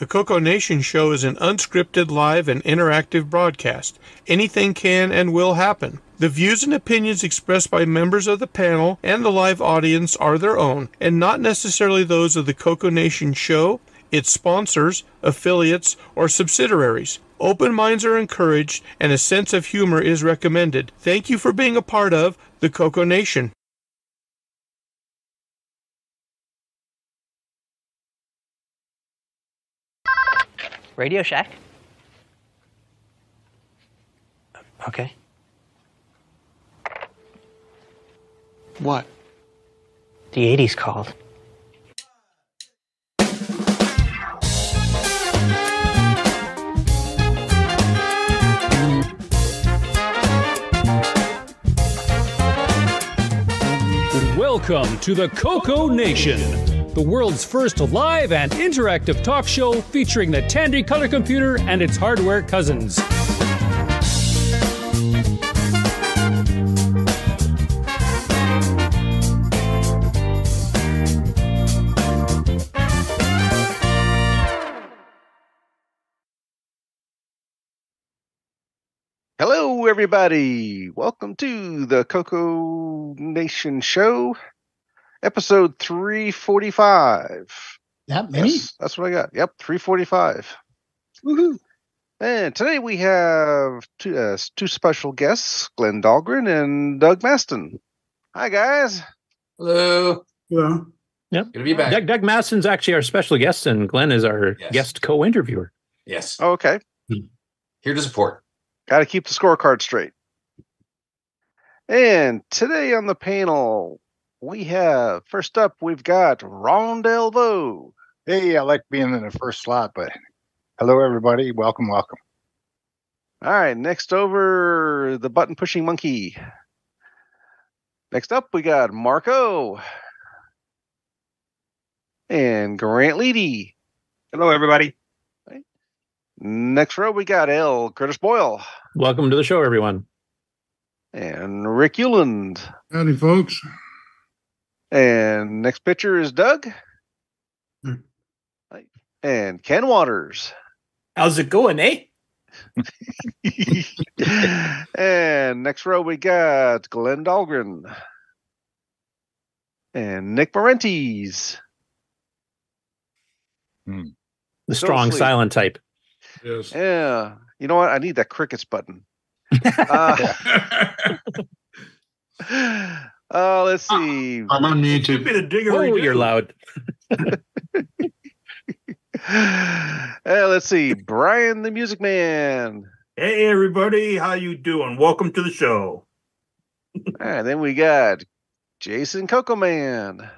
The Coco Nation show is an unscripted, live, and interactive broadcast. Anything can and will happen. The views and opinions expressed by members of the panel and the live audience are their own, and not necessarily those of the Coco Nation show, its sponsors, affiliates, or subsidiaries. Open minds are encouraged, and a sense of humor is recommended. Thank you for being a part of the Coco Nation. Radio Shack? Okay. What? The 80s called. Welcome to the Coco Nation, the world's first live and interactive talk show featuring the Tandy Color Computer and its hardware cousins. Hello, everybody. Welcome to the Coco Nation Show, episode 345. That many? Yes, that's what I got. Yep, 345. Woohoo. And today we have two, uh, two special guests, Glen Dahlgren and Doug Masten. Hi, guys. Hello. Yeah. Good to be back. Doug, Doug Masten's actually our special guest, and Glen is our Yes. guest co-interviewer. Yes. Oh, okay. Here to support. Got to keep the scorecard straight. And today on the panel, we have first up, we've got Ron Delvaux. Hey, I like being in the first slot, but hello, everybody. Welcome, welcome. All right, next over the button pushing monkey. Next up, we got Marco and Grant Leedy. Hello, everybody. Next row, we got L. Curtis Boyle Welcome to the show, everyone. and Rick Ulland. Howdy, folks. And next pitcher is Doug Hmm. and Ken Waters. How's it going, eh? and next row, we got Glen Dahlgren and Nick Marentes. The Go strong, sleep. silent type. Yes. Yeah. You know what? I need that crickets button. Uh, uh, let's see. I'm on YouTube. Been a digger. Oh, you're loud. Uh, let's see. Brian the Music Man. Hey, everybody. How you doing? Welcome to the show. And then we got Jason Coco Man.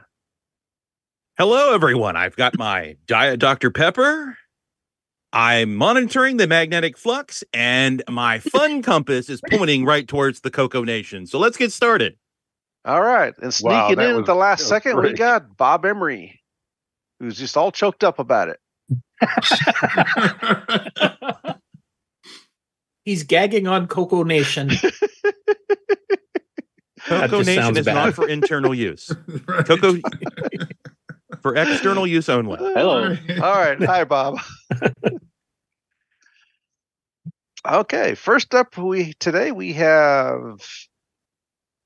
Hello, everyone. I've got my Diet Dr. Pepper. I'm monitoring the magnetic flux, and my fun compass is pointing right towards the Coco Nation. So let's get started. All right. And sneaking Wow, that in at the last that was second, we got Bob Emery, who's just all choked up about it. He's gagging on Coco Nation. Coco Nation is bad. not for internal use. Coco for external use only. Hello. All right. Hi, Bob. okay. First up, we today we have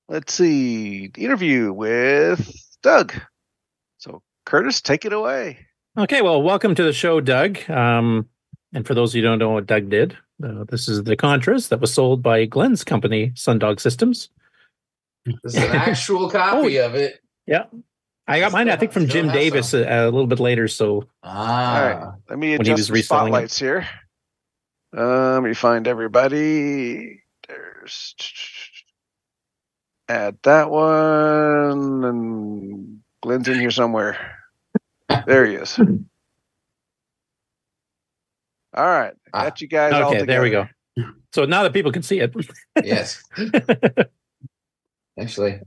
let's see, interview with Doug. So Curtis, take it away. Okay, well, welcome to the show, Doug. Um, and for those of you who don't know what Doug did, uh, this is the Contras that was sold by Glen's company, Sundog Systems. This is an actual copy of it. Yeah. I got mine, I think, from Jim Davis a, a little bit later. So Ah. All right. Let me When he adjust was the reselling it. here. Uh, let me find everybody. There's add that one, and Glen's in here somewhere. There he is. All right, Ah. got you guys. all okay, there we go. So now that people can see it. Yes. Actually.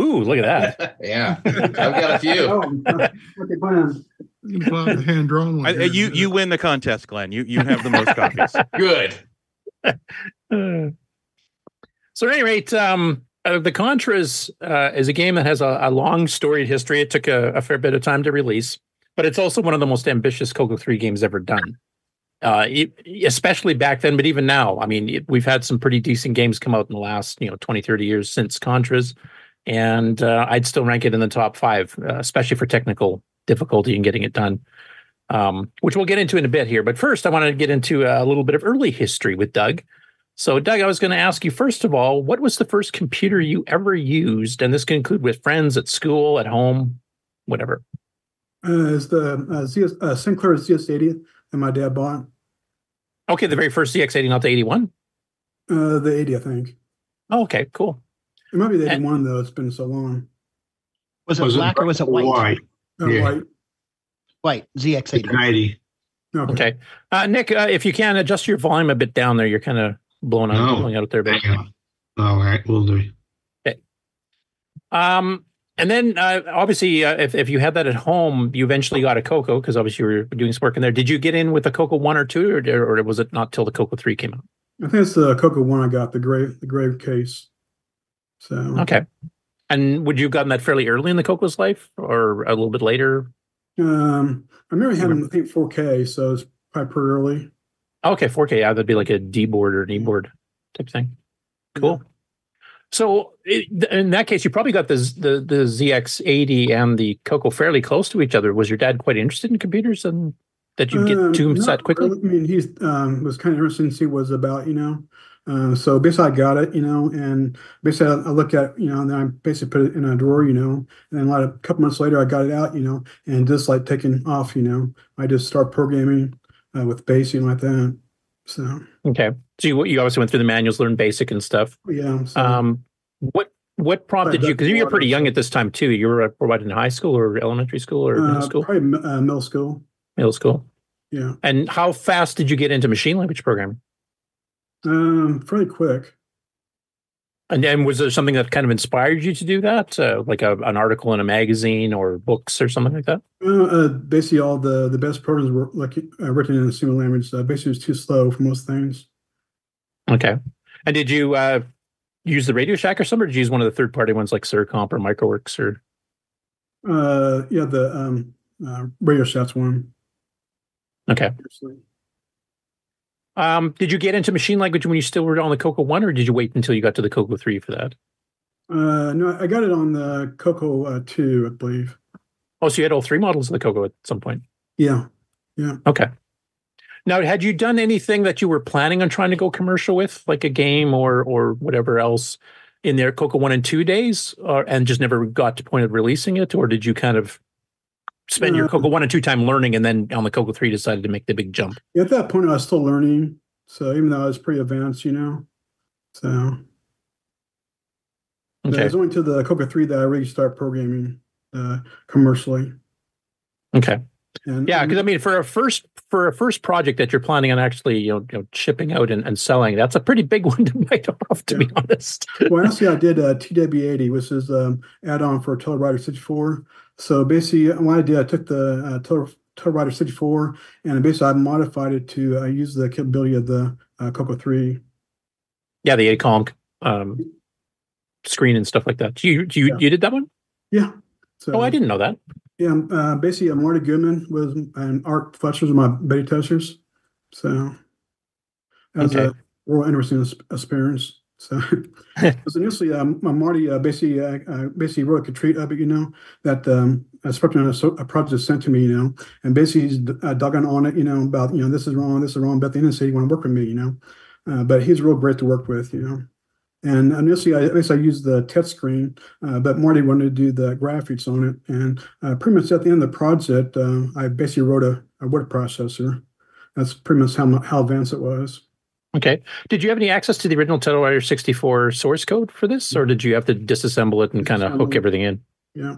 Ooh, look at that. Yeah. I've got a few. okay, Glen. You can pull out the hand drawn one. I- you you win the contest, Glen. You you have the most copies. Good. So at any rate, um, uh, the Contras uh, is a game that has a, a long storied history. It took a, a fair bit of time to release. but it's also one of the most ambitious Coco 3 games ever done. Uh, e- especially back then, but even now, I mean, it, we've had some pretty decent games come out in the last, you know, 20, 30 years since Contras. And uh, I'd still rank it in the top five, uh, especially for technical difficulty in getting it done, um, which we'll get into in a bit here. But first, I want to get into a little bit of early history with Doug. So, Doug, I was going to ask you first of all, what was the first computer you ever used? And this can include with friends at school, at home, whatever. Uh, is the uh, ZS, uh, Sinclair ZX80 that my dad bought. Okay, the very first ZX80, not the 81. Uh, the 80, I think. Oh, okay, cool. It might be the 81 though. It's been so long. Was it black or was it white? White. Uh, Yeah. White. White ZX80. 90. Okay. Okay, uh, Nick, uh, if you can adjust your volume a bit down there, you're kind of blowing out, No. blowing out there. But Hang on. All right, we'll do. um, and then uh, obviously, uh, if if you had that at home, you eventually got a Coco because obviously you were doing some work in there. Did you get in with the Coco one or two, or, or was it not till the Coco three came out? I think it's the Coco one I got, the gray the gray case. So Okay. And would you have gotten that fairly early in the Coco's life, or a little bit later? um I remember having I think 4K, so it's probably pretty early. Okay, 4K. Yeah, that'd be like a D board or an E board type thing. Cool. So it, in that case, you probably got the the the ZX80 and the Coco fairly close to each other. Was your dad quite interested in computers and that you get Um, to him set quickly? really. I mean, he um, was kind of interested to see what it was about, you know. Um, so basically, I got it, you know, and basically, I, I look at, you know, and then I basically put it in a drawer, you know, and then like a couple months later, I got it out, you know, and just like taking off, you know, I just start programming uh, with basing like that. So Okay, so you you obviously went through the manuals, learned basic and stuff. yeah, so, Um, what what prompted you? Because you were pretty young at this time too. You were what in high school or elementary school or middle uh, school? probably uh, middle school. Middle school. Yeah, And how fast did you get into machine language programming? um, fairly quick. And then was there something that kind of inspired you to do that, uh, like a, an article in a magazine or books or something like that? Uh, uh, basically, all the the best programs were like uh, written in a single language. Uh, basically, it was too slow for most things. Okay. And did you uh, use the Radio Shack or something, or did you use one of the third party ones like Surcomp or Microworks or? Uh, yeah, the um, uh, Radio Shack's one. Okay. Actually. Um, did you get into machine language when you still were on the Coco One, or did you wait until you got to the Coco Three for that? Uh, no, I got it on the Coco uh, two, I believe. Oh, so you had all three models of the Coco at some point. Yeah, yeah. Okay. Now, had you done anything that you were planning on trying to go commercial with, like a game or or whatever else, in their Coco One and Two days, or and just never got to point of releasing it, or did you kind of spend your Uh, Coco One and Two time learning, and then on the Coco Three decided to make the big jump? At that point, I was still learning. So even though I was pretty advanced, you know, so but it was only to the Coco three that I really started programming uh, commercially. Okay. And Yeah, because I mean, for a first for a first project that you're planning on actually, you know, you know shipping out and, and selling, that's a pretty big one to bite off, to be honest. well, actually, I did uh, TW80, which is um, add-on for Telewriter 64. So basically, what I did, I took the uh, Telewriter 64 and basically I modified it to uh, use the capability of the uh, Coco 3. Yeah, the column um, screen and stuff like that. You you Yeah. you did that one? Yeah. So, Oh, I didn't know that. Yeah, uh, basically, uh, Marty Goodman was and Art Fletcher were my beta testers. So that was Okay. a real interesting experience. So, because initially, um, Marty uh, basically uh, uh, basically wrote a treat of it, you know, that um, a scripting on a, project sent to me, you know, and basically he's uh, dug in on it, you know, about you know this is wrong, this is wrong, but the end of the day, want to work with me, you know, uh, but he's real great to work with, you know. And initially, I, basically I used the touch screen, uh, but Marty wanted to do the graphics on it. And uh, pretty much at the end of the project, uh, I basically wrote a, a word processor. That's pretty much how, how advanced it was. Okay. Did you have any access to the original Telewriter 64 source code for this, or did you have to disassemble it and kind of hook everything in? Yeah.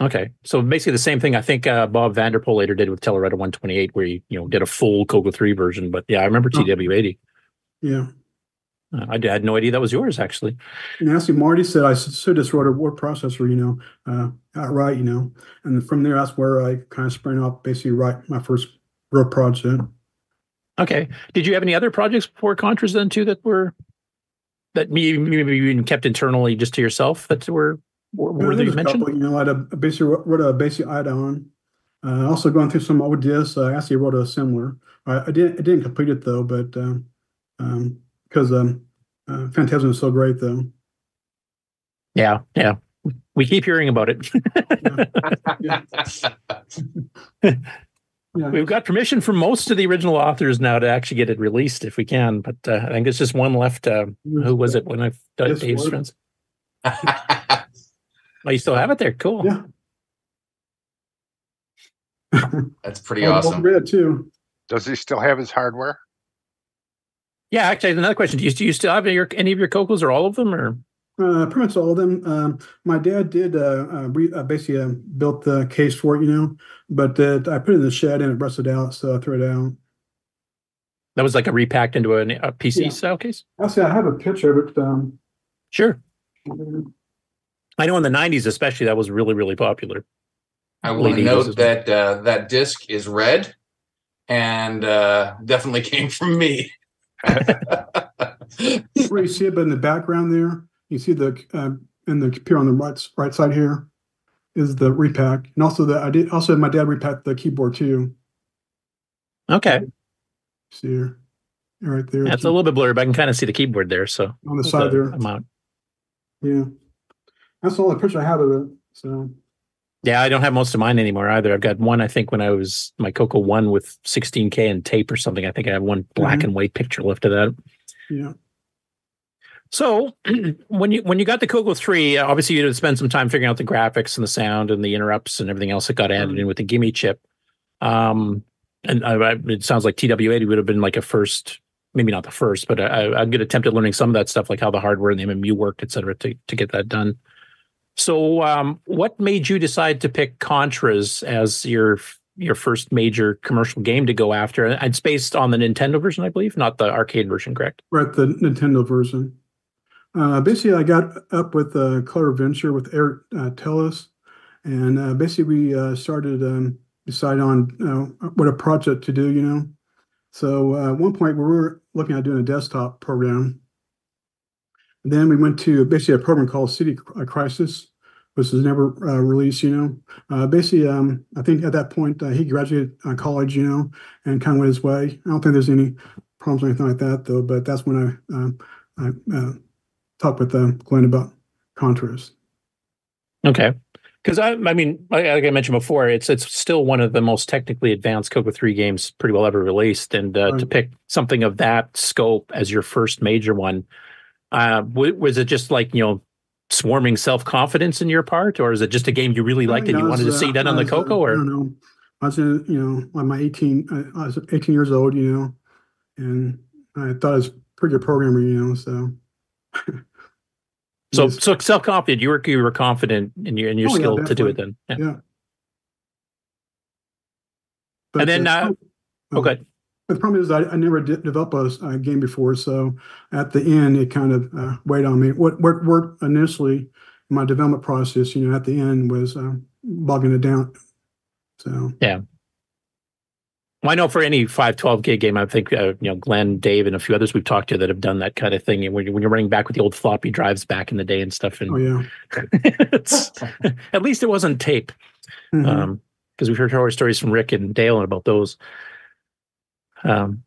Okay. So basically the same thing I think uh, Bob Vanderpool later did with Telewriter 128, where he, you know, did a full Coco 3 version. But yeah, I remember Oh. TW80. Yeah. Uh, I had no idea that was yours, actually. And actually, Marty said I should just wrote a word processor, you know, uh, outright, you know. And from there, that's where I kind of sprang off, basically, write my first real project. Okay. Did you have any other projects before Contras then too that were that maybe maybe you even kept internally just to yourself that were were Yeah, worthy there's of a mention? couple, you know, I had a, basically wrote a basic add-on. Uh, also going through some old discs. I actually wrote a similar. I, I didn't I didn't complete it though, but um, um, because um, uh, Phantasm is so great though. Yeah, yeah. We keep hearing about it. Yeah. We've got permission from most of the original authors now to actually get it released if we can, but uh, I think it's just one left. Uh, who was it when I Yes, Dave's Ward. friends? Oh, you still have it there? Cool. Yeah. That's pretty Oh, awesome. Red too. Does he still have his hardware? Yeah, actually, another question: Do you, do you still have your any of your cocos or all of them, or Uh, pretty much all of them. Um, my dad did uh, uh, re- uh, basically uh, built the case for it, you know, but uh, I put it in the shed and it rusted out, so I threw it out. that was like a repacked into a, a PC Yeah. style case? Actually, I have a picture of it. Um, Sure. I know in the '90s, especially, that was really, really popular. I want to Late 80s note that uh, that disc is red and uh, definitely came from me. you can't see it, but in the background there, you see the uh, in the computer on the right right side here is the repack, and also the I did also my dad repacked the keyboard too. Okay, See here, right there. that's a little bit blurry, but I can kind of see the keyboard there. So on the side there. amount. Yeah, that's the only picture I have of it. So Yeah, I don't have most of mine anymore either. I've got one, I think, when I was my Coco one with 16k and tape or something. I think I have one black Mhm. and white picture left of that. yeah. So when you when you got the Coco three, uh, obviously you had to spend some time figuring out the graphics and the sound and the interrupts and everything else that got added in with the GIME chip. Um, and I, I, it sounds like TW80 would have been like a first, maybe not the first, but a, a good attempt at learning some of that stuff, like how the hardware and the MMU worked, et cetera, to to get that done. So, um, what made you decide to pick Contras as your your first major commercial game to go after? And It's based on the Nintendo version, I believe, not the arcade version, correct? We're the Nintendo version. Uh, basically, I got up with uh, Venture with Eric uh, and uh, basically we uh, started um, decide on uh, what a project to do. You know, so uh, at one point we were looking at doing a desktop program. Then we went to basically a program called City Crisis, which was never uh, released. You know, uh, basically, um, I think at that point uh, he graduated uh, college. You know, and kind of went his way. I don't think there's any problems or anything like that though. But that's when I um, I uh, talked with uh, Glen about Contras. Okay. Because I, I mean, like I mentioned before, it's it's still one of the most technically advanced Coco three games pretty well ever released, and uh, to pick something of that scope as your first major one, uh, w- was it just like you know swarming self confidence in your part, or is it just a game you really liked and you wanted to uh, see done on the uh, Coco? I Or don't know. I was in, you know, on my 18, uh, I was 18 years old, you know, and I thought I was a pretty good programmer, you know, so. so Yes. so self confident, you were you were confident in your in your Oh, yeah, skill to do it. Then, yeah. Yeah. But, and then, uh, oh, okay, But the problem is I, I never did develop a, a game before, so at the end it kind of uh, weighed on me. What what worked initially, my development process, you know, at the end was uh, bogging it down. So yeah. Well, I know for any 512 gig game, I think uh, you know Glen, Dave, and a few others we've talked to that have done that kind of thing. And when, when you're running back with the old floppy drives back in the day and stuff, and oh yeah, at least it wasn't tape, Mhm. um, because we've heard horror stories from Rick and Dale about those. Um,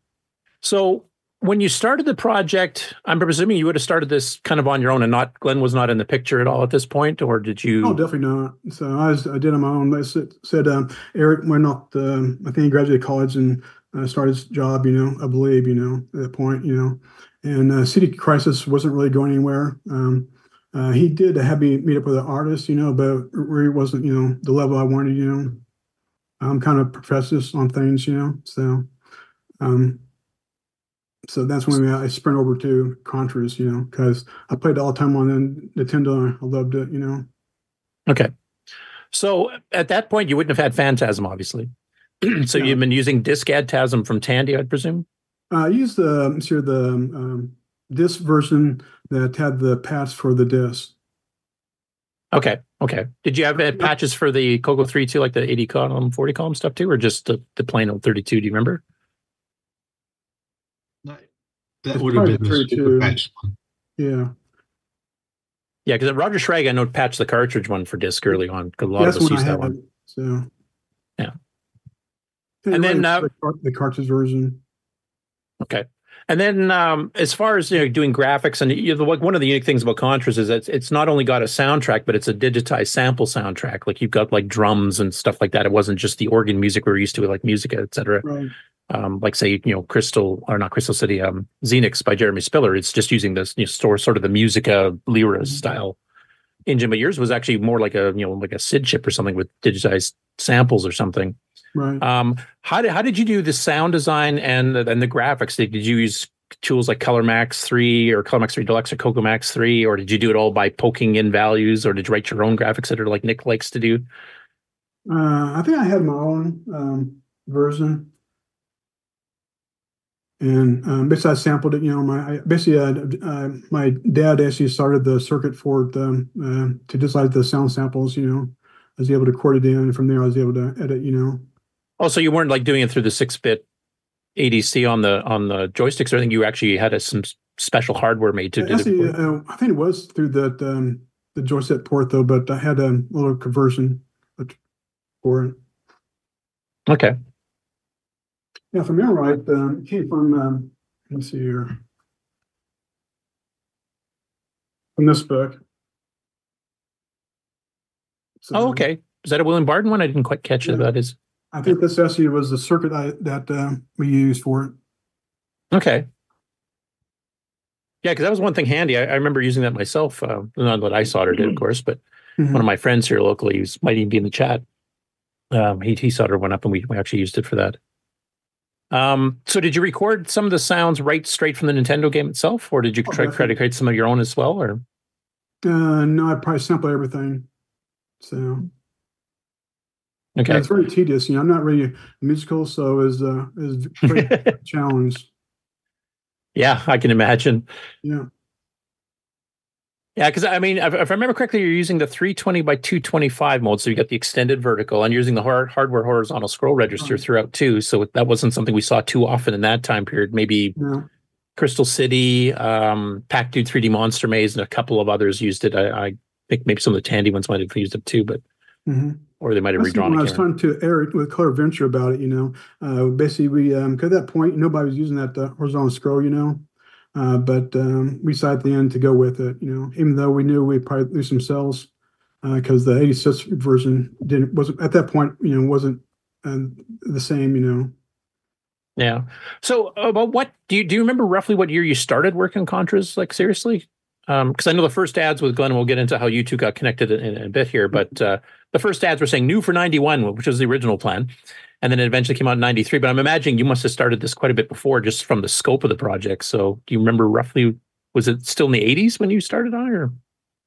so when you started the project, I'm presuming you would have started this kind of on your own, and not Glen was not in the picture at all at this point, or did you? oh definitely not. So I was I did on my own. I said, um, Eric went off. The, I think he graduated college and uh, started his job. You know, I believe. You know, at that point. You know, and uh, City Crisis wasn't really going anywhere. Um, uh, he did have me meet up with an artist, you know, but it really wasn't, you know, the level I wanted, you know. I'm kind of professors on things, you know, so, um, so that's when I sprint over to Contras, you know, because I played all the time on the Nintendo. I loved it, you know. Okay. So at that point, you wouldn't have had Phantasm, obviously. so No. you've been using Disk Tasm from Tandy, I'd presume. Uh, I used the sure the um, disc version that had the patch for the disc. Okay. Okay. Did you have uh, patches for the Coco 3 too, like the 80 column, 40 column stuff too, or just the, the plain old 32? Do you remember? That It's would have been the true, super too. patch one. Yeah, Yeah, because Roger Schrag, I know, patched the cartridge one for disc early on because a lot that's of us when I used that one. it. So Yeah. And then, uh, the, cartridge version. Okay. And then, um, as far as you know, doing graphics, and you know, like one of the unique things about Contras is that it's, it's not only got a soundtrack, but it's a digitized sample soundtrack. Like you've got like drums and stuff like that. It wasn't just the organ music we are used to, like music, et cetera. Right. Um, like say, you know, Crystal or not Crystal City, um, Xenix by Jeremy Spiller. It's just using this you know, store sort of the Musica Lyra style engine. But yours was actually more like a you know like a SID chip or something with digitized samples or something. Right. Um, how did how did you do the sound design and the, and the graphics? Did, did you use tools like Color Max Three or Color Max Three Deluxe or Coco Max Three, or did you do it all by poking in values, or did you write your own graphics editor like Nick likes to do? Uh, I think I had my own um, version. And um, basically, I sampled it. You know, my I, basically, uh, uh, my dad actually started the circuit for the uh, to decide the sound samples. You know, I was able to record it in, and from there, I was able to edit. You know, Oh, so you weren't like doing it through the six bit ADC on the on the joysticks or anything. You actually had a, some special hardware made to do actually, it. uh, I think it was through that um, the joystick port though, but I had a little conversion for it. Okay. Yeah, if I remember right, um, it came from, um, let me see here. From this book. So, Oh, okay. Is that a William Barden one? I didn't quite catch Yeah. it. That is I think this essay was the circuit I, that uh, we used for it. okay. Yeah, because that was one thing handy. I, I remember using that myself. Uh, not that I soldered it, of course, but Mhm. one of my friends here locally, who's might even be in the chat, um, he he soldered one up, and we, we actually used it for that. Um, so did you record some of the sounds right straight from the Nintendo game itself, or did you Oh, try, try to create some of your own as well? Or Uh, no, I probably sample everything. So okay, yeah, it's very tedious. You know, I'm not really musical, so it's uh, is very challenge. yeah, I can imagine. Yeah. Yeah, because I mean, if, if I remember correctly, you're using the 320 by 225 mode, so you got the extended vertical, and you're using the hard, hardware horizontal scroll register throughout too. So that wasn't something we saw too often in that time period. Maybe Yeah. Crystal City, um, Pac Dude 3D Monster Maze, and a couple of others used it. I, I think maybe some of the Tandy ones might have used it too, but Mhm. or they might have That's redrawn when I was talking to Eric with Color Venture about it, you know, uh, basically we, um, at that point, nobody was using that uh, horizontal scroll, you know, uh, but um, we decided at the end to go with it, you know, even though we knew we'd probably lose some sales because the 86 version didn't wasn't at that point, you know, wasn't uh, the same, you know. Yeah. So about what do you do you remember roughly what year you started working Contras? Like seriously? Um, because I know the first ads with Glen, we'll get into how you two got connected in, in a bit here, but uh, the first ads were saying new for 91, which was the original plan. And then it eventually came out in 93. But I'm imagining you must have started this quite a bit before just from the scope of the project. So do you remember roughly, was it still in the 80s when you started on it? Or?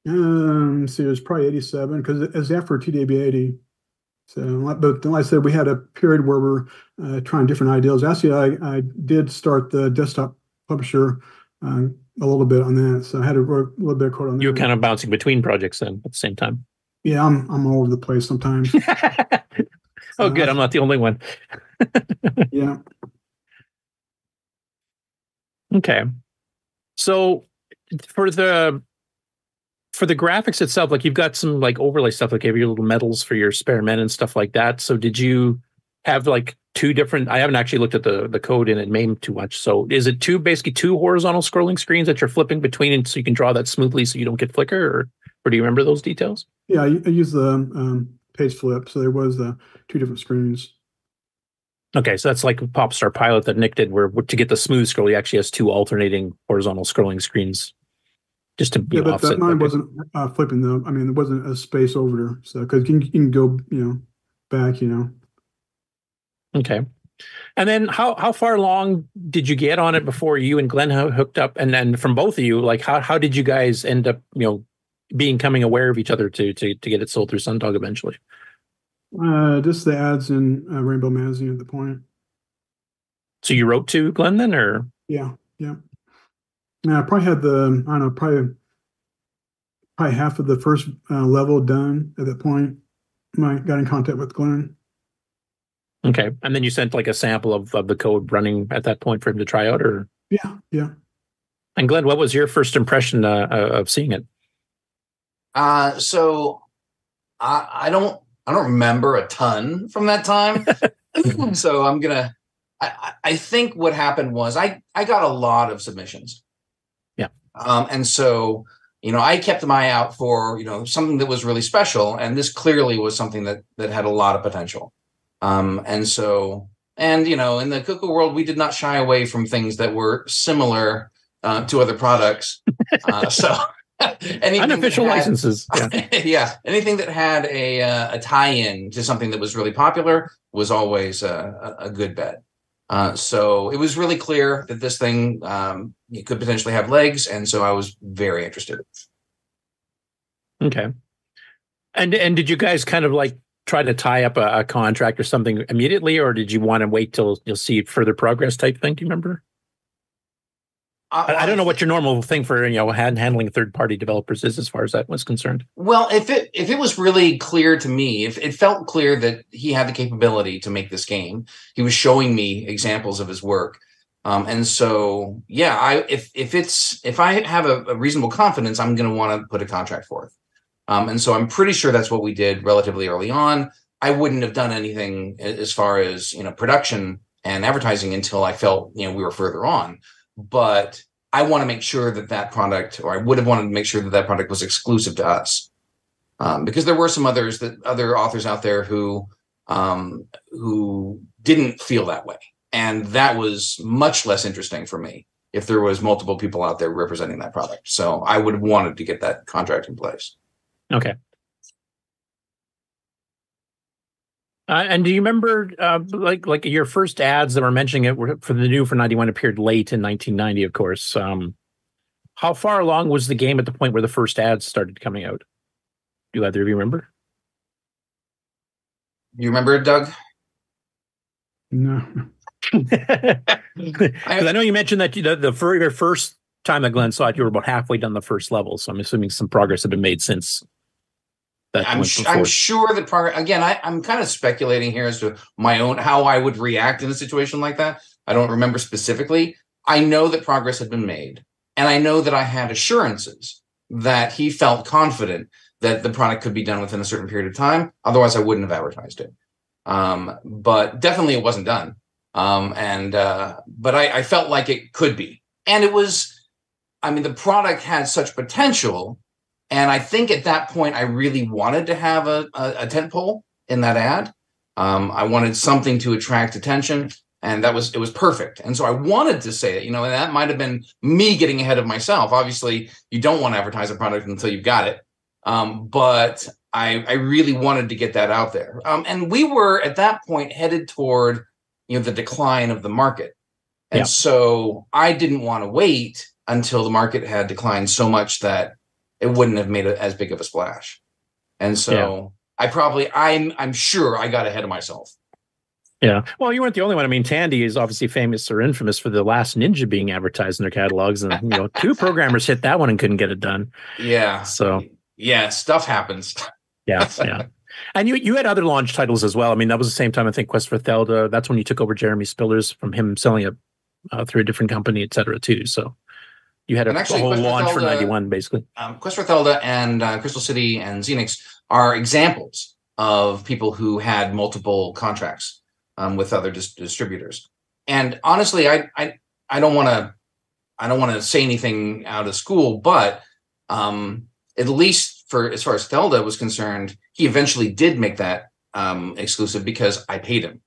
Um, see, it was probably 87 because it was after TW80. So, like- but like I said, we had a period where we're uh, trying different ideas. Actually, I, I did start the desktop publisher uh, a little bit on that. So I had to work a little bit of code on that. You were kind of bouncing between projects then at the same time. Yeah, I'm I'm all over the place sometimes. Oh, oh, good. I'm not the only one. yeah. Okay. So for the for the graphics itself, like you've got some like overlay stuff, like you have your little medals for your spare men and stuff like that. So did you have like two different? I haven't actually looked at the the code in it MAME too much. So is it two basically two horizontal scrolling screens that you're flipping between, and so you can draw that smoothly, so you don't get flicker, or or do you remember those details? Yeah, I, I used the um, page flip, so there was uh, two different screens. Okay, so that's like a Popstar Pilot that Nick did, where to get the smooth scroll, he actually has two alternating horizontal scrolling screens, just to be Yeah, but that mine okay. wasn't uh, flipping though. I mean, there wasn't a space over there, so because you, can- you can go, you know, back, you know. Okay. And then how how far along did you get on it before you and Glen hooked up? And then from both of you, like how how did you guys end up, you know, being coming aware of each other to to to get it sold through Sundog eventually? Uh, just the ads in uh, Rainbow Magazine at the point. So you wrote to Glen then, or Yeah, yeah. Yeah, I probably had the I don't know, probably probably half of the first uh, level done at that point. I got in contact with Glen. okay, and then you sent like a sample of of the code running at that point for him to try out, or Yeah, yeah. and Glen, what was your first impression uh, uh, of seeing it? Uh, so I, I don't I don't remember a ton from that time. so I'm gonna. I, I I think what happened was I I got a lot of submissions. Yeah. Um, and so you know I kept my eye out for you know something that was really special, and this clearly was something that that had a lot of potential. Um, and so and you know in the cuckoo world we did not shy away from things that were similar uh, to other products. Uh, so. Unofficial had- licenses. Yeah. yeah, anything that had a uh, a tie-in to something that was really popular was always a, a a good bet. Uh, so it was really clear that this thing um, could potentially have legs, and so I was very interested. Okay. And and did you guys kind of like try to tie up a, a contract or something immediately, or did you want to wait till you'll see further progress type thing? Do you remember? I, I don't know what your normal thing for you know hand, handling third party developers is as far as that was concerned. Well, if it if it was really clear to me, if it felt clear that he had the capability to make this game, he was showing me examples of his work. Um, and so, yeah, I if if it's if I have a, a reasonable confidence, I'm going to want to put a contract forth. Um, and so I'm pretty sure that's what we did relatively early on. I wouldn't have done anything as far as you know production and advertising until I felt you know we were further on. But I want to make sure that that product, or I would have wanted to make sure that that product was exclusive to us, um, because there were some others that other authors out there who um, who didn't feel that way, and that was much less interesting for me if there was multiple people out there representing that product. So I would have wanted to get that contract in place. Okay. Uh, and do you remember, uh, like, like your first ads that were mentioning it were for the new for ninety one appeared late in nineteen ninety, of course. Um, how far along was the game at the point where the first ads started coming out? Do either of you remember? You remember it, Doug? No. Because I know you mentioned that you, the, the very first time that Glen saw it, you were about halfway done the first level. So I'm assuming some progress had been made since that I'm, sh- I'm sure that progress. Again, I, I'm kind of speculating here as to my own how I would react in a situation like that. I don't remember specifically. I know that progress had been made, and I know that I had assurances that he felt confident that the product could be done within a certain period of time. Otherwise, I wouldn't have advertised it. Um, but definitely, it wasn't done. Um, and uh, but I, I felt like it could be, and it was. I mean, the product had such potential and I think at that point, I really wanted to have a, a, a tent pole in that ad. Um, I wanted something to attract attention, and that was it was perfect. And so I wanted to say it, you know, and that might have been me getting ahead of myself. Obviously, you don't want to advertise a product until you've got it, um, but I I really wanted to get that out there. Um, and we were at that point headed toward you know the decline of the market, and Yeah. so I didn't want to wait until the market had declined so much that it wouldn't have made a, as big of a splash. And so I probably I'm I'm sure I got ahead of myself. Yeah. Well, you weren't the only one. I mean, Tandy is obviously famous or infamous for the last ninja being advertised in their catalogs. And, you know, two programmers hit that one and couldn't get it done. Yeah. So, Yeah, stuff happens. yeah. Yeah. And you, you had other launch titles as well. I mean, that was the same time, I think, Quest for Thelda. That's when you took over Jeremy Spillers from him selling it uh, through a different company, et cetera, too. So you had a, And a whole Quest for launch for 91, basically. um, Quest for Thelda and uh, Crystal City and Xenix are examples of people who had multiple contracts um, with other dis- distributors. And honestly, I I, I don't want to I don't want to say anything out of school, but um, at least for as far as Thelda was concerned, he eventually did make that um, exclusive because I paid him,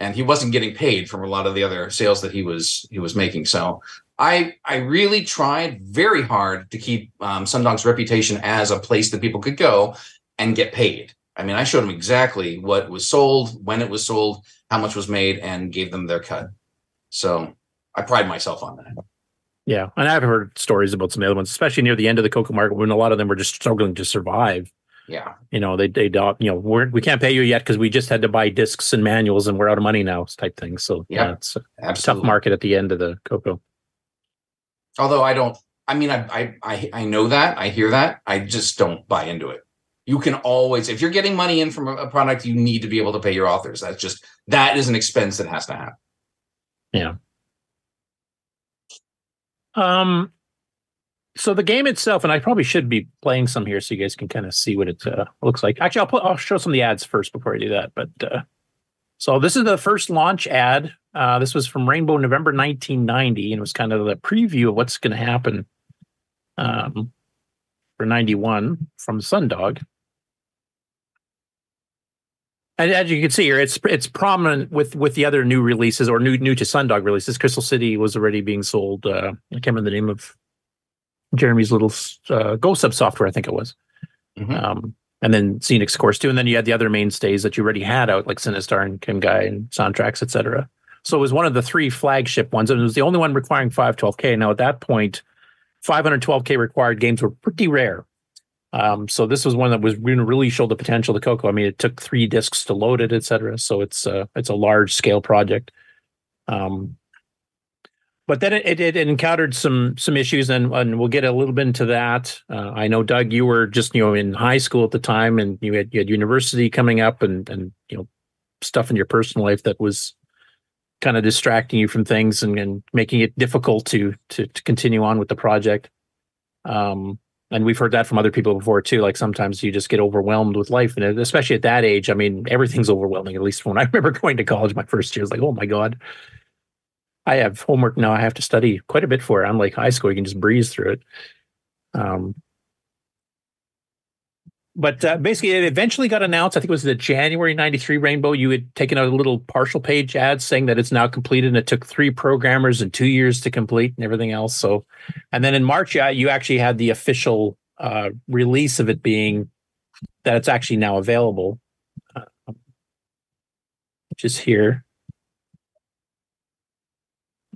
and he wasn't getting paid from a lot of the other sales that he was he was making. So I I really tried very hard to keep um, Sundog's reputation as a place that people could go and get paid. I mean, I showed them exactly what was sold, when it was sold, how much was made, and gave them their cut. So I pride myself on that. Yeah. And I've heard stories about some other ones, especially near the end of the Coco market when a lot of them were just struggling to survive. Yeah. You know, they, they, don't- you know, we're, we can't pay you yet because we just had to buy discs and manuals and we're out of money now type thing. So, yeah, Yeah, it's a tough market at the end of the Coco. Although I don't, I mean, I, I I know that, I hear that, I just don't buy into it. You can always, if you're getting money in from a, a product, you need to be able to pay your authors. That's just that is an expense that has to happen. Yeah. Um, so the game itself, and I probably should be playing some here so you guys can kind of see what it uh, looks like. Actually, I'll put I'll show some of the ads first before I do that. But uh, So this is the first launch ad. Uh, this was from Rainbow November 1990, and it was kind of the preview of what's going to happen um, for 91 from Sundog. And as you can see here, it's it's prominent with with the other new releases or new new to Sundog releases. Crystal City was already being sold. Uh, I can't remember the name of Jeremy's little uh, Ghost Sub software, I think it was. Mm-hmm. Um, and then Xenix, of course, too. And then you had the other mainstays that you already had out, like Sinistar and Kim Guy and Soundtracks, etc. So it was one of the three flagship ones, and it was the only one requiring 512K. Now at that point, 512K required games were pretty rare. Um, so this was one that was really show the potential to Coco. I mean, it took three discs to load it, etc. So it's uh, it's a large scale project. Um, but then it, it, it encountered some some issues, and, and we'll get a little bit into that. Uh, I know Doug, you were just you know in high school at the time, and you had you had university coming up, and and you know stuff in your personal life that was kind of distracting you from things and, and making it difficult to, to to continue on with the project. Um, and we've heard that from other people before too. Like sometimes you just get overwhelmed with life, and especially at that age, I mean, everything's overwhelming. At least when I remember going to college, my first year, was like, oh my god, I have homework now. I have to study quite a bit for it. Unlike high school, you can just breeze through it. Um, but uh, basically, it eventually got announced. I think it was the January '93 Rainbow. You had taken out a little partial page ad saying that it's now completed, and it took three programmers and two years to complete, and everything else. So, and then in March, yeah, you actually had the official uh, release of it being that it's actually now available, uh, which is here.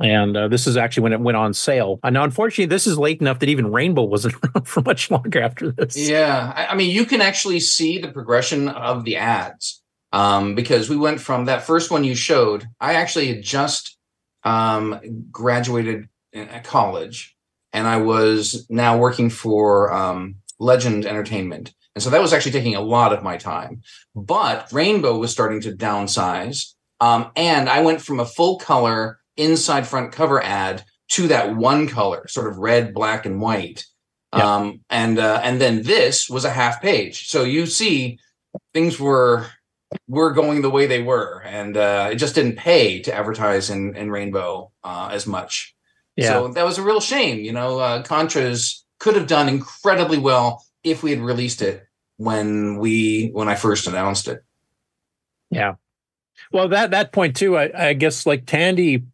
And uh, this is actually when it went on sale. And now, unfortunately, this is late enough that even Rainbow wasn't around for much longer after this. Yeah, I, I mean, you can actually see the progression of the ads um, because we went from that first one you showed. I actually had just um, graduated at college, and I was now working for um, Legend Entertainment, and so that was actually taking a lot of my time. But Rainbow was starting to downsize, um, and I went from a full color inside front cover ad to that one color, sort of red, black, and white. Yeah. Um, and uh, and then this was a half page. So you see, things were were going the way they were, and uh, it just didn't pay to advertise in in Rainbow uh, as much. Yeah. So that was a real shame. You know, uh, Contras could have done incredibly well if we had released it when we when I first announced it. Yeah. Well, that that point too, I, I guess like Tandy,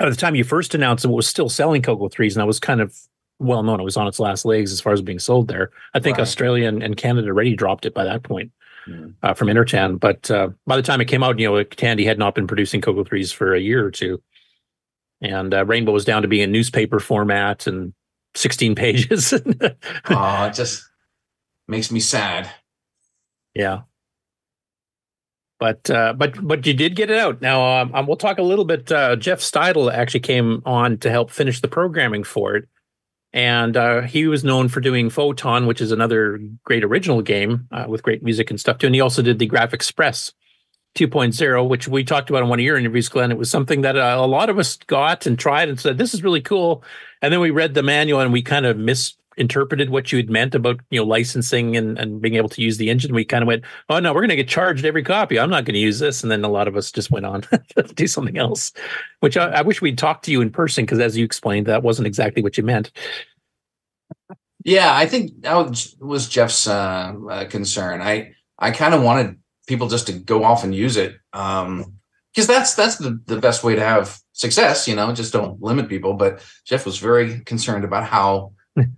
at the time you first announced it, was still selling Coco threes, and that was kind of well known. It was on its last legs as far as being sold there. I think Right. Australia and, and Canada already dropped it by that point Mm. uh, from Intertan. But uh, by the time it came out, you know, Tandy had not been producing Coco threes for a year or two, and uh, Rainbow was down to being in newspaper format and 16 pages. Oh, it just makes me sad. Yeah. But uh, but but you did get it out. Now um, um, we'll talk a little bit. Uh, Jeff Steidel actually came on to help finish the programming for it, and uh, he was known for doing Photon, which is another great original game uh, with great music and stuff too. And he also did the Graph Express 2.0, which we talked about in one of your interviews, Glen. It was something that uh, a lot of us got and tried and said this is really cool. And then we read the manual and we kind of misinterpreted what you had meant about you know licensing and, and being able to use the engine. We kind of went, oh no, we're going to get charged every copy. I'm not going to use this. And then a lot of us just went on to do something else, which I, I wish we'd talked to you in person because as you explained, that wasn't exactly what you meant. Yeah, I think that was, was Jeff's uh, uh, concern. I I kind of wanted people just to go off and use it um, because that's that's the, the best way to have success. You know, just don't limit people. But Jeff was very concerned about how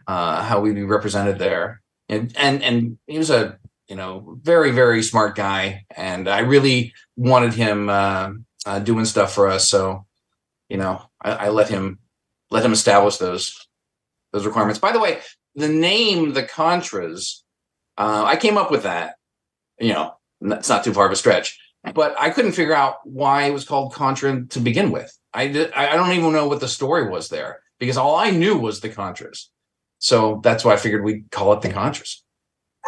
uh, how we'd be represented there, and and and he was a you know very very smart guy, and I really wanted him uh, uh, doing stuff for us. So you know, I, I let him let him establish those those requirements. By the way, the name the Contras, uh, I came up with that. You know, it's not too far of a stretch, but I couldn't figure out why it was called Contra to begin with. I I don't even know what the story was there because all I knew was the Contras. So that's why I figured we'd call it the Contras.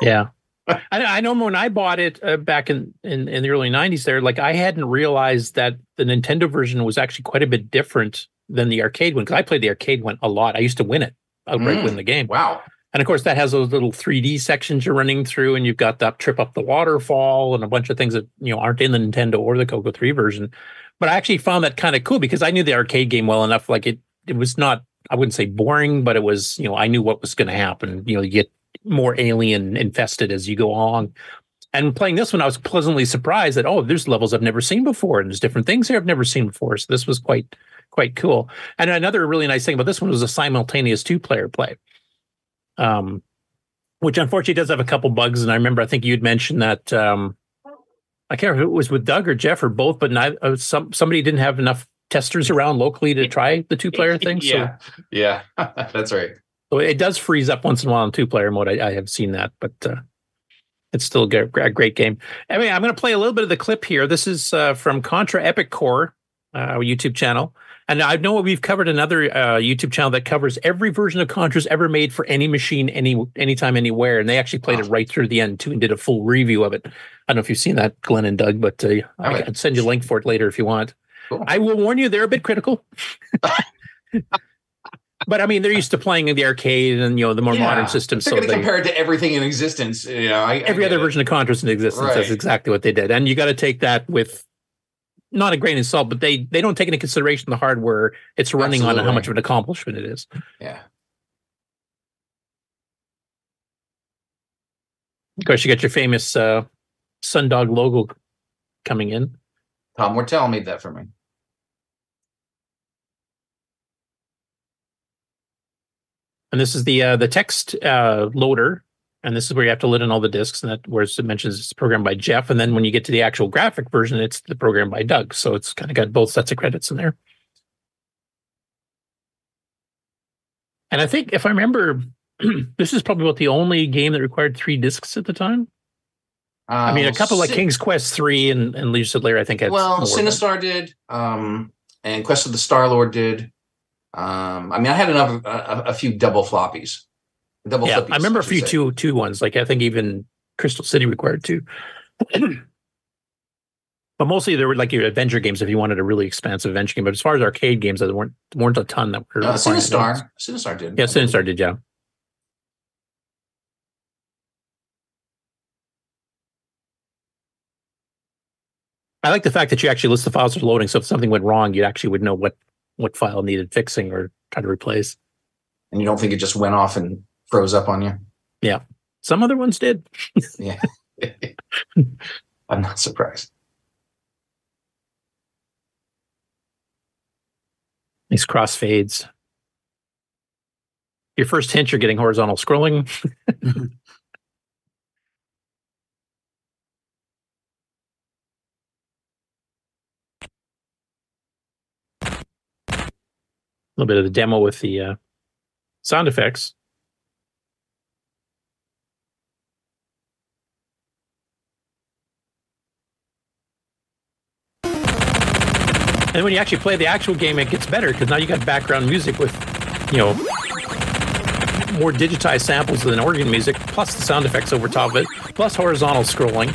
Yeah. I, I know when I bought it uh, back in, in, in the early 90s there, like I hadn't realized that the Nintendo version was actually quite a bit different than the arcade one. Cause I played the arcade one a lot. I used to win it, outright Mm. win the game. Wow. And of course, that has those little 3D sections you're running through, and you've got that trip up the waterfall and a bunch of things that you know aren't in the Nintendo or the Coco 3 version. But I actually found that kind of cool because I knew the arcade game well enough. Like it, it was not, I wouldn't say boring, but it was, you know, I knew what was going to happen. You know, you get more alien infested as you go along. And playing this one, I was pleasantly surprised that oh, there's levels I've never seen before, and there's different things here I've never seen before. So this was quite quite cool. And another really nice thing about this one was a simultaneous two player play, um, which unfortunately does have a couple bugs. And I remember I think you'd mentioned that um, I can't remember if it was with Doug or Jeff or both, but not, uh, some somebody didn't have enough testers around locally to try the two player thing. yeah, yeah, that's right. So it does freeze up once in a while in two player mode. I, I have seen that, but uh, it's still a great, game. Anyway, I'm going to play a little bit of the clip here. This is uh, from Contra Epic Core, uh, our YouTube channel. And I know we've covered another uh, YouTube channel that covers every version of Contras ever made for any machine, any anytime, anywhere. And they actually played it right through the end too, and did a full review of it. I don't know if you've seen that, Glen and Doug, but uh, I can send you a link for it later if you want. Cool. I will warn you, they're a bit critical. but I mean, they're used to playing in the arcade and you know the more Yeah. modern systems. They're So they, compare it to everything in existence. You know, I, I every get other it. version of Contras in existence. That's Right. exactly what they did, and you got to take that with not a grain of salt. But they they don't take into consideration the hardware it's running on and how much of an accomplishment it is. Yeah. Of course, you got your famous uh, Sundog logo coming in. Tom Mortel made that for me. And this is the uh, the text uh, loader, and this is where you have to load in all the discs, and that where it mentions it's programmed by Jeff. And then when you get to the actual graphic version, it's the program by Doug. So it's kind of got both sets of credits in there. And I think if I remember, this is probably about the only game that required three discs at the time. I mean, a Um, couple like Sin- King's Quest three and and Leisure Lair, I think had well, Sinistar did, um, and Quest of the Star Lord did. Um, I mean, I had another a, a- few double floppies, double. yeah, flippies, I remember a few say. two two ones. Like I think even Crystal City required two. but mostly there were like your adventure games if you wanted a really expansive adventure game. But as far as arcade games, there weren't weren't a ton that were. Uh. Sinistar, Sinistar did. Yeah, Sinistar did. Yeah. I like the fact that you actually list the files that are loading. So if something went wrong, you actually would know what what file needed fixing or try to replace. and you don't think it just went off and froze up on you. Yeah, some other ones did. Yeah, I'm not surprised. These crossfades. Your first hint, you're getting horizontal scrolling. little bit of the demo with the uh, sound effects. And when you actually play the actual game, it gets better because now you got background music with, you know, more digitized samples than organ music, plus the sound effects over top of it, plus horizontal scrolling.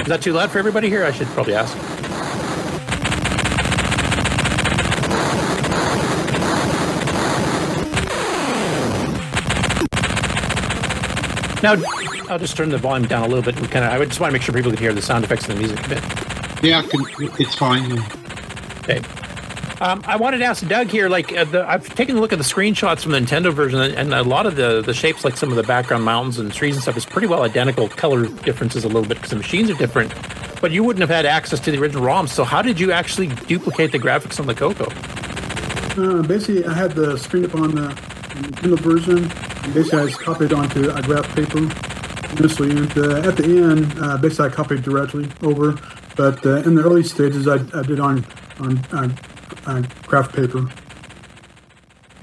Is that too loud for everybody here? I should probably ask. Now, I'll just turn the volume down a little bit. And kind of, I just want to make sure people can hear the sound effects and the music a bit. Yeah, can, it's fine. Okay. Um, I wanted to ask Doug here. Like, uh, the, I've taken a look at the screenshots from the Nintendo version, and- and a lot of the the shapes, like some of the background mountains and trees and stuff, is pretty well identical. Color differences a little bit because the machines are different. But you wouldn't have had access to the original ROMs. So how did you actually duplicate the graphics on the Coco? Uh, basically, I had the screen up on the Nintendo version. Basically, I just copied onto a graph paper initially, and uh, at the end, uh, basically, I copied directly over. But uh, in the early stages, I, I did on on uh, uh, graph paper.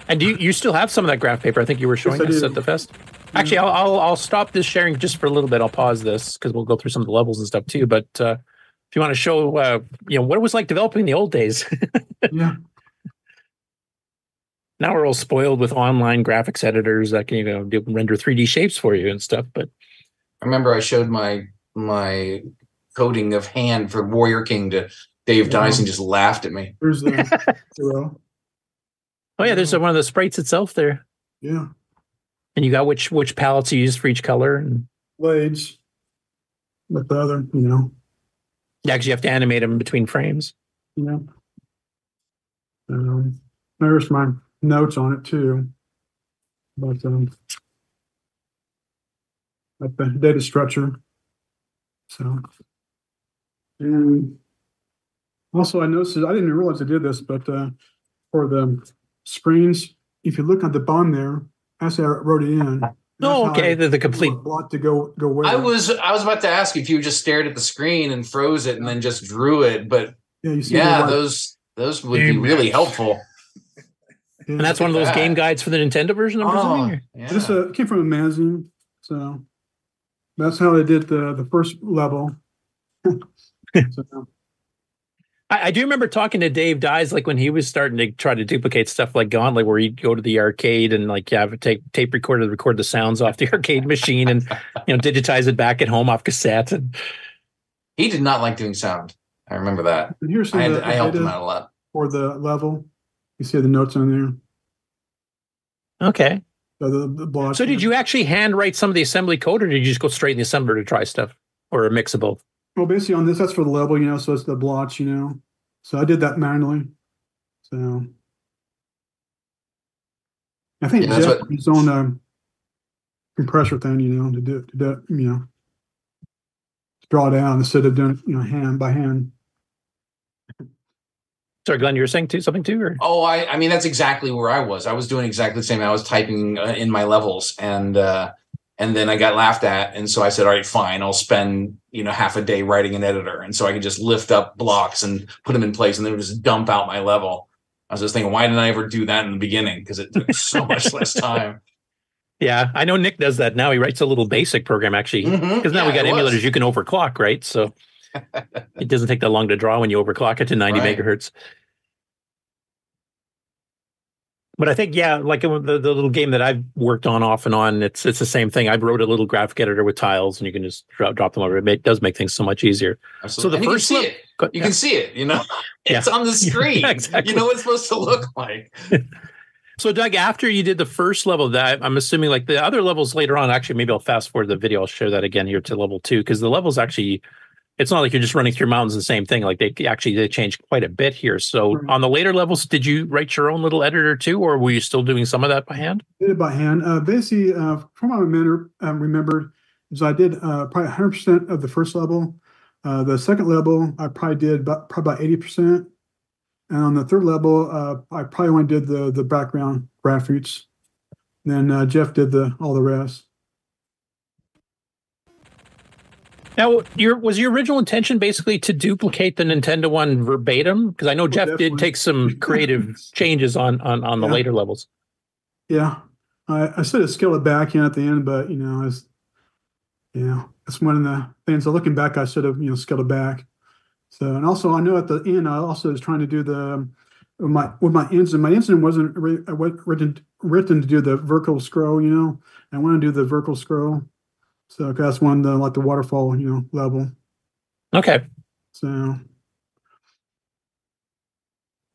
And do you, you still have some of that graph paper? I think you were showing I us at the fest. Actually, I'll, I'll I'll stop this sharing just for a little bit. I'll pause this because we'll go through some of the levels and stuff too. But uh, if you want to show, uh, you know, what it was like developing in the old days. yeah. Now we're all spoiled with online graphics editors that can you know do, render 3D shapes for you and stuff. But I remember I showed my my coding of hand for Warrior King to Dave Dies and just laughed at me. Here's the zero. Oh yeah, there's one of the sprites itself there, Yeah, and you got which which palettes you use for each color, and blades. With the other, you know, Yeah, because you have to animate them between frames. you know. Um, there's my notes on it too. But um, like the data structure. So, and also I noticed I didn't realize I did this, but uh, for the screens, if you look at the bottom there, as I wrote it in. Oh, okay, the, the complete block to go go where. I was I was about to ask if you just stared at the screen and froze it and then just drew it, but yeah, you see yeah, those those would be really helpful. And that's one of those Yeah. game guides for the Nintendo version, I'm Oh, presuming. or- This uh, came from a magazine, so that's how they did the the first level. so, I, I do remember talking to Dave Dies, like when he was starting to try to duplicate stuff like Gauntlet, where he'd go to the arcade and like you have a tape tape recorder to record the sounds off the arcade machine and you know digitize it back at home off cassette. And He did not like doing sound. I remember that. and here's I, had, I helped him out a lot. for the level. You see the notes on there. okay. So the, the blocks. So did you actually handwrite some of the assembly code, or did you just go straight in the assembler to try stuff, or a mix of both? Well, basically on this, that's for the level, you know. So it's the blotch, you know. So I did that manually. So I think Yeah, Jeff what- on own um, compressor thing, you know, to do to do you know to draw it out instead of doing you know, hand by hand. Sorry, Glen, you were saying too something too, or Oh, I, I mean, that's exactly where I was. I was doing exactly the same. I was typing uh, in my levels, and uh, and then I got laughed at, and so I said, "All right, fine. I'll spend you know half a day writing an editor, and so I could just lift up blocks and put them in place, and then just dump out my level." I was just thinking, why didn't I ever do that in the beginning? Because it took so much less time. yeah, I know Nick does that now. He writes a little basic program actually, because Mhm. now we got it was. emulators you can overclock, right? So it doesn't take that long to draw when you overclock it to 90 Right. megahertz. But I think, yeah, like the, the little game that I've worked on off and on, it's it's the same thing. I wrote a little graphic editor with tiles, and you can just drop, drop them over. It does make things so much easier. Absolutely. So the And first you can see it. You yeah. can see it. You know, Yeah. it's on the screen. Yeah, exactly. You know what it's supposed to look like. So, Doug, after you did the first level, that I'm assuming like the other levels later on. Actually, maybe I'll fast forward the video. I'll share that again here to level two because the levels actually, it's not like you're just running through mountains. The same thing. Like they actually they changed quite a bit here. So, Right. on the later levels, did you write your own little editor too, or were you still doing some of that by hand? Did it by hand. Uh, basically, uh, from what I remember, um, remembered is I did uh, probably 100 percent of the first level. Uh, the second level, I probably did about probably about 80 percent, and on the third level, uh, I probably only did the the background graphics. Then uh, Jeff did the all the rest. Now, your was your original intention basically to duplicate the Nintendo one verbatim? Because I know Jeff did take some creative changes on on on the Yeah. later levels. Yeah, I, I should have scaled it back in at the end, but you know, it's yeah, that's one of the things. So looking back, I should have you know scaled it back. So and also I know at the end I also was trying to do the um, with my with my engine. My engine wasn't ri- wa- written written to do the vertical scroll, you know. I want to do the vertical scroll, so that's one the like the waterfall, you know, level. Okay. So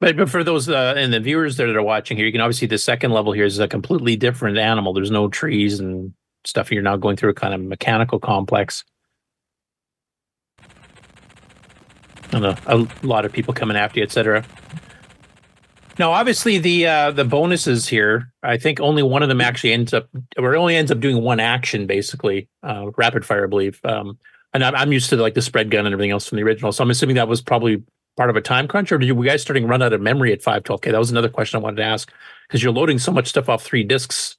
But, but for those uh, and the viewers that are watching here, you can obviously the second level here is a completely different animal. There's no trees and stuff. You're now going through a kind of mechanical complex. And a, a lot of people coming after you, etc. Now, obviously, the uh, the bonuses here. I think only one of them actually ends up, or only ends up doing one action, basically, uh, rapid fire, I believe. Um, and I'm, I'm used to like the spread gun and everything else from the original, so I'm assuming that was probably part of a time crunch, or did you guys starting to run out of memory at 512k? That was another question I wanted to ask because you're loading so much stuff off three discs,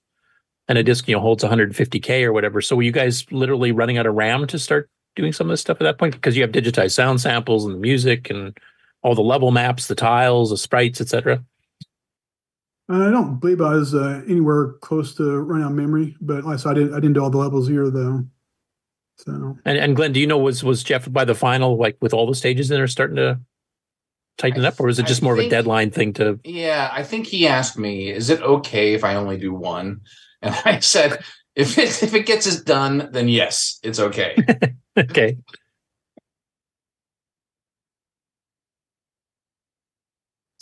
and a disc you know holds 150k or whatever. So were you guys literally running out of RAM to start doing some of this stuff at that point because you have digitized sound samples and the music and all the level maps, the tiles, the sprites, etc. I don't believe I was uh, anywhere close to running out of memory, but like I said, I didn't I didn't do all the levels here though. So And and Glen, do you know was was Jeff by the final like with all the stages in there starting to tighten it up, or is it I just more of a deadline thing to? Yeah, I think he asked me, "Is it okay if I only do one?" And I said, "If it if it gets us done, then yes, it's okay." okay.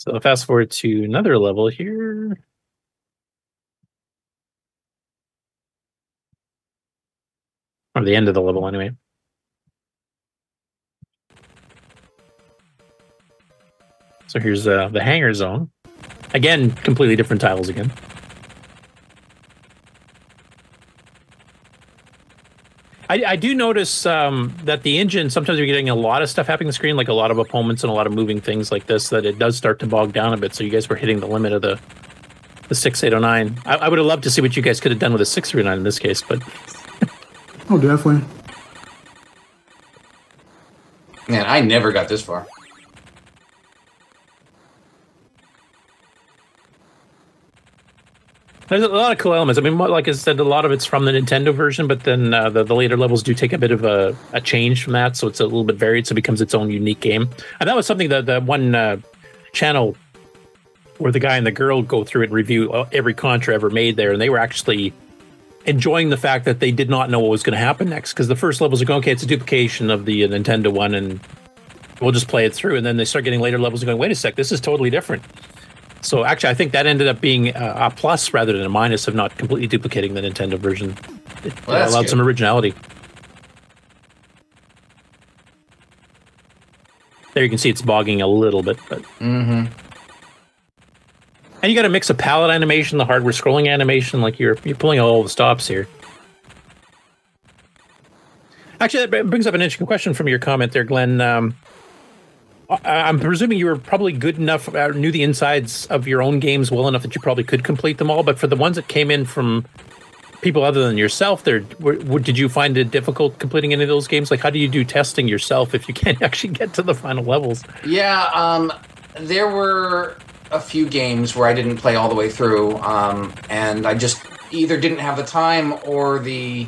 So fast forward to another level here. Or the end of the level, anyway. So here's uh, the hangar zone. Again, completely different tiles again. I, I do notice um, that the engine sometimes you're getting a lot of stuff happening on the screen, like a lot of opponents and a lot of moving things like this. That it does start to bog down a bit. So you guys were hitting the limit of the the six eight oh nine. I, I would have loved to see what you guys could have done with a six three nine in this case, but Oh, definitely. Man, I never got this far. There's a lot of cool elements. I mean, like I said, a lot of it's from the Nintendo version, but then uh, the, the later levels do take a bit of a, a change from that, so it's a little bit varied, so it becomes its own unique game. And that was something that the one uh, channel where the guy and the girl go through and review uh, every Contra ever made there, and they were actually enjoying the fact that they did not know what was going to happen next because the first levels are going, okay, it's a duplication of the uh, Nintendo one, and we'll just play it through. And then they start getting later levels and going, wait a sec, this is totally different. So actually, I think that ended up being a, plus rather than a minus of not completely duplicating the Nintendo version. It Well, allowed good. some originality. There you can see it's bogging a little bit, but Mm-hmm. and you got a mix of palette animation, the hardware scrolling animation, like you're you're pulling all the stops here. Actually, that brings up an interesting question from your comment there, Glen. Um, I'm presuming you were probably good enough, uh, knew the insides of your own games well enough that you probably could complete them all. But for the ones that came in from people other than yourself, there, did you find it difficult completing any of those games? Like, how do you do testing yourself if you can't actually get to the final levels? Yeah, um, there were a few games where I didn't play all the way through, um, and I just either didn't have the time or the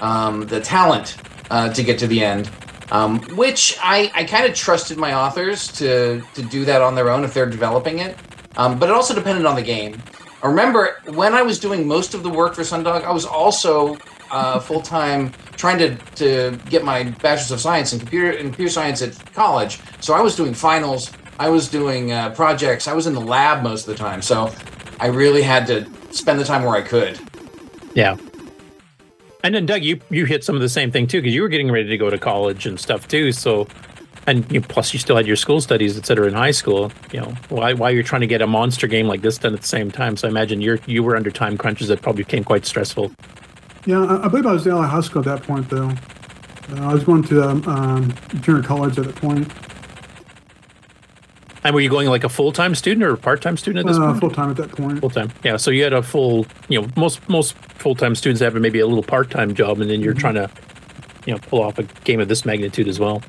um, the talent uh, to get to the end. Um, which I, I kind of trusted my authors to to do that on their own if they're developing it. Um, but it also depended on the game. I remember when I was doing most of the work for Sundog, I was also uh, full time trying to, to get my bachelor's of science in computer in computer science at college. So I was doing finals, I was doing uh, projects, I was in the lab most of the time. So I really had to spend the time where I could. Yeah. And then Doug, you you hit some of the same thing too because you were getting ready to go to college and stuff too. So, and you, plus you still had your school studies, et cetera, in high school. You know, why why you're trying to get a monster game like this done at the same time. So I imagine you're you were under time crunches that probably became quite stressful. Yeah, I, I believe I was of high school at that point, though. Uh, I was going to um, um, junior college at that point. And were you going like a full time student or a part time student at this Uh, point? full time at that point. Full time. Yeah. So you had a full. You know, most most full time students have maybe a little part time job, and then you're trying to, you know, pull off a game of this magnitude as well.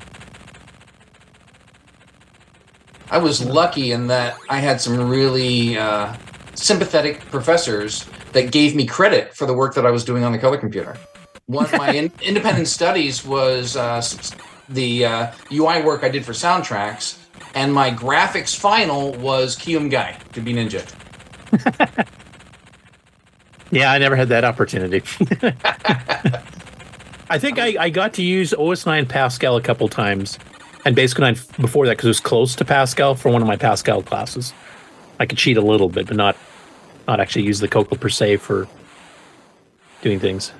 I was lucky in that I had some really uh, sympathetic professors that gave me credit for the work that I was doing on the color computer. One of my in- independent studies was uh, the uh, UI work I did for soundtracks, and my graphics final was Kyum Guy to be Ninja. Yeah, I never had that opportunity. I think I, I got to use OS9 Pascal a couple times, and Basic 9 before that because it was close to Pascal for one of my Pascal classes. I could cheat a little bit, but not not actually use the Coco per se for doing things.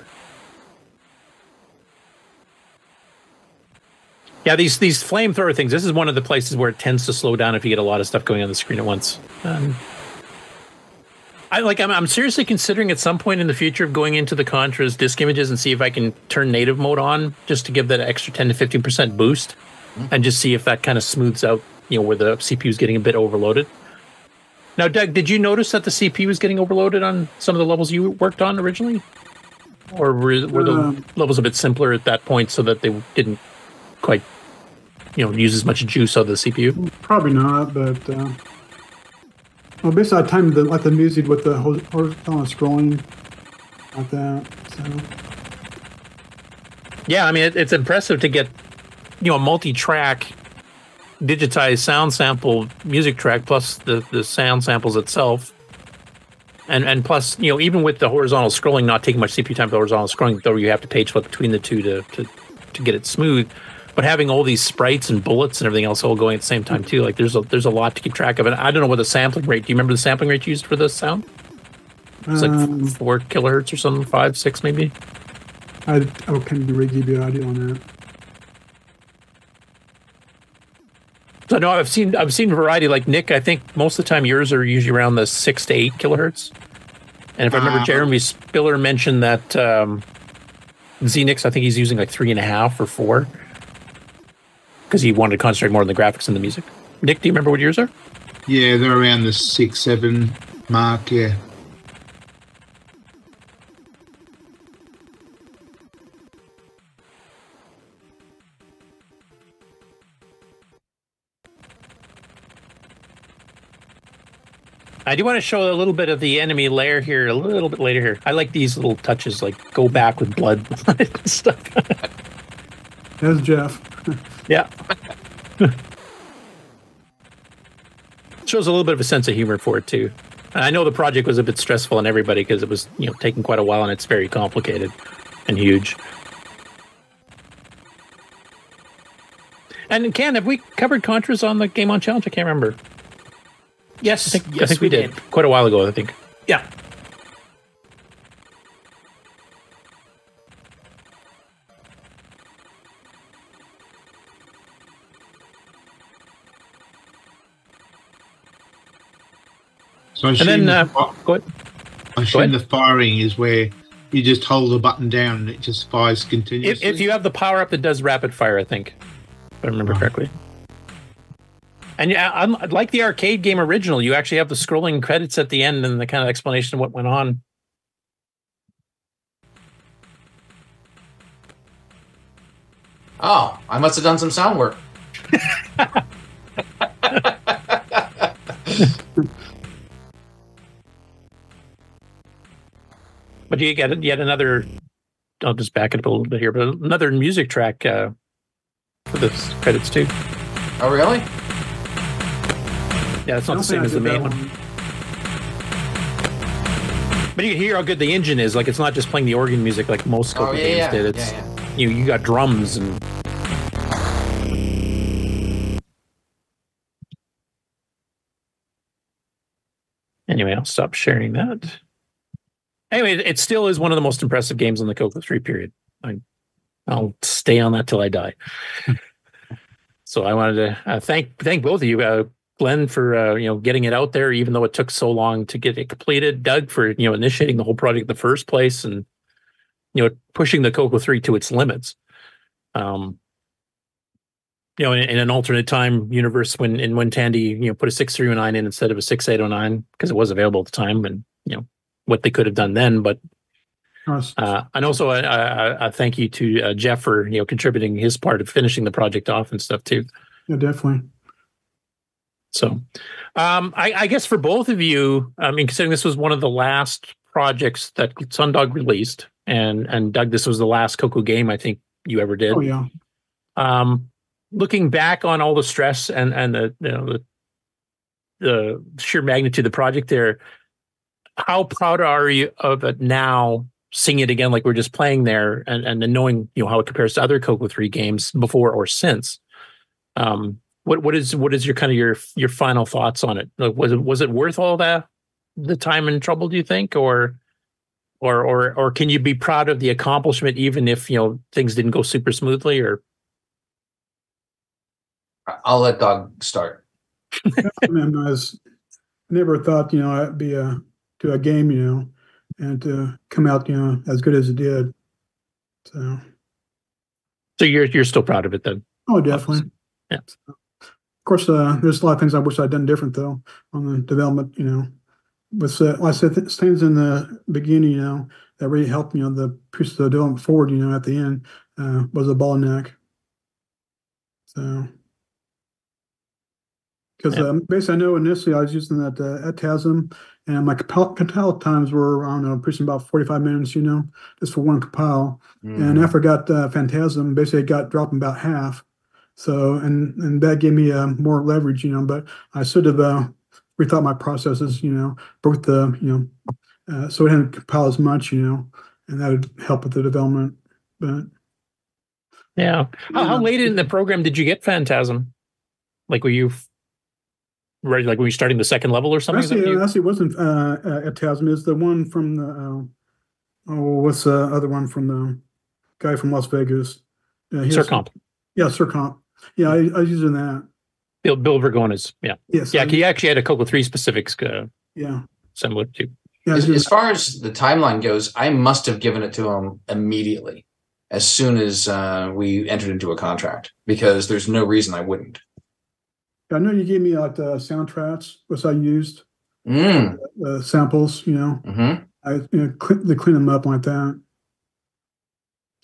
Yeah, these these flamethrower things. This is one of the places where it tends to slow down if you get a lot of stuff going on the screen at once. Um, I like. I'm, I'm seriously considering at some point in the future of going into the Contras disk images and see if I can turn native mode on just to give that extra 10 to 15 percent boost, and just see if that kind of smooths out, you know, where the CPU is getting a bit overloaded. Now, Doug, did you notice that the CPU was getting overloaded on some of the levels you worked on originally, or were, were the Um, levels a bit simpler at that point so that they didn't quite, you know, use as much juice out of the CPU? Probably not, but uh, well, basically I timed the like the music with the horizontal scrolling, like that. So Yeah, I mean, it, it's impressive to get, you know, a multi-track digitized sound sample music track plus the, the sound samples itself. And and plus, you know, even with the horizontal scrolling not taking much CPU time for the horizontal scrolling, though you have to page flip between the two to, to, to get it smooth. But having all these sprites and bullets and everything else all going at the same time too, like there's a there's a lot to keep track of. And I don't know what the sampling rate. Do you remember the sampling rate you used for this sound? It's like Um, four kilohertz or something, five, six maybe. I, I can't give you an idea on that. So no, I've seen I've seen variety. Like Nick, I think most of the time yours are usually around the six to eight kilohertz. And if I remember, Uh, Jeremy Spiller mentioned that um, Xenix, I think he's using like three and a half or four because he wanted to concentrate more on the graphics and the music. Nick, do you remember what yours are? Yeah, they're around the six, seven mark. Yeah. I do want to show a little bit of the enemy layer here a little bit later here. I like these little touches, like go back with blood and stuff. That's Jeff. Yeah. Shows a little bit of a sense of humor for it too. And I know the project was a bit stressful on everybody because it was, you know, taking quite a while and it's very complicated and huge. And Ken, have we covered Contras on the Game On Challenge? I can't remember. Yes, I think, I think we, we did. did. quite a while ago. I think. Yeah. So I And assume, then, the uh, fi- go ahead. I assume ahead. the firing is where you just hold the button down and it just fires continuously. if you have the power up that does rapid fire, I think, if I remember correctly. And yeah, I'm, like the arcade game original, you actually have the scrolling credits at the end and the kind of explanation of what went on. Oh, I must have done some sound work. But you get yet another. I'll just back it up a little bit here, but another music track uh, for this credits too. Oh, really? Yeah, it's not the same as the main that one. But you can hear how good the engine is. Like it's not just playing the organ music like most Oh, yeah, games yeah, did. It's yeah, you you got drums and Anyway, I'll stop sharing that. Anyway, it still is one of the most impressive games in the Coco 3 period. I, I'll stay on that till I die. so I wanted to uh, thank thank both of you, uh, Glen, for uh, you know getting it out there, even though it took so long to get it completed. Doug for you know initiating the whole project in the first place, and you know pushing the Coco 3 to its limits. Um, you know, in, in an alternate time universe, when in when Tandy you know put a six three oh nine in instead of a six eight oh nine because it was available at the time, and you know what they could have done then. But uh, and also a thank you to uh, Jeff for you know contributing his part of finishing the project off and stuff too. Yeah, definitely. So, um, I, I guess for both of you, I mean, considering this was one of the last projects that Sundog released, and and Doug, this was the last Coco game I think you ever did. Oh yeah. Um, looking back on all the stress and and the you know the the sheer magnitude of the project there, how proud are you of it now? Seeing it again, like we're just playing there, and and then knowing you know how it compares to other Coco three games before or since. Um, what what is what is your kind of your your final thoughts on it? Like, was it was it worth all that the time and trouble? Do you think, or or or or can you be proud of the accomplishment even if you know things didn't go super smoothly? Or I'll let Doug start. I mean, I was never thought, you know, I'd be a to a game, you know, and to come out, you know, as good as it did. So, so you're you're still proud of it then? oh, definitely. Yeah. Of course, uh, there's a lot of things I wish I'd done different though on the development. You know, with uh, like I said, th- things in the beginning, you know, that really helped you know the push the development forward. You know, at the end uh, was a bottleneck. So, because Yeah. um, basically, I know initially I was using that uh, Atasm, and my compile, compile times were I don't know, pushing about 45 minutes. You know, just for one compile. And Mm. after I got uh, Phantasm, basically it got dropping about half. So and and that gave me uh, more leverage, you know. But I sort of uh, rethought my processes, you know, broke the you know, uh, so it didn't compile as much, you know, and that would help with the development. But Yeah. How, how late in the program did you get Phantasm? Like, were you ready? Like, were you starting the second level or something? Is that Actually, you- uh, actually, it wasn't uh, uh, at Tasman. It's the one from the. Uh, oh, what's the other one from the guy from Las Vegas? Yeah, he has- Surcomp. Yeah, Surcomp. Yeah, I, I was using that. Bill, Bill Vergona's. Yeah. Yes, Yeah. I- He actually had a Coco 3 specifics uh, Yeah. similar to. As, as far as the timeline goes, I must have given it to him immediately, as soon as uh, we entered into a contract, because there's no reason I wouldn't. I know you gave me like the soundtracks, which I used, Mm. uh, samples. You know, Mhm. I you know, cl- to clean them up like that.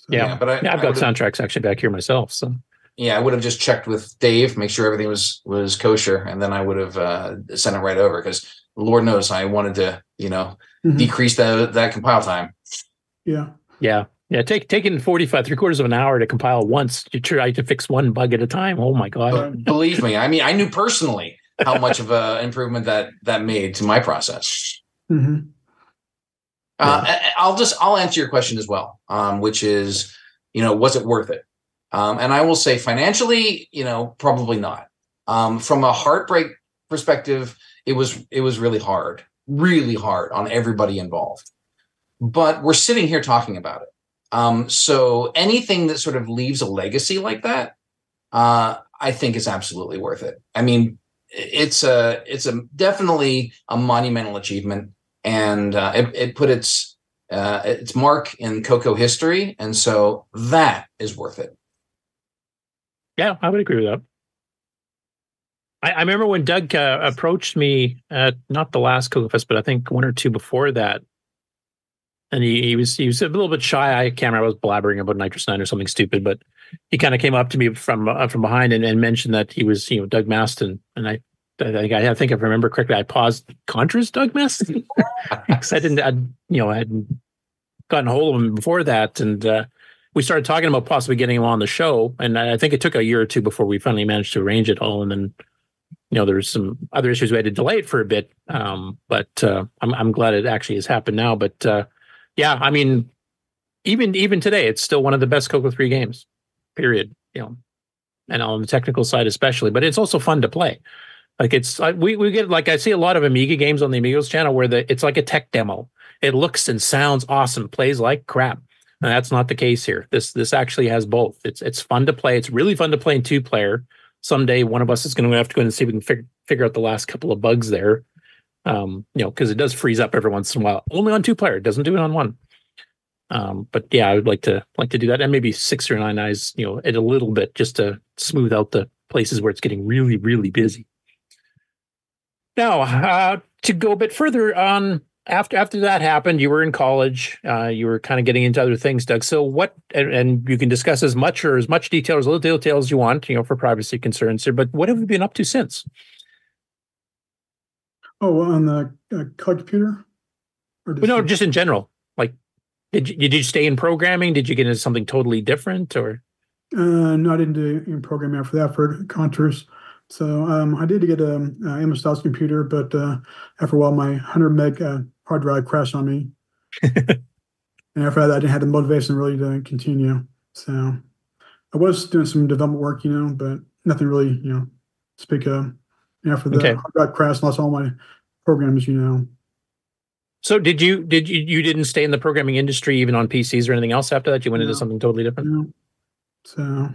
Yeah. Yeah, but I- yeah, I've I got soundtracks actually back here myself. So, Yeah, I would have just checked with Dave, make sure everything was was kosher, and then I would have uh, sent it right over because Lord knows I wanted to, you know, Mhm. decrease that that compile time. Yeah. yeah. Yeah. Take, taking 45, three quarters of an hour to compile once to try to fix one bug at a time. Oh, my God. Believe me, I mean, I knew personally how much of a improvement that that made to my process. hmm Uh, I- I'll just I'll answer your question as well, um, which is, you know, was it worth it? Um, and I will say financially, you know, probably not. Um, from a heartbreak perspective, it was it was really hard, really hard on everybody involved. But we're sitting here talking about it. Um, so anything that sort of leaves a legacy like that, uh, I think is absolutely worth it. I mean, it's a it's a definitely a monumental achievement and uh, it, it put its uh, its mark in Coco history, and so that is worth it. Yeah, I would agree with that. I, I remember when Doug uh, approached me at not the last Coco Fest, but I think one or two before that. And he, he was he was a little bit shy. I can't remember. I was blabbering about NitrOS-9 or something stupid, but he kind of came up to me from uh, from behind and, and mentioned that he was you know Doug Masten, and I I think I, I think if I remember correctly, I paused Contra's Doug Masten because I didn't I, you know I hadn't gotten a hold of him before that, and uh, we started talking about possibly getting him on the show. And I I think it took a year or two before we finally managed to arrange it all. And then, you know, there's some other issues we had to delay it for a bit. Um, but uh, I'm I'm glad it actually has happened now. But uh, yeah, I mean, even even today, it's still one of the best Coco three games. Period. You know, and on the technical side especially, but it's also fun to play. Like it's I, we we get like I see a lot of Amiga games on the Amigos channel where the it's like a tech demo. It looks and sounds awesome, plays like crap. And that's not the case here. This this actually has both. It's it's fun to play. It's really fun to play in two player. Someday one of us is going to have to go in and see if we can figure figure out the last couple of bugs there. Um, you know, because it does freeze up every once in a while. Only on two player. It doesn't do it on one. Um, but yeah, I would like to like to do that, and maybe six or nine eyes. You know, it a little bit just to smooth out the places where it's getting really really busy. Now, uh, to go a bit further on after after that happened, you were in college. Uh, you were kind of getting into other things, Doug. So what? And, and you can discuss as much or as much detail as little detail as you want, you know, for privacy concerns here. But what have you been up to since? Oh, on the uh, computer. Or Well, no, just in general. Like, did you, did you stay in programming? Did you get into something totally different, or? Uh, no, I didn't do any programming after that for Contras. So um, I did get a, a MS DOS computer, but uh, after a while, my 100 meg uh, hard drive crashed on me. and after that, I didn't have the motivation really to continue. So I was doing some development work, you know, but nothing really, you know, speak of. After the Okay. hard drive crashed, lost all my programs, you know. So did you did you you didn't stay in the programming industry even on PCs or anything else after that? You went into something totally different. You. So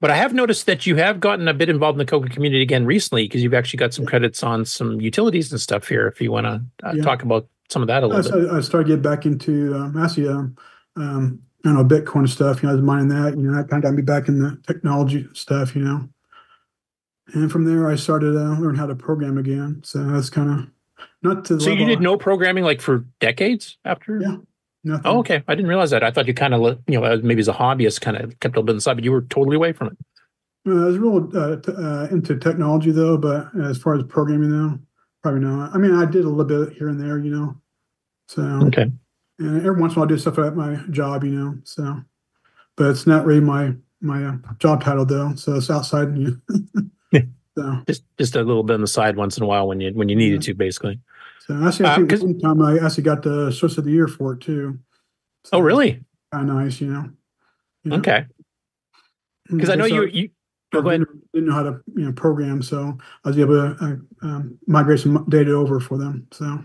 But I have noticed that you have gotten a bit involved in the Coco community again recently because you've actually got some credits on some utilities and stuff here. If you want to uh, Yeah. talk about some of that a little bit. I started getting back into um, actually, um, um, I know, Bitcoin stuff. You know, I was mining that. You know, that kind of got me back in the technology stuff. You know, and from there, I started uh, learn how to program again. So that's kind of not to the So you did I- no programming like for decades after? Yeah. Nothing. Oh, okay. I didn't realize that. I thought you kind of, you know, maybe as a hobbyist, kind of kept a little bit inside, but you were totally away from it. Uh, I was real uh, t- uh, into technology though, but as far as programming though, probably not. I mean, I did a little bit here and there, you know. So Okay. and every once in a while I do stuff at my job, you know. So, but it's not really my my uh, job title though. So it's outside. You so Just just a little bit on the side once in a while when you when you needed to, basically. so actually, I Uh, think 'cause- one time I actually got the source of the year for it too. Oh, really? Kind of nice, you know. you know. Okay. Because I know so- you you I go ahead. didn't, know how to you know program, so I was able to uh, um, migrate some data over for them. So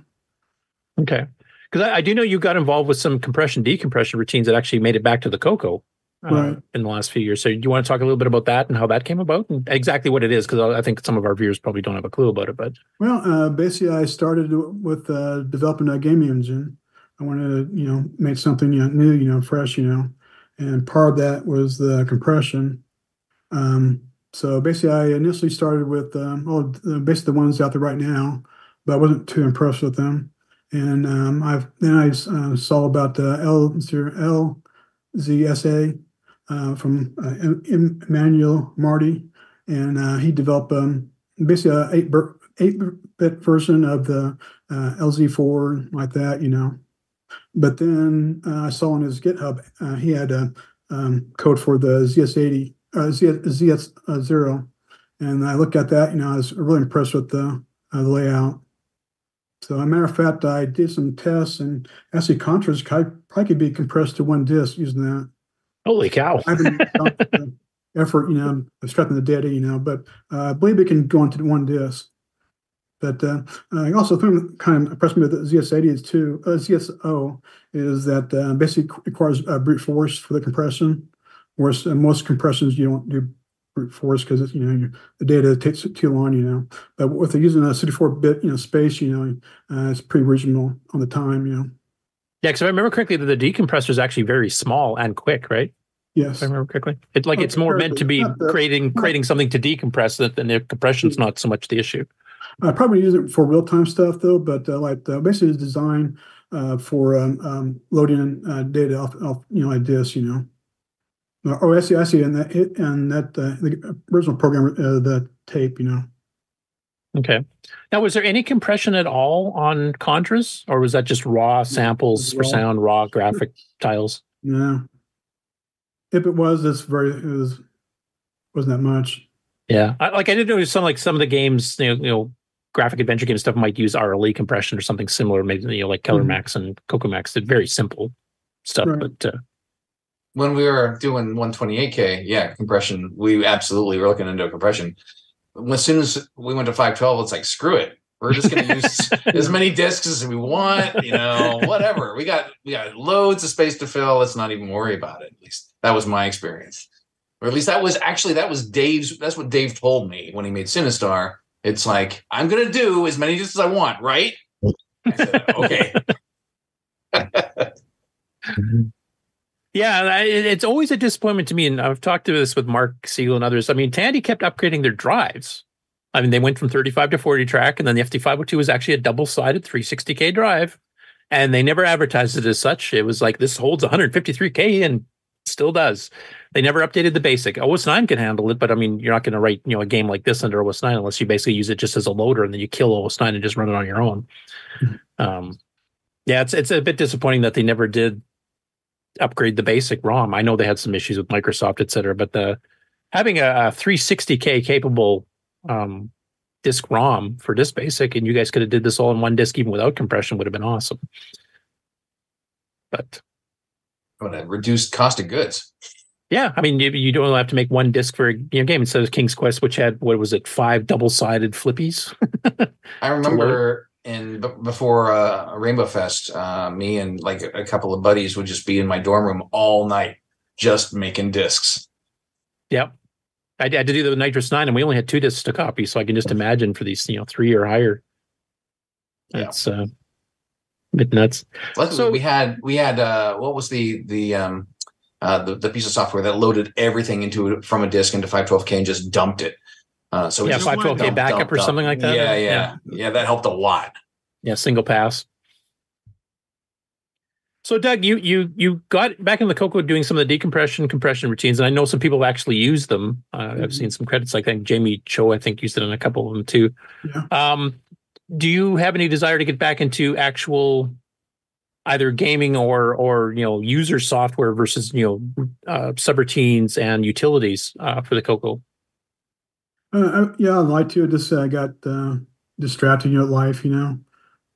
Okay. Because I, I do know you got involved with some compression decompression routines that actually made it back to the Coco uh, Right. in the last few years. So do you want to talk a little bit about that and how that came about and exactly what it is? Because I I think some of our viewers probably don't have a clue about it. But Well, uh, basically, I started with uh, developing a game engine. I wanted to, you know, make something you know, new, you know, fresh, you know, and part of that was the compression. Um, so basically, I initially started with, um, well, basically the ones out there right now, but I wasn't too impressed with them. And um, I've then I uh, saw about the L LZSA uh, from uh, Em- Em- Emmanuel Marty, and uh, he developed um, basically a eight eight bit version of the uh, LZ4 like that, you know. But then I saw on his GitHub he had a um, code for the ZX80 uh, ZS, ZS uh, zero, and I looked at that. You know, I was really impressed with the, the layout. So, a matter of fact, I did some tests, and actually, Contras probably probably could be compressed to one disk using that. Holy cow! I haven't effort, you know, extracting the data, you know, but uh, I believe it can go into one disk. But uh, I also think kind of impressed me with the ZX80 is too, uh, ZSO is that uh, basically requires uh, brute force for the compression, whereas uh, most compressions you don't do brute force because you know the data takes too long, you know. But with using a 64-bit you know space, you know, uh, it's pretty reasonable on the time, you know. Yeah, because if I remember correctly, the decompressor is actually very small and quick, right? Yes. If I remember correctly. It's like Oh, it's more meant to be creating creating something to decompress that than the is not so much the issue. I probably use it for real time stuff though, but uh, like uh, basically it's designed uh, for um, um, loading uh, data off, off you know like this, you know. Uh, Oh, I see, I see, and that it and that uh, the original program, uh, the tape, you know. Okay. Now, was there any compression at all on Contras, or was that just raw samples for sound, raw graphic tiles? Yeah. If it was, it's very it was wasn't that much. Yeah, I, like I did notice some like some of the games, you know, you know, graphic adventure game stuff might use RLE compression or something similar. Maybe you know, like Keller Mhm. Max and Coco Max did very simple stuff, Right. but uh, when we were doing 128k, yeah, compression, we absolutely were looking into compression. As soon as we went to 512, it's like screw it. We're just going to use as many disks as we want, you know, whatever. We got we got loads of space to fill. Let's not even worry about it. At least that was my experience, or at least that was actually that was Dave's. That's what Dave told me when he made Sinistar. It's like I'm going to do as many disks as I want, right? I said, okay. Mm-hmm. Yeah, it's always a disappointment to me, and I've talked to this with Mark Siegel and others. I mean, Tandy kept upgrading their drives. I mean, they went from 35 to 40 track, and then the FD502 was actually a double-sided 360k drive, and they never advertised it as such. It was like this holds 153k and still does. They never updated the basic. OS 9 can handle it, but I mean, you're not going to write you know a game like this under OS 9 unless you basically use it just as a loader, and then you kill OS 9 and just run it on your own. Um, yeah, it's it's a bit disappointing that they never did upgrade the basic ROM. I know they had some issues with Microsoft, et cetera, but the having a, a 360k capable um, disk ROM for this basic, and you guys could have did this all in one disk even without compression, would have been awesome. But What a reduced cost of goods. yeah, I mean, you, you don't have to make one disc for a you know, game instead of King's Quest, which had what was it, five double-sided flippies. I remember in b- before uh, Rainbow Fest, uh, me and like a couple of buddies would just be in my dorm room all night, just making discs. Yep. I, I had to do the NitrOS-9, and we only had two discs to copy, so I can just imagine for these, you know, three or higher. That's uh, a bit nuts. Luckily, we had we had uh, what was the the um uh, the the piece of software that loaded everything into from a disk into 512k and just dumped it. Uh, so we Yeah, just 512K backup dump, or something like that? Yeah, Yeah. yeah, yeah. That helped a lot. Yeah, single pass. So Doug, you you you got back in the Coco doing some of the decompression compression routines, and I know some people actually use them. Uh, I've seen some credits, like I think Jamie Cho, I think, used it in a couple of them too. Yeah. Um, do you have any desire to get back into actual either gaming or or you know user software versus you know uh, subroutines and utilities uh, for the Coco? Uh, I, yeah, I'd like to. I just uh, got uh, distracted, you know, life, you know.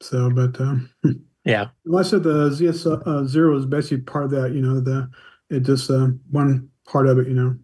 So, but um, Yeah. Well, I said the ZS uh, zero is basically part of that. You know, the it just uh, one part of it, you know.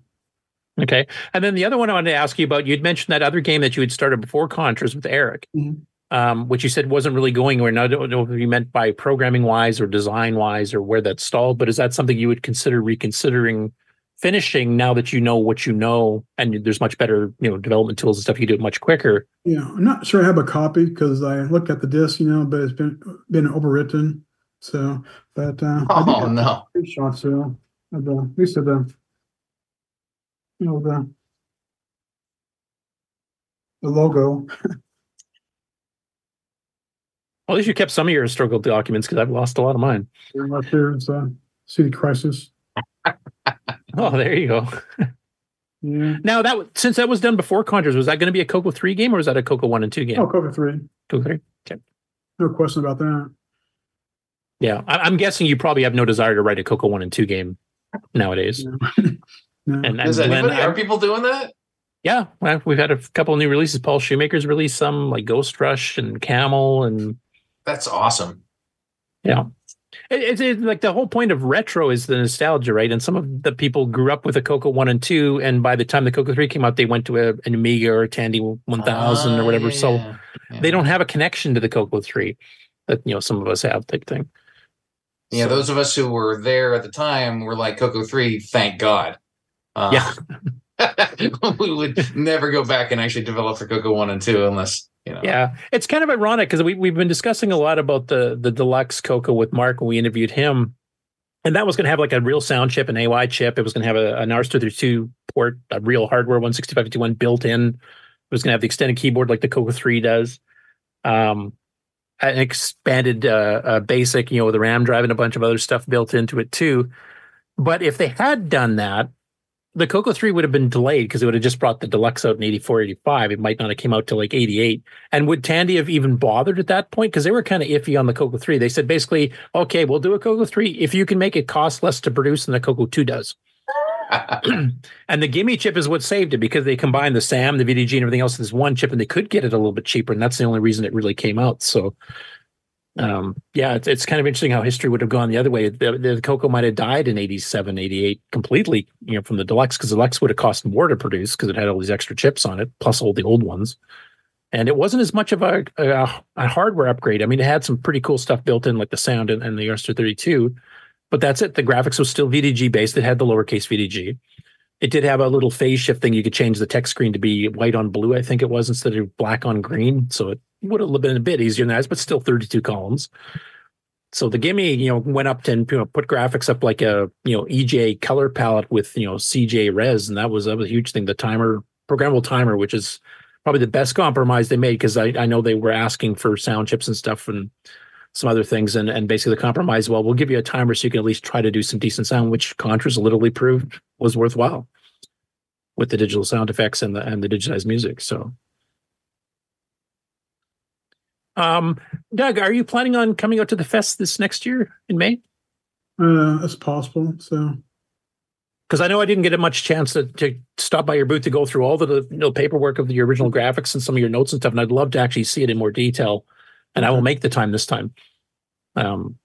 Okay. And then the other one I wanted to ask you about, you'd mentioned that other game that you had started before Contras with Eric, Mhm. um, which you said wasn't really going where. Now, I don't know if you meant by programming wise or design wise or where that stalled, but is that something you would consider reconsidering finishing now that you know what you know and there's much better, you know, development tools and stuff, you do it much quicker? Yeah, I'm not sure I have a copy because I looked at the disc, you know, but it's been been overwritten. So, but uh, I do Oh have no. screenshots uh, of the at least of the you know the the logo. Well, at least you kept some of your historical documents because I've lost a lot of mine. Right there's uh, City Crisis. Oh, there you go. Yeah. Now that w- since that was done before Contras, was that going to be a Coco three game or was that a Coco one and two game? Oh, Coco Three. Coco three. Okay. No question about that. Yeah, I, I'm guessing you probably have no desire to write a Coco one and two game nowadays. No. And, and Does Glen, anybody? I'm- Are people doing that? yeah, well, we've had a couple of new releases. Paul Shoemaker's released some like Ghost Rush and Camel, and That's awesome. yeah, it, it's it's like the whole point of retro is the nostalgia, right? And some of the people grew up with a Coco one and two, and by the time the Coco three came out, they went to a, an Amiga or a Tandy one thousand Ah, or whatever. yeah, so yeah, yeah. they don't have a connection to the Coco three that you know some of us have, type thing. Yeah, So- those of us who were there at the time were like Coco three. Thank God. Uh, Yeah. we would never go back and actually develop for Coco one and two unless know. Yeah, it's kind of ironic because we we've been discussing a lot about the the deluxe Coco with Mark when we interviewed him, and that was going to have like a real sound chip, an AY chip. It was going to have a, an RS-232 port, a real hardware 16551 built in. It was going to have the extended keyboard like the Coco 3 does. Um, an expanded uh, uh, basic, you know, with a RAM drive and a bunch of other stuff built into it too. But if they had done that, the Coco 3 would have been delayed because it would have just brought the deluxe out in 84, 85. It might not have came out till like 88. And would Tandy have even bothered at that point? Because they were kind of iffy on the Coco 3. They said basically, okay, we'll do a Coco 3 if you can make it cost less to produce than the Coco 2 does. and the GIME chip is what saved it because they combined the SAM, the VDG, and everything else in this one chip, and they could get it a little bit cheaper. And that's the only reason it really came out. So, um, yeah, it's, it's kind of interesting how history would have gone the other way. The, the Coco might have died in 87, 88 completely, you know, from the deluxe because the deluxe would have cost more to produce because it had all these extra chips on it, plus all the old ones. And it wasn't as much of a, a, a hardware upgrade. I mean, it had some pretty cool stuff built in, like the sound and, and the RS-232, but that's it. The graphics was still VDG based. It had the lowercase VDG. It did have a little phase shift thing. You could change the text screen to be white on blue, I think it was, instead of black on green. So it would have been a bit easier than that, but still 32 columns. So the GIME, you know, went up to and you know, put graphics up like a you know EJ color palette with you know CJ res, and that was that was a huge thing. The timer, programmable timer, which is probably the best compromise they made because I, I know they were asking for sound chips and stuff and some other things, and and basically the compromise. Well, we'll give you a timer so you can at least try to do some decent sound, which Contras literally proved was worthwhile with the digital sound effects and the and the digitized music. So. Um, Doug, are you planning on coming out to the fest this next year in May? Uh, it's possible. So Because I know I didn't get a much chance to, to stop by your booth to go through all the you know, paperwork of the original graphics and some of your notes and stuff, and I'd love to actually see it in more detail. And I will make the time this time. Um,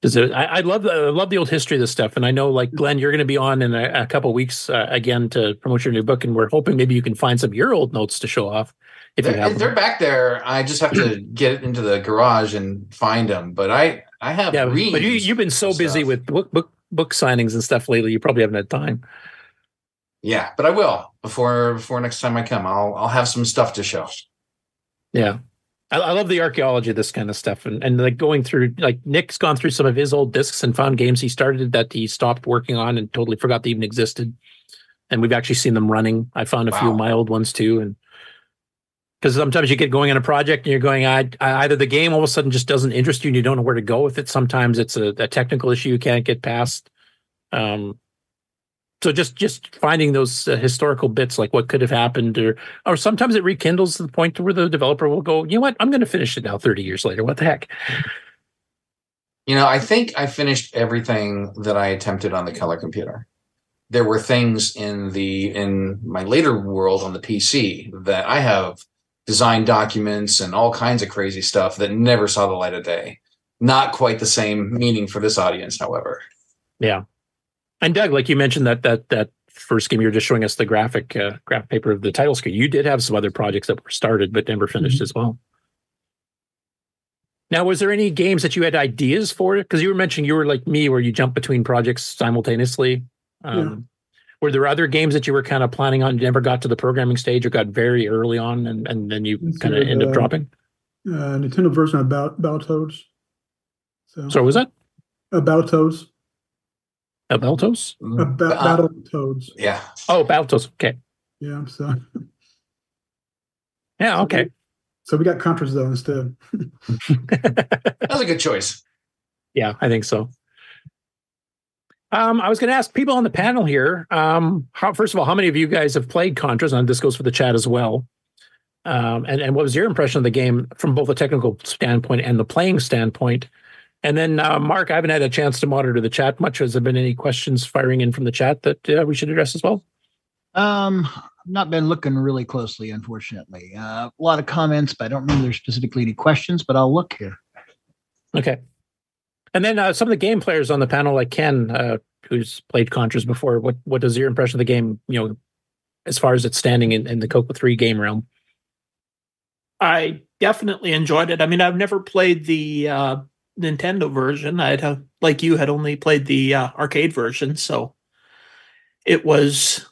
because I, I love the I love the old history of this stuff, and I know like Glen, you're going to be on in a, a couple weeks uh, again to promote your new book, and we're hoping maybe you can find some of your old notes to show off if They're, have. they're them. back there. I just have to get into the garage and find them. But I, I have Yeah, but you, you've been so busy stuff. with book book book signings and stuff lately, you probably haven't had time. Yeah, but I will before before next time I come. I'll I'll have some stuff to show. Yeah. I, I love the archaeology of this kind of stuff and, and like going through like Nick's gone through some of his old discs and found games he started that he stopped working on and totally forgot they even existed. And we've actually seen them running. I found a few of my old ones too. And because sometimes you get going on a project and you're going, I, I either the game all of a sudden just doesn't interest you and you don't know where to go with it. Sometimes it's a, a technical issue you can't get past. Um, so just just finding those uh, historical bits like what could have happened or or sometimes it rekindles to the point to where the developer will go you know what i'm going to finish it now 30 years later what the heck You know, I think I finished everything that I attempted on the color computer. There were things in the in my later world on the PC that I have design documents and all kinds of crazy stuff that never saw the light of day. Not quite the same meaning for this audience, however. yeah And Doug, like you mentioned that that that first game you were just showing us the graphic uh, graphic paper of the title screen. You did have some other projects that were started but never finished Mm-hmm. as well. Now, was there any games that you had ideas for? Because you were mentioning you were like me, where you jump between projects simultaneously. Um, Were there other games that you were kind of planning on, you never got to the programming stage, or got very early on, and, and then you kind of Considered, end up uh, dropping? Uh, Nintendo version of Battle Battletoads. So, So was that uh, Battletoads. uh, Baltos? Uh, ba- Uh, Battletoads. Yeah. Oh, Baltos. Okay. Yeah. I'm so, Yeah. Okay. so we got Contras though instead. That's a good choice. Yeah, I think so. Um, I was going to ask people on the panel here. Um, how, first of all, how many of you guys have played Contras? And this goes for the chat as well. Um, and, and what was your impression of the game from both a technical standpoint and the playing standpoint? And then, uh, Mark, I haven't had a chance to monitor the chat much. Has there been any questions firing in from the chat that uh, we should address as well? Um, I've not been looking really closely, unfortunately. Uh, a lot of comments, but I don't remember there's specifically any questions. But I'll look here. Okay. And then uh, some of the game players on the panel, like Ken, uh, who's played Contras before, what what is your impression of the game? You know, as far as it's standing in, in the Coco Three game realm. I definitely enjoyed it. I mean, I've never played the uh, Nintendo version. I'd like you, had only played the uh, arcade version, so it was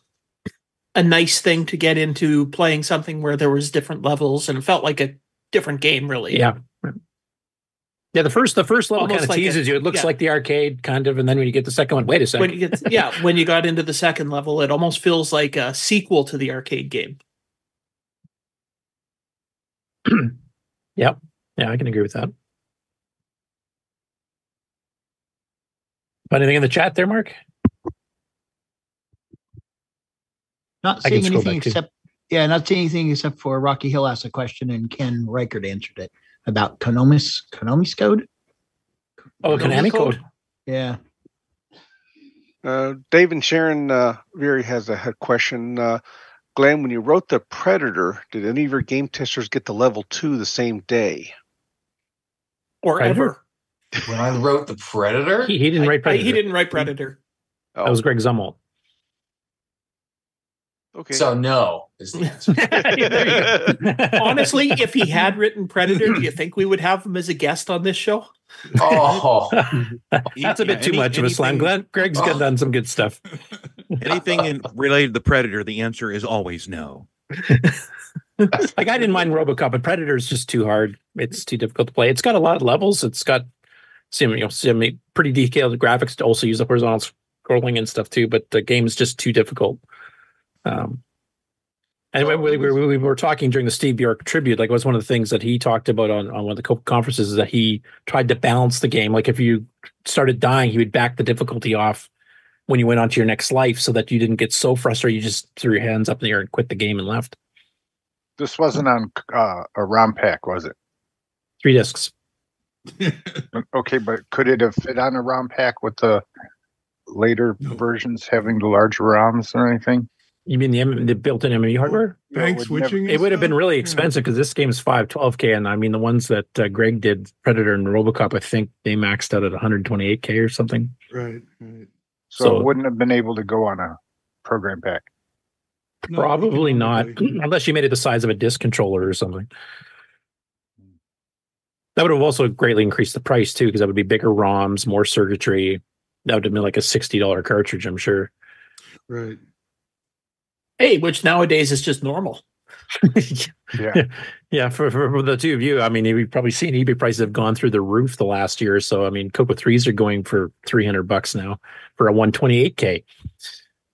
a nice thing to get into playing something where there was different levels and it felt like a different game, really. Yeah. Yeah, the first the first level Almost kind of like a- teases you. It looks yeah. like the arcade kind of, and then when you get the second one, wait a second. When you get, yeah, when you got into the second level, it almost feels like a sequel to the arcade game. Yep. Yeah, I can agree with that. Anything in the chat there, Mark? Not seeing anything except yeah, not seeing anything except for Rocky Hill asked a question and Ken Reichert answered it about Konami's Konami's code. Oh, Konami code. Yeah. Uh, Dave and Sharon uh, Veery has a, a question. Uh, Glen, when you wrote the Predator, did any of your game testers get to level two the same day? Or Predator? ever. When I wrote the Predator, He, he didn't write I- Predator. he didn't write Predator. That was Greg Zumwalt. Okay. so no is the answer. Honestly, if he had written Predator, do you think we would have him as a guest on this show? Oh, That's a bit Yeah, too any- much of a slam. anything- Glen, Greg's oh. done some good stuff. Anything in, related to Predator, the answer is always no. like I didn't mind RoboCop, but Predator is just too hard. It's too difficult to play. It's got a lot of levels. It's got some, you know, some pretty detailed graphics to also use the horizontal scrolling and stuff too. But the game is just too difficult. Um, and when we, we, we were talking during the Steve Bjork tribute, like it was one of the things that he talked about on, on one of the conferences is that he tried to balance the game. Like if you started dying, he would back the difficulty off when you went on to your next life so that you didn't get so frustrated you just threw your hands up in the air and quit the game and left. This wasn't on uh, a ROM pack, was it? Three discs. Okay, but could it have fit on a ROM pack with the later versions having the larger ROMs or anything? You mean the, M- the built-in MMU hardware? Yeah, it would never- It would have been really expensive because this game's 512k, and I mean the ones that uh, Greg did, Predator and RoboCop, I think they maxed out at 128k or something. Right. right. So, So- it wouldn't have been able to go on a program pack. No, Probably not, economically. unless you made it the size of a disc controller or something. That would have also greatly increased the price too, because that would be bigger ROMs, more circuitry. That would have been like a sixty dollar cartridge, I'm sure. Right. Hey, which nowadays is just normal. Yeah. yeah, for, for, for the two of you, I mean, you've probably seen eBay prices have gone through the roof the last year or so. I mean, Coco threes are going for three hundred bucks now for a one twenty eight k.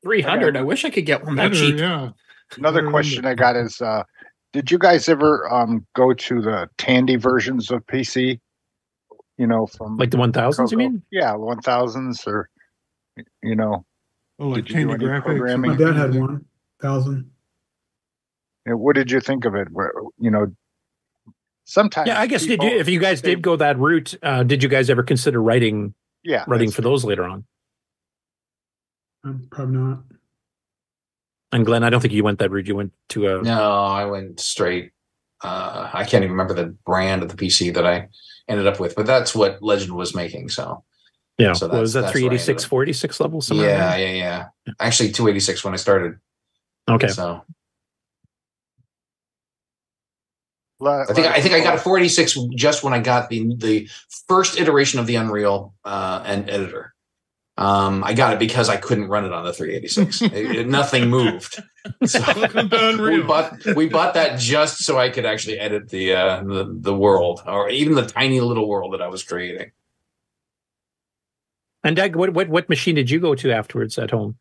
300. I wish I could get one that cheap. Yeah. Another question I got is uh, Did you guys ever um, go to the Tandy versions of PC? You know, from Like the one thousands, you mean? Yeah, one thousands or you know. Oh, like did you do Tandy any graphics. programming? My dad had one thousand. And what did you think of it? Where, You know, sometimes. Yeah, I guess did you, if you guys did go that route, uh, did you guys ever consider writing Yeah, writing for those later on? Um, probably not. And Glen, I don't think you went that route. You went to a No, I went straight. Uh, I can't even remember the brand of the PC that I ended up with, but that's what Legend was making. So Yeah. So So was that that's- that's where I ended 386, up. 46 level? somewhere Yeah, around yeah, yeah. Actually, 286 when I started. There? Okay. So Lot- I think I think I got a 486 just when I got the the first iteration of the Unreal uh, and editor. Um, I got it because I couldn't run it on the 386. It- it- nothing moved. So we Unreal. bought we bought that just so I could actually edit the uh, the the world or even the tiny little world that I was creating. And Doug, what, what what machine did you go to afterwards at home?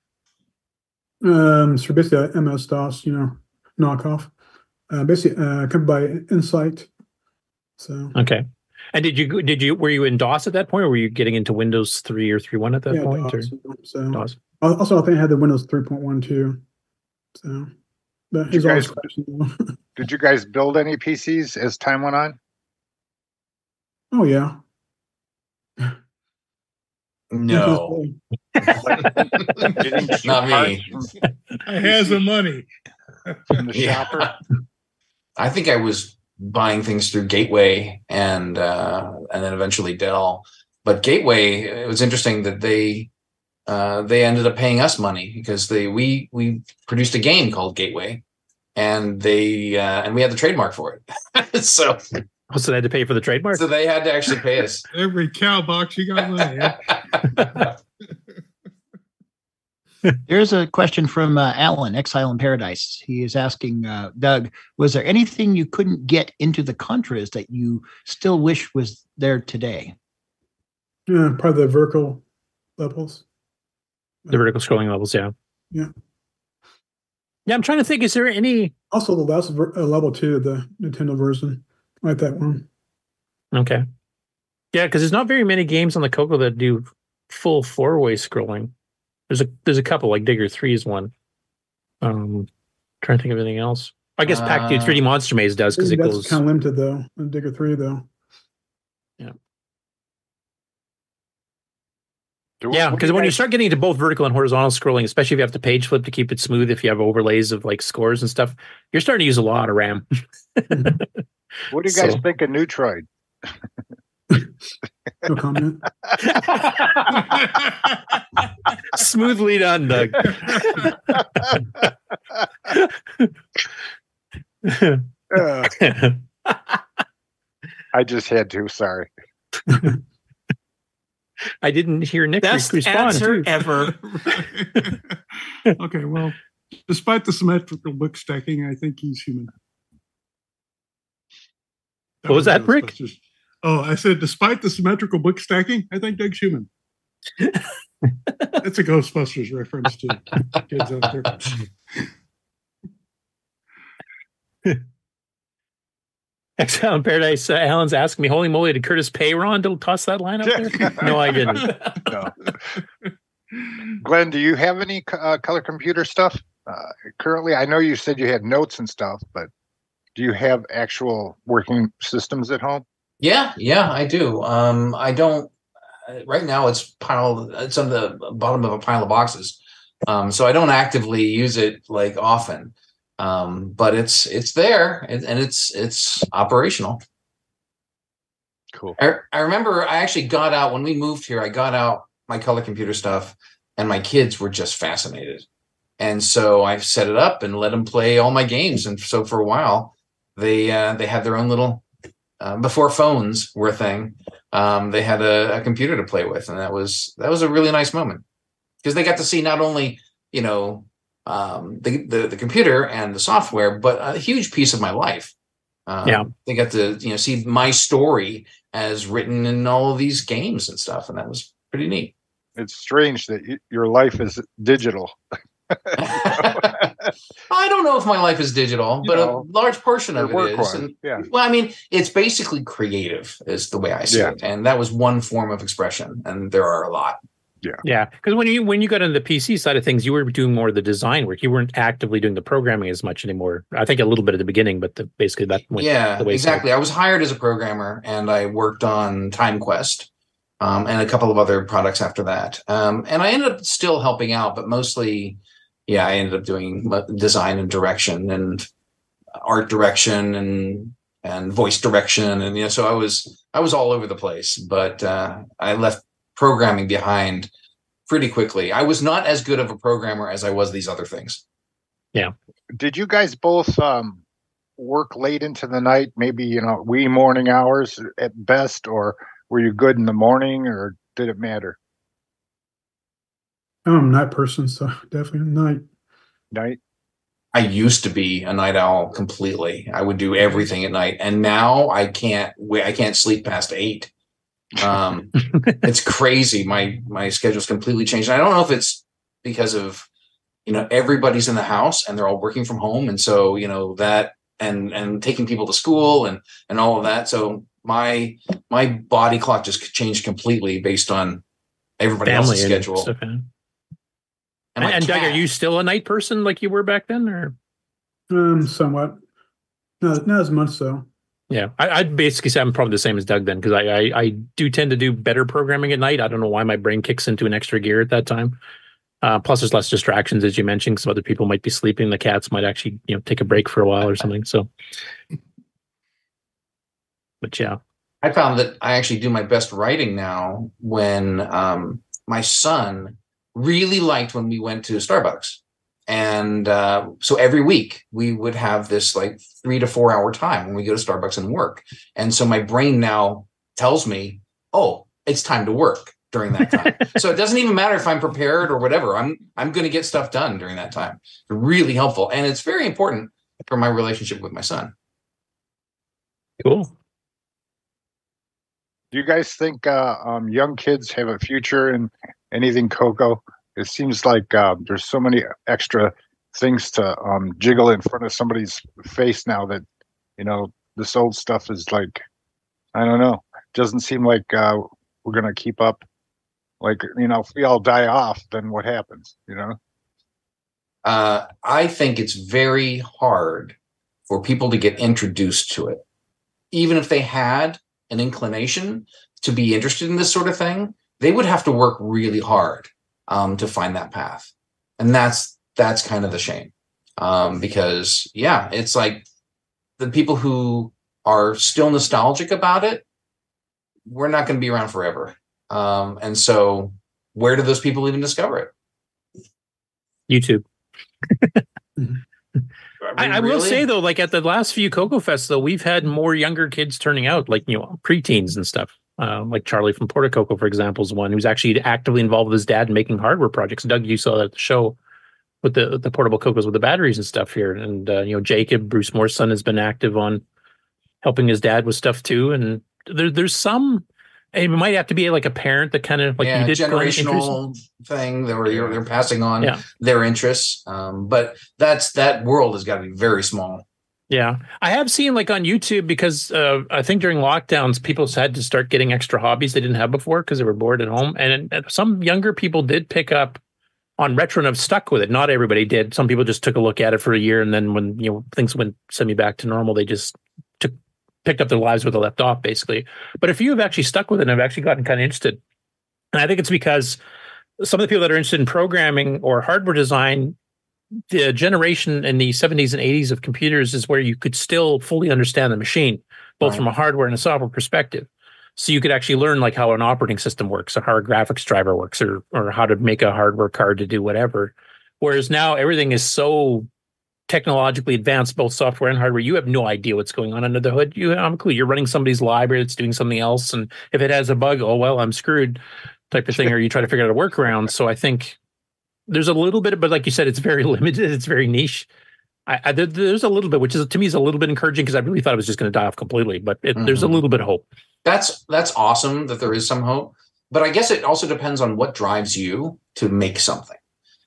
Um, so basically, uh, MS DOS, you know, knockoff. Uh, basically, uh, covered by Insight. So Okay. And did you did you were you in DOS at that point, or were you getting into Windows three or three one at that yeah, point? DOS. Or? So DOS. also, I think I had the Windows 3.1 too. So, but Did you guys- Did you guys build any PCs as time went on? oh yeah. No, not me. I has the money. From the Yeah. shopper. I think I was buying things through Gateway and uh, and then eventually Dell. But Gateway, it was interesting that they uh, they ended up paying us money because they we we produced a game called Gateway, and they uh, and we had the trademark for it. so Oh, so they had to pay for the trademark. so they had to actually pay us. Every cow box you got money. There's a question from uh, Alan, Exile in Paradise. He is asking uh, Doug, was there anything you couldn't get into the Contras that you still wish was there today? Yeah, probably the vertical levels. the vertical scrolling levels, yeah. Yeah. Yeah, I'm trying to think. Is there any? Also, the last ver- uh, level two the Nintendo version, like that one. Okay. Yeah, because there's not very many games on the Coco that do full four way scrolling. There's a there's a couple like Digger Three is one. Um, trying to think of anything else. I guess Pac Dude Uh, 3D Monster Maze does because it That's goes. kind of limited though. in Digger three though. Do- Yeah, because when you start getting into both vertical and horizontal scrolling, especially if you have to page flip to keep it smooth, if you have overlays of like scores and stuff, you're starting to use a lot of RAM. what do you guys so- think of Neutroid? No comment. Smoothly done, Doug. Uh, I just had to. Sorry. I didn't hear Nick Best respond. answer ever. okay, well, despite the symmetrical book stacking, I think he's human. What was that, Brick? Oh, I said, despite the symmetrical book stacking, I think Doug human. That's a Ghostbusters reference to kids out there. Exile in Paradise. Uh, Alan's asking me, "Holy moly, did Curtis pay Ron to toss that line up there?" no, I didn't. No. Glen, do you have any uh, color computer stuff uh, currently? I know you said you had notes and stuff, but do you have actual working systems at home? Yeah, yeah, I do. Um, I don't. uh, Right now, it's piled. It's on the bottom of a pile of boxes, um, so I don't actively use it like often. Um, but it's it's there and, and it's it's operational. Cool. I, I remember I actually got out when we moved here. I got out my color computer stuff, and my kids were just fascinated. And so I set it up and let them play all my games. And so for a while, they uh, they had their own little uh, before phones were a thing. Um, they had a, a computer to play with, and that was that was a really nice moment because they got to see not only you know um, the, the the computer and the software, but a huge piece of my life. Um, Yeah. they got to you know see my story as written in all of these games and stuff, and that was pretty neat. It's strange that y- your life is digital. I don't know if my life is digital, You but know, a large portion of your it work is. was, And, yeah. well, I mean, it's basically creative, is the way I see Yeah. it, and that was one form of expression, and there are a lot. Yeah. Yeah, because when you when you got into the PC side of things, you were doing more of the design work. You weren't actively doing the programming as much anymore. I think a little bit at the beginning, but the, basically that went yeah, the wayside. exactly. I was hired as a programmer, and I worked on Time Quest um, and a couple of other products after that. Um, and I ended up still helping out, but mostly, yeah, I ended up doing design and direction and art direction and and voice direction, and you know, so I was I was all over the place. But uh, I left programming behind pretty quickly. I was not as good of a programmer as I was these other things. Yeah. Did you guys both um, work late into the night? Maybe you know wee morning hours at best, or were you good in the morning, or did it matter? I'm a night person, so definitely night. Night. I used to be a night owl completely. I would do everything at night, and now I can't. wait. I can't sleep past eight. Um, it's crazy. My my schedule's completely changed. And I don't know if it's because of you know everybody's in the house and they're all working from home, and so you know that and and taking people to school and and all of that. So my my body clock just changed completely based on everybody Family else's and schedule. Stuff, yeah. And And, and Doug, are you still a night person like you were back then, or? Um, somewhat. Not not as much so. Yeah, I, I'd basically say I'm probably the same as Doug then, because I, I I do tend to do better programming at night. I don't know why my brain kicks into an extra gear at that time. Uh, plus, there's less distractions, as you mentioned, because other people might be sleeping. The cats might actually, you know, take a break for a while or something. So, but yeah, I found that I actually do my best writing now when um, my son really liked when we went to Starbucks. And uh, so every week we would have this like three to four hour time when we go to Starbucks and work. And so my brain now tells me, oh, it's time to work during that time. so it doesn't even matter if I'm prepared or whatever. I'm I'm going to get stuff done during that time. Really helpful, and it's very important for my relationship with my son. cool. Do you guys think uh, um, young kids have a future in anything Coco? It seems like uh, there's so many extra things to um, jiggle in front of somebody's face now that you know this old stuff is like I don't know. Doesn't seem like uh, we're gonna keep up. Like you know, if we all die off, then what happens? You know. uh, I think it's very hard for people to get introduced to it. Even if they had an inclination to be interested in this sort of thing, they would have to work really hard um, to find that path, and that's that's kind of the shame. Um, because yeah, it's like the people who are still nostalgic about it, we're not going to be around forever. Um, and so, where do those people even discover it? YouTube. I, I will Really? say though, like at the last few Coco Fest, though, we've had more younger kids turning out, like you know, preteens and stuff. Uh, like Charlie from Porta Coco, for example, is one who's actually actively involved with his dad in making hardware projects. Doug, you saw that at the show with the the portable Cocos with the batteries and stuff here, and uh, you know, Jacob Bruce Moore's son has been active on helping his dad with stuff too. And there, there's some. It might have to be like a parent that kind of like yeah, you did generational thing that where you're, they're passing on Yeah. their interests. Um, but that's that world has got to be very small. Yeah, I have seen like on YouTube because uh, I think during lockdowns, people had to start getting extra hobbies they didn't have before because they were bored at home, and, and some younger people did pick up on retro and have stuck with it. Not everybody did. Some people just took a look at it for a year, and then when you know things went semi back to normal, they just took picked up their lives where they left off, basically. But if you have actually stuck with it and have actually gotten kind of interested, and I think it's because some of the people that are interested in programming or hardware design the generation in the 70s and 80s of computers is where you could still fully understand the machine, both Right. from a hardware and a software perspective. So you could actually learn like how an operating system works, or how a graphics driver works, or or how to make a hardware card to do whatever. Whereas now everything is so technologically advanced, both software and hardware. You have no idea what's going on under the hood. You have a clue. You're running somebody's library that's doing something else, and if it has a bug, oh well, I'm screwed, type of thing. or you try to figure out a workaround. So I think there's a little bit, but like you said, it's very limited. It's very niche. I, I there, there's a little bit, which is to me is a little bit encouraging because I really thought it was just going to die off completely. But it, there's a Mhm. little bit of hope. That's that's awesome that there is some hope. But I guess it also depends on what drives you to make something.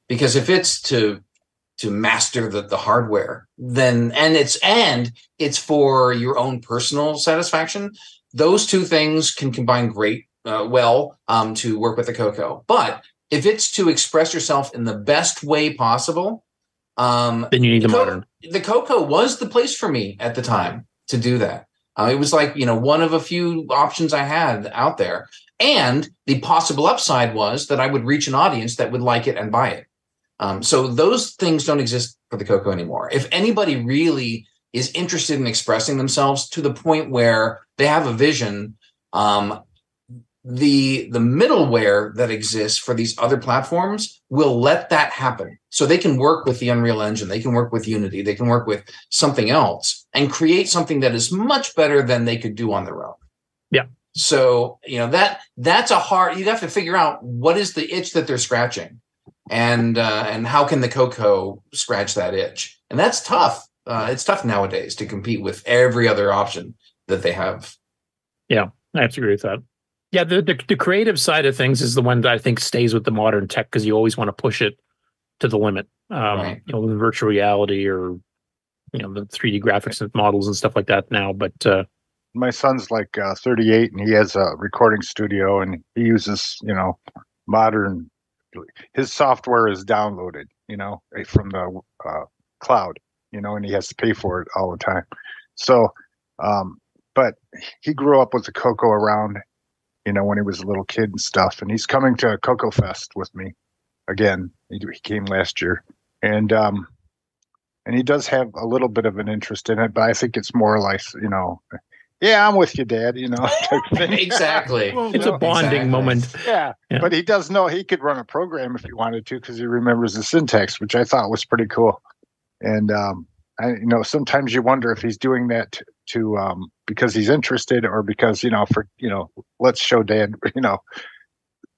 Because if it's to to master the, the hardware, then and it's and it's for your own personal satisfaction, those two things can combine great uh, well um, to work with the Coco. But if it's to express yourself in the best way possible, um, Then you need the Co- modern. the Coco was the place for me at the time to do that. Uh, it was like you know one of a few options I had out there, and the possible upside was that I would reach an audience that would like it and buy it. Um, so those things don't exist for the Coco anymore. If anybody really is interested in expressing themselves to the point where they have a vision, um, the the middleware that exists for these other platforms will let that happen. So they can work with the unreal engine they can work with unity they can work with something else and create something that is much better than they could do on their own. Yeah. so you know that that's a hard you have to figure out what is the itch that they're scratching and uh, and how can the coco scratch that itch? And that's tough. Uh, it's tough nowadays to compete with every other option that they have. Yeah, I have to agree with that. Yeah, the, the the creative side of things is the one that I think stays with the modern tech because you always want to push it to the limit. Um, Right. You know, with virtual reality or you know the 3D graphics and models and stuff like that now. But uh, My son's like uh, 38 and he has a recording studio and he uses, you know, modern. His software is downloaded, you know, eh, from the uh, cloud, you know, and he has to pay for it all the time. So, um, but he grew up with the Coco around, you know, when he was a little kid and stuff. And he's coming to a Coco Fest with me again. He, he came last year, and um, and he does have a little bit of an interest in it, but I think it's more like, you know, yeah, I'm with you, Dad. You know, type thing. exactly it's a bonding moment. Yeah, Yeah. but he does know he could run a program if he wanted to because he remembers the syntax, which I thought was pretty cool. And um, I, you know, sometimes you wonder if he's doing that to, to um, because he's interested or because you know, for you know, let's show Dad, you know,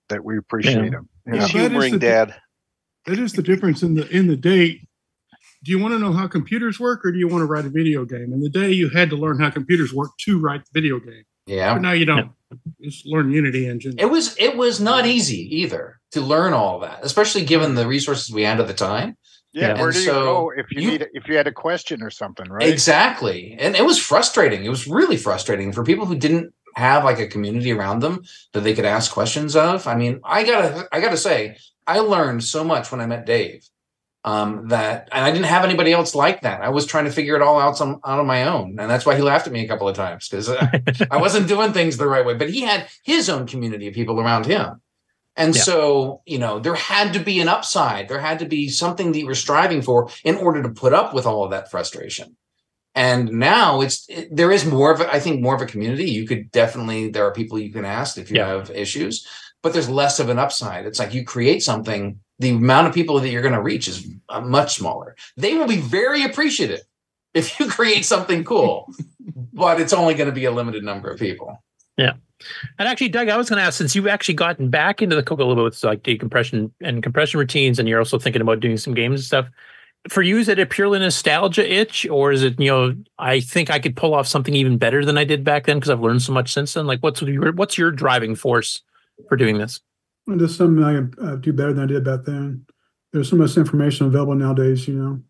that we appreciate him. you know? Yeah, that is the- That is the difference in the in the day. Do you want to know how computers work, or do you want to write a video game? In the day, you had to learn how computers work to write the video game. yeah But now you don't. Just learn Unity engine. It was it was not easy either to learn all that, especially given the resources we had at the time. Yeah, where And do you so go if you, need if you had a question or something, right? Exactly. And it was frustrating. It was really frustrating for people who didn't have like a community around them that they could ask questions of. I mean, I gotta I gotta say, I learned so much when I met Dave. Um, that and I didn't have anybody else like that. I was trying to figure it all out some out on my own, and that's why he laughed at me a couple of times because I wasn't doing things the right way. But he had his own community of people around him, and Yeah. so you know there had to be an upside. There had to be something that you were striving for in order to put up with all of that frustration and now it's it, there is more of a, I think more of a community. You could definitely there are people you can ask if you Yeah. have issues, but there's less of an upside. It's like you create something, the amount of people that you're going to reach is uh, much smaller. They will be very appreciative if you create something cool, but it's only going to be a limited number of people. Yeah. And actually, Doug, I was going to ask since you've actually gotten back into the Coco a little bit with like decompression and compression routines, and you're also thinking about doing some games and stuff. For you, is it a purely nostalgia itch, or is it you know I think I could pull off something even better than I did back then because I've learned so much since then? Like, what's your what's your driving force for doing this? There's something I can uh, do better than I did back then. There's so much information available nowadays, you know,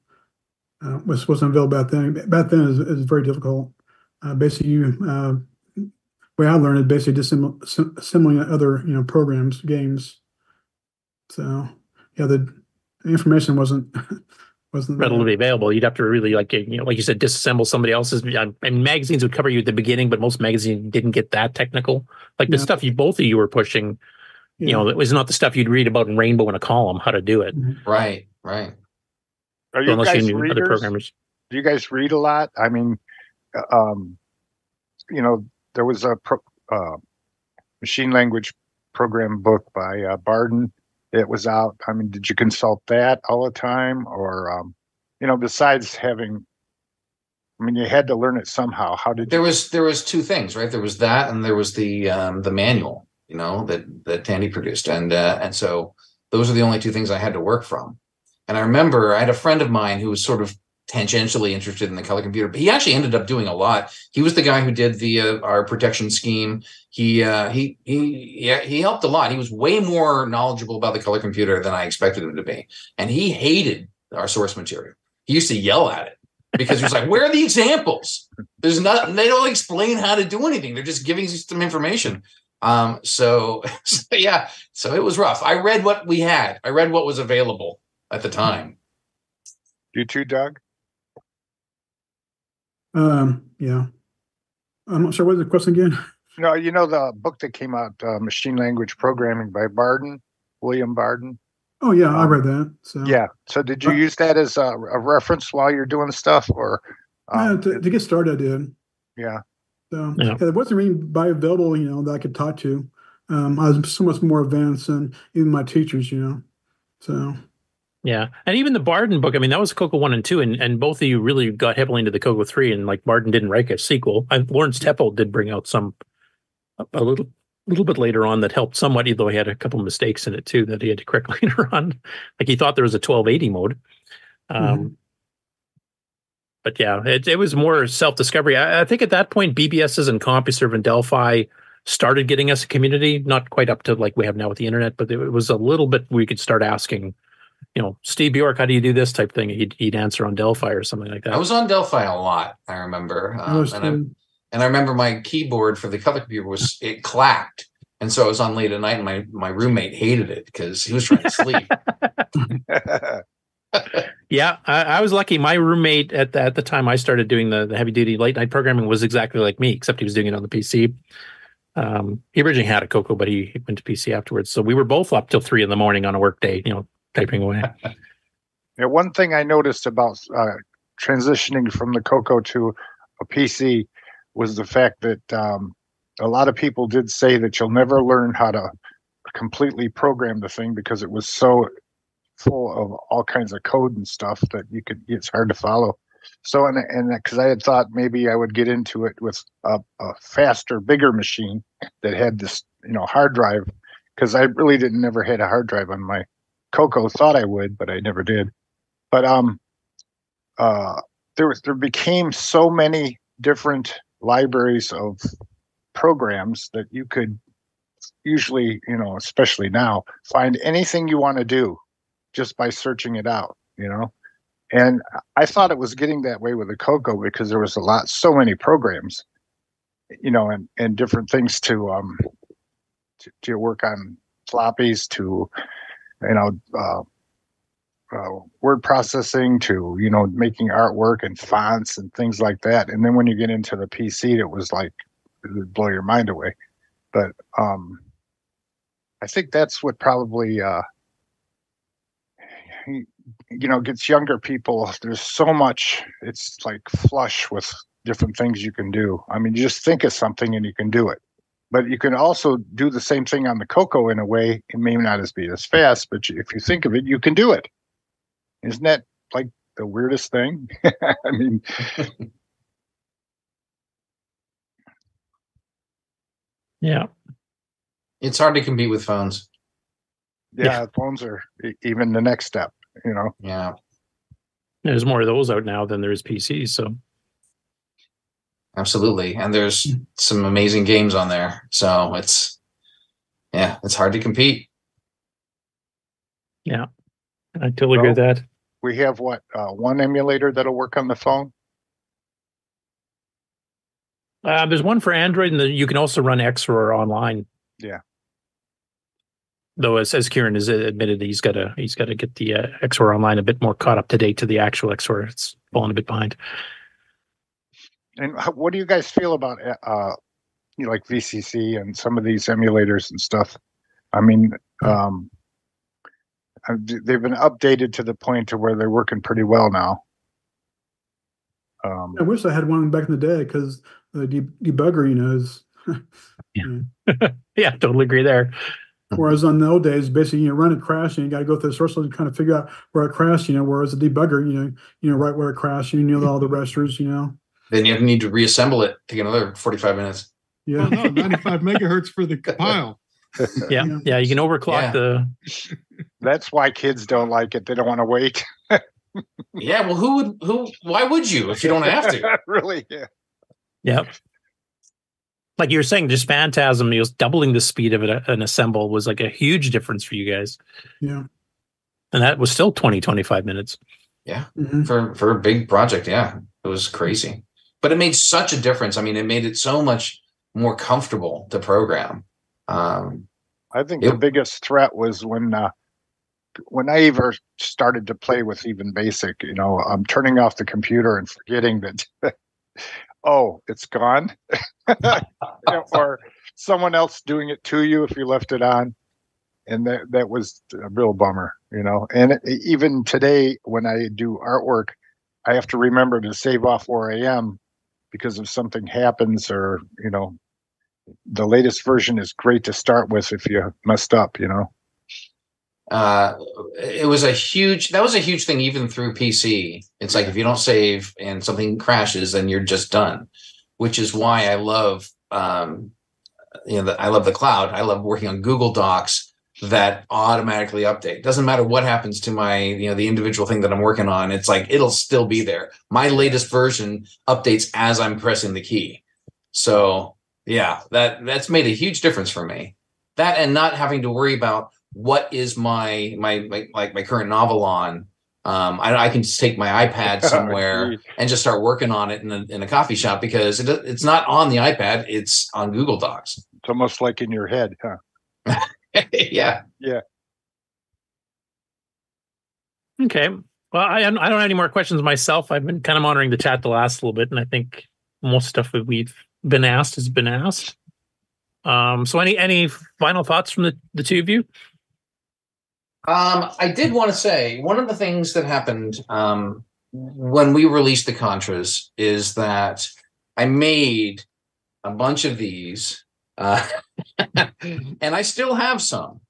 uh, which wasn't available back then. Back then is, is very difficult. Uh, basically, you, uh, way I learned is basically just sim- sim- assembling other, you know, programs, games. So, yeah, the, the information wasn't wasn't there. readily available. You'd have to really like you know, like you said, disassemble somebody else's. And magazines would cover you at the beginning, but most magazines didn't get that technical. Like the Yeah. stuff you both of you were pushing, you know, it was not the stuff you'd read about in Rainbow in a column how to do it. Right, right. Are you unless you guys knew other readers? programmers. Do you guys read a lot? I mean, uh, um, you know, there was a pro, uh, machine language program book by uh, Barden. It was out. I mean, did you consult that all the time, or um, you know, besides having? I mean, you had to learn it somehow. How did There you? was there was two things, right? There was that, and there was the um, the manual, you know, that that Tandy produced, and uh, and so those are the only two things I had to work from. And I remember I had a friend of mine who was sort of tangentially interested in the color computer, but he actually ended up doing a lot. He was the guy who did the uh, our protection scheme. He uh, he he yeah, he helped a lot. He was way more knowledgeable about the color computer than I expected him to be, and he hated our source material. He used to yell at it because he was like, "Where are the examples? There's not. They don't explain how to do anything. They're just giving you some information." Um, so, so yeah, so it was rough. I read what we had. I read what was available at the time. You too, Doug. Um, yeah. I'm not sure what the question again. No, you know the book that came out, uh, Machine Language Programming by Barden, William Barden. Oh yeah, I read that. So Yeah. So did you use that as a, a reference while you're doing stuff, or? Yeah, Um, to, to get started, I did. yeah. So Yeah. yeah, there wasn't really anybody available, you know, that I could talk to. um, I was so much more advanced than even my teachers, you know. So Yeah, and even the Barden book. I mean, that was Coco one and two, and, and both of you really got heavily into the Coco three. And like Barden didn't write a sequel. And Laurence Tepolt did bring out some a, a little little bit later on that helped somewhat, although he had a couple mistakes in it too that he had to correct later on. Like he thought there was a twelve eighty mode. Um, But yeah, it, it was more self discovery. I, I think at that point, BBSs and CompuServe and Delphi started getting us a community, not quite up to like we have now with the internet, but it was a little bit we could start asking, you know, Steve Bjork, how do you do this type thing? He'd, he'd answer on Delphi or something like that. I was on Delphi a lot. I remember, um, and I and I remember my keyboard for the color computer was it clacked, and so I was on late at night, and my my roommate hated it because he was trying to sleep. Yeah, I, I was lucky. My roommate at the, at the time I started doing the, the heavy duty late night programming was exactly like me, except he was doing it on the PC. Um, he originally had a Coco, but he, he went to PC afterwards. So we were both up till three in the morning on a work day, you know, typing away. Yeah, one thing I noticed about uh, transitioning from the Coco to a PC was the fact that um, a lot of people did say that you'll never learn how to completely program the thing because it was so full of all kinds of code and stuff that you could it's hard to follow. So and and because I had thought maybe I would get into it with a, a faster, bigger machine that had this you know hard drive because I really didn't never had a hard drive on my Coco. Thought I would, but I never did. But um, uh, there was there became so many different libraries of programs that you could usually you know especially now find anything you want to do just by searching it out you know and i thought it was getting that way with the coco because there was a lot so many programs you know and and different things to um to, to work on floppies to you know uh, uh, word processing to you know making artwork and fonts and things like that. And then when you get into the pc it was like it would blow your mind away. But um i think that's what probably uh you know gets younger people. There's so much it's like flush with different things you can do. I mean you just think of something and you can do it but you can also do the same thing on the coco in a way it may not as be as fast but if you think of it you can do it isn't that like the weirdest thing i mean Yeah. It's hard to compete with phones. yeah, phones are even the next step you know Yeah. There's more of those out now than there is PCs. So Absolutely. And there's some amazing games on there. So it's yeah, it's hard to compete. yeah, I totally agree with that. we have what uh, one emulator that'll work on the phone Uh, there's one for Android, and then you can also run XRoar online. Yeah. Though, as, as Ciaran has admitted, he's got to he's got to get the uh, XRoar online a bit more caught up to date to the actual XRoar. It's fallen a bit behind. And how, what do you guys feel about uh, you know, like VCC and some of these emulators and stuff? I mean, um, uh, they've been updated to the point to where they're working pretty well now. Um, I wish I had one back in the day because the de- debugger, you know, is. Yeah, yeah, totally agree there. Whereas on the old days, basically, you know, run a crash and you got to go through the source code and kind of figure out where it crashed. You know, whereas the debugger, you know, you know, right where it crashed, you know all the registers. You know, Then you need to reassemble it, take another 45 minutes. yeah. No, 95 megahertz for the compile. Yeah, yeah, you can overclock Yeah. the. that's why kids don't like it. They don't want to wait. Yeah, well who would who why would you if you don't have to? really? Yeah. Yep. Like you were saying, just Phantasm, you know, doubling the speed of it uh, an assemble was like a huge difference for you guys, Yeah. and that was still 20, 25 minutes. Yeah. Mhm. For for a big project, yeah. It was crazy. But it made such a difference. I mean, it made it so much more comfortable to program. Um I think Yep. the biggest threat was when uh, when I ever started to play with even basic. You know, I'm turning off the computer and forgetting that. oh, it's gone, or someone else doing it to you if you left it on, and that that was a real bummer. You know, and it, even today when I do artwork, I have to remember to save off where I am because if something happens or you know the latest version is great to start with if you messed up, you know. uh it was a huge that was a huge thing even through pc it's like if you don't save and something crashes then you're just done which is why i love um you know the, i love the cloud. I love working on google docs that automatically update. Doesn't matter what happens to my you know the individual thing that i'm working on it's like it'll still be there. My latest version updates as i'm pressing the key. So yeah that that's made a huge difference for me. That and not having to worry about what is my my, my like my current novel on. Um I, I can just take my ipad somewhere Agreed. and just start working on it in a, in a coffee shop because it, it's not on the ipad it's on google docs. It's almost like in your head, huh? yeah Yeah. Okay. Well, I, I don't have any more questions myself. I've been kind of monitoring the chat the last little bit, and I think most stuff that we've been asked has been asked. Um, so any any final thoughts from the, the two of you? Um, I did want to say one of the things that happened um, when we released the Contras is that I made a bunch of these, uh, and I still have some.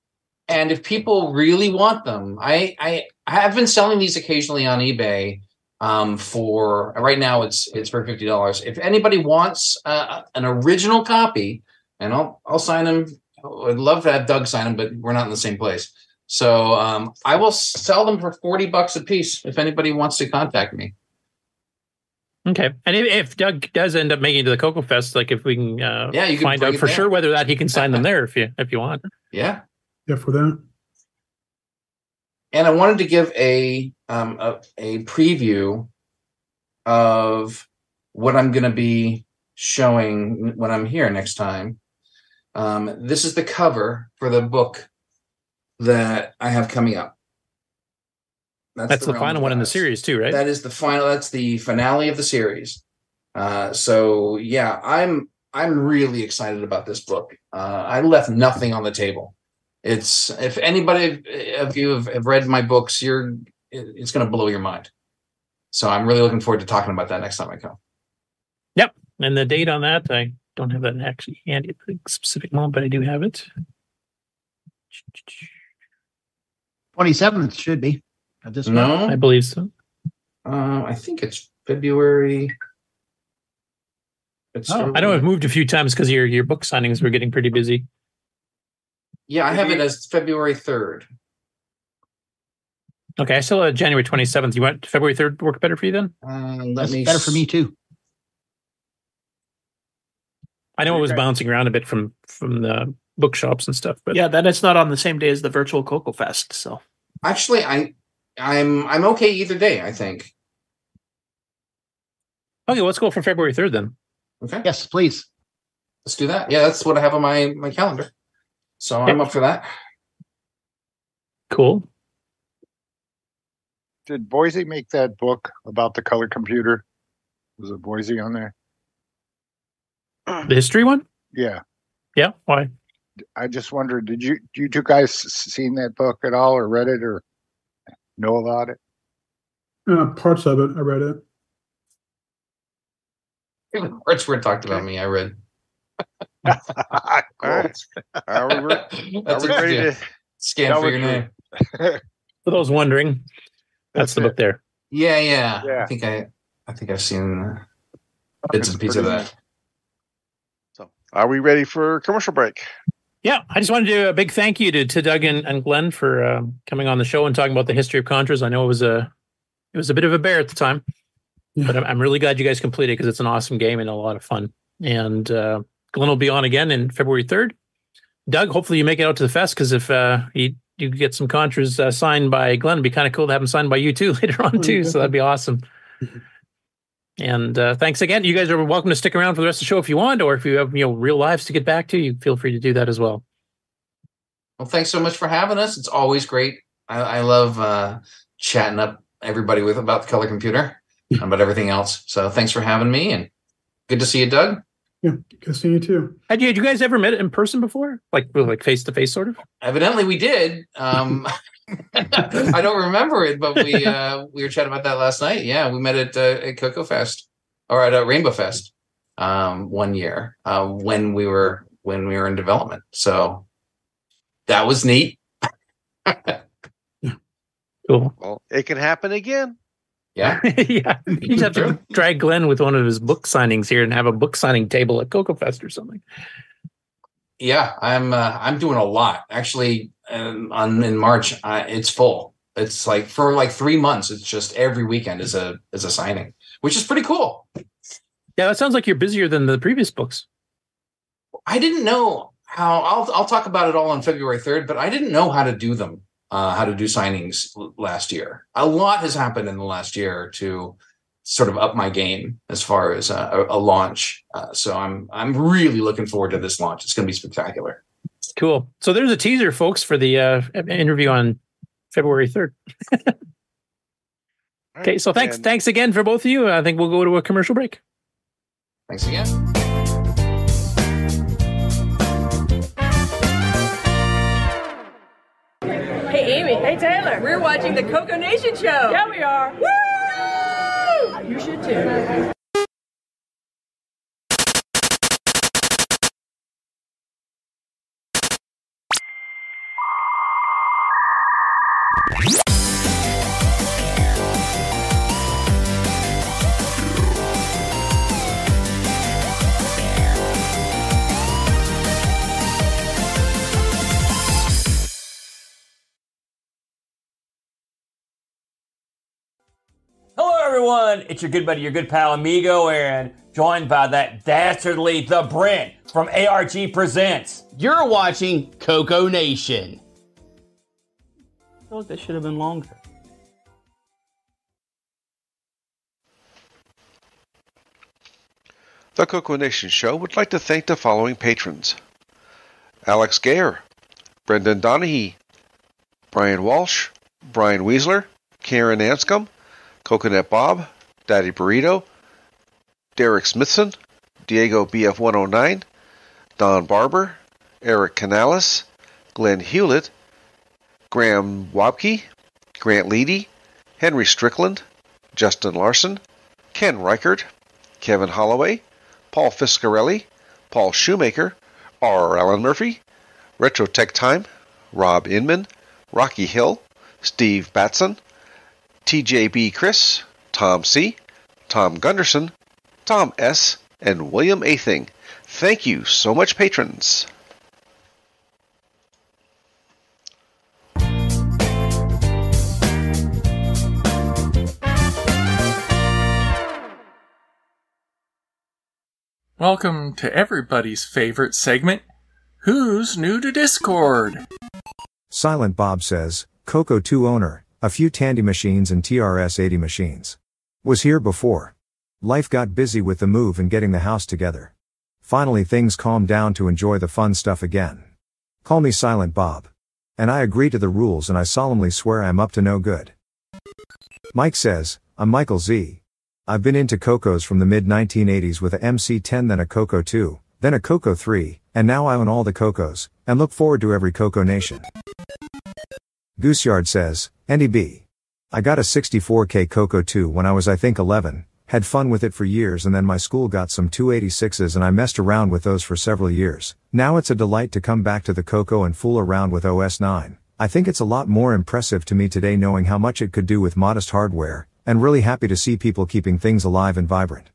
And if people really want them, I I, I have been selling these occasionally on eBay um, for right now. It's it's for fifty dollars. If anybody wants uh, an original copy, and I'll I'll sign them. I'd love to have Doug sign them, but we're not in the same place. So um, I will sell them for forty bucks a piece if anybody wants to contact me. Okay. And if, if Doug does end up making it to the Coco Fest, like if we can, uh, Yeah, you can find bring out for there. sure whether that he can sign them there if you if you want. Yeah. Yeah, for that. and I wanted to give a um, a, a preview of what I'm going to be showing when I'm here next time. Um, this is the cover for the book that I have coming up. That's, the, Realm final one in the series too, right? That is the final. That's the finale of the series. Uh, so yeah, I'm I'm really excited about this book. Uh, I left nothing on the table. It's if anybody of you have, have read my books, you're it- it's going to blow your mind. So I'm really looking forward to talking about that next time I come. Yep. And the date on that, I don't have that actually handy at the specific moment, but I do have it. 27th should be at this point. No, I believe so. uh, I think it's February. It's Oh, I know I've moved a few times because your your book signings were getting pretty busy. Yeah, I have it as February third. Okay, I still have January twenty seventh. You want February third work better for you then? Uh, let That's me better for me too. I know it was bouncing around a bit from from the bookshops and stuff, but yeah, then it's not on the same day as the virtual Coco Fest. So Actually, I I'm I'm okay either day. I think. okay, let's go for February third then. Okay. Yes, please. Let's do that. Yeah, that's what I have on my my calendar. So I'm up for that. Cool. Did Boisy make that book about the color computer? Was it Boisy on there? The history one? Yeah. Yeah. Why? I just wondered, did you you two guys seen that book at all or read it or know about it? Uh, parts of it, I read it. The parts where it talked about me, I read. All right. Are we, re- are That's we a- ready to? Scan for was your name. For those wondering, that's, That's the it. book there. Yeah, yeah, Yeah. I think I I think I've seen uh, bits and pieces of that. So, are we ready for commercial break? Yeah, I just wanted to do a big thank you to, to Doug and, and Glen for um, coming on the show and talking about the history of Contras. I know it was a it was a bit of a bear at the time, Yeah. but I'm, I'm really glad you guys completed because it's an awesome game and a lot of fun. And uh, Glen will be on again in February 3rd. Doug, hopefully you make it out to the fest because if uh, you you get some Contras uh, signed by Glen, it'd be kind of cool to have them signed by you too later on too. So that'd be awesome. And uh, thanks again. You guys are welcome to stick around for the rest of the show if you want, or if you have you know real lives to get back to, you feel free to do that as well. Well, thanks so much for having us. It's always great. I, I love uh, chatting up everybody with about the color computer and about everything else. So thanks for having me, and good to see you, Doug. Yeah, good seeing you too. Had you, had you guys ever met in person before? Like well, like face to face sort of? Evidently, we did. Um, I don't remember it, but we uh, we were chatting about that last night. Yeah, we met at uh, at Coco Fest or at uh, Rainbow Fest. um, one year uh, when we were when we were in development. So that was neat. Cool. Well, it can happen again. Yeah. yeah. You just have to drag Glen with one of his book signings here and have a book signing table at Coco Fest or something. Yeah, I'm uh, I'm doing a lot actually. Um, on in March, uh, it's full. It's like for like three months. It's just every weekend is a is a signing, which is pretty cool. Yeah, that sounds like you're busier than the previous books. I didn't know how. I'll I'll talk about it all on February third, but I didn't know how to do them. Uh, how to do signings last year. A lot has happened in the last year to sort of up my game as far as a, a launch. Uh, so I'm I'm really looking forward to this launch. It's going to be spectacular. Cool. So there's a teaser, folks, for the uh, interview on February 3rd. okay, so thanks, thanks again for both of you. I think we'll go to a commercial break. Thanks again. Hey, Amy. Hey, Taylor. We're watching the Coco Nation show. Yeah, we are. Woo! You should too. Everyone. It's your good buddy, your good pal, Amigo Aaron, joined by that dastardly The Brent from ARG Presents. You're watching Coco Nation. I feel like that should have been longer. The Coco Nation Show would like to thank the following patrons Alex Gayer, Brendan Donahue, Brian Walsh, Brian Weasler, Ciaran Anscomb, Coconut Bob, Daddy Burrito, Derek Smithson, Diego BF109, Don Barber, Eric Canales, Glenn Hewlett, Graham Wabke, Grant Leedy, Henry Strickland, Justin Larson, Ken Reichert, Kevin Holloway, Paul Fiscarelli, Paul Shoemaker, R. Allen Murphy, Retro Tech Time, Rob Inman, Rocky Hill, Steve Batson, TJB Chris, Tom C., Tom Gunderson, Tom S., and William Athing. Thank you so much, patrons. Welcome to everybody's favorite segment Who's New to Discord? Silent Bob says, Coco 2 owner, a few Tandy machines and TRS 80 machines. Was here before. Life got busy with the move and getting the house together. Finally things calmed down to enjoy the fun stuff again. Call me Silent Bob. And I agree to the rules and I solemnly swear I'm up to no good. Mike says, I'm Michael Z. I've been into Cocos from the mid 1980s with a MC10 then a Coco 2, then a Coco 3, and now I own all the Cocos, and look forward to every Coco Nation. Gooseyard says, Andy B. I got a 64K Coco 2 when I was I think 11, had fun with it for years and then my school got some 286s and I messed around with those for several years. Now it's a delight to come back to the Coco and fool around with OS 9. I think it's a lot more impressive to me today knowing how much it could do with modest hardware, and really happy to see people keeping things alive and vibrant.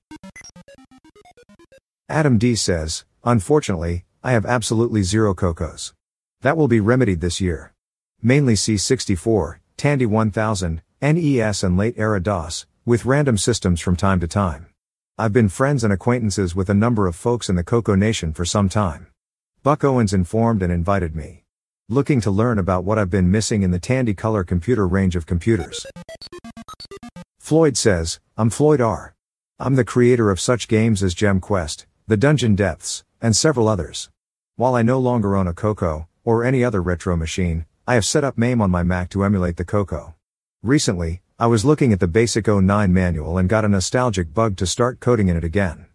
Adam D says, Unfortunately, I have absolutely zero Cocos. That will be remedied this year. Mainly C64, Tandy 1000, NES and late era DOS, with random systems from time to time. I've been friends and acquaintances with a number of folks in the Coco Nation for some time. Buck Owens informed and invited me. Looking to learn about what I've been missing in the Tandy Color computer range of computers. Floyd says, I'm Floyd R. I'm the creator of such games as Gem Quest, The Dungeon Depths, and several others. While I no longer own a Coco, or any other retro machine, I have set up MAME on my Mac to emulate the Coco. Recently, I was looking at the basic 09 manual and got a nostalgic bug to start coding in it again.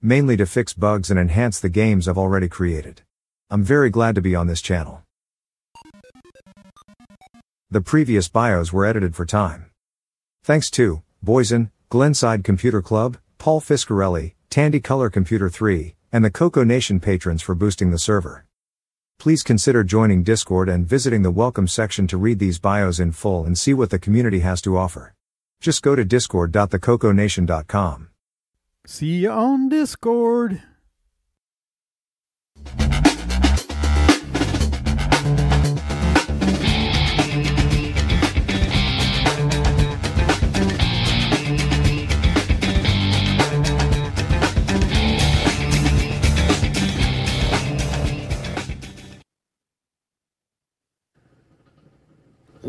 Mainly to fix bugs and enhance the games I've already created. I'm very glad to be on this channel. The previous bios were edited for time. Thanks to Boysen, Glenside Computer Club, Paul Fiscarelli, Tandy Color Computer 3, and the Coco Nation patrons for boosting the server. Please consider joining Discord and visiting the welcome section to read these bios in full and see what the community has to offer. Just go to discord.thecoconation.com. See you on Discord.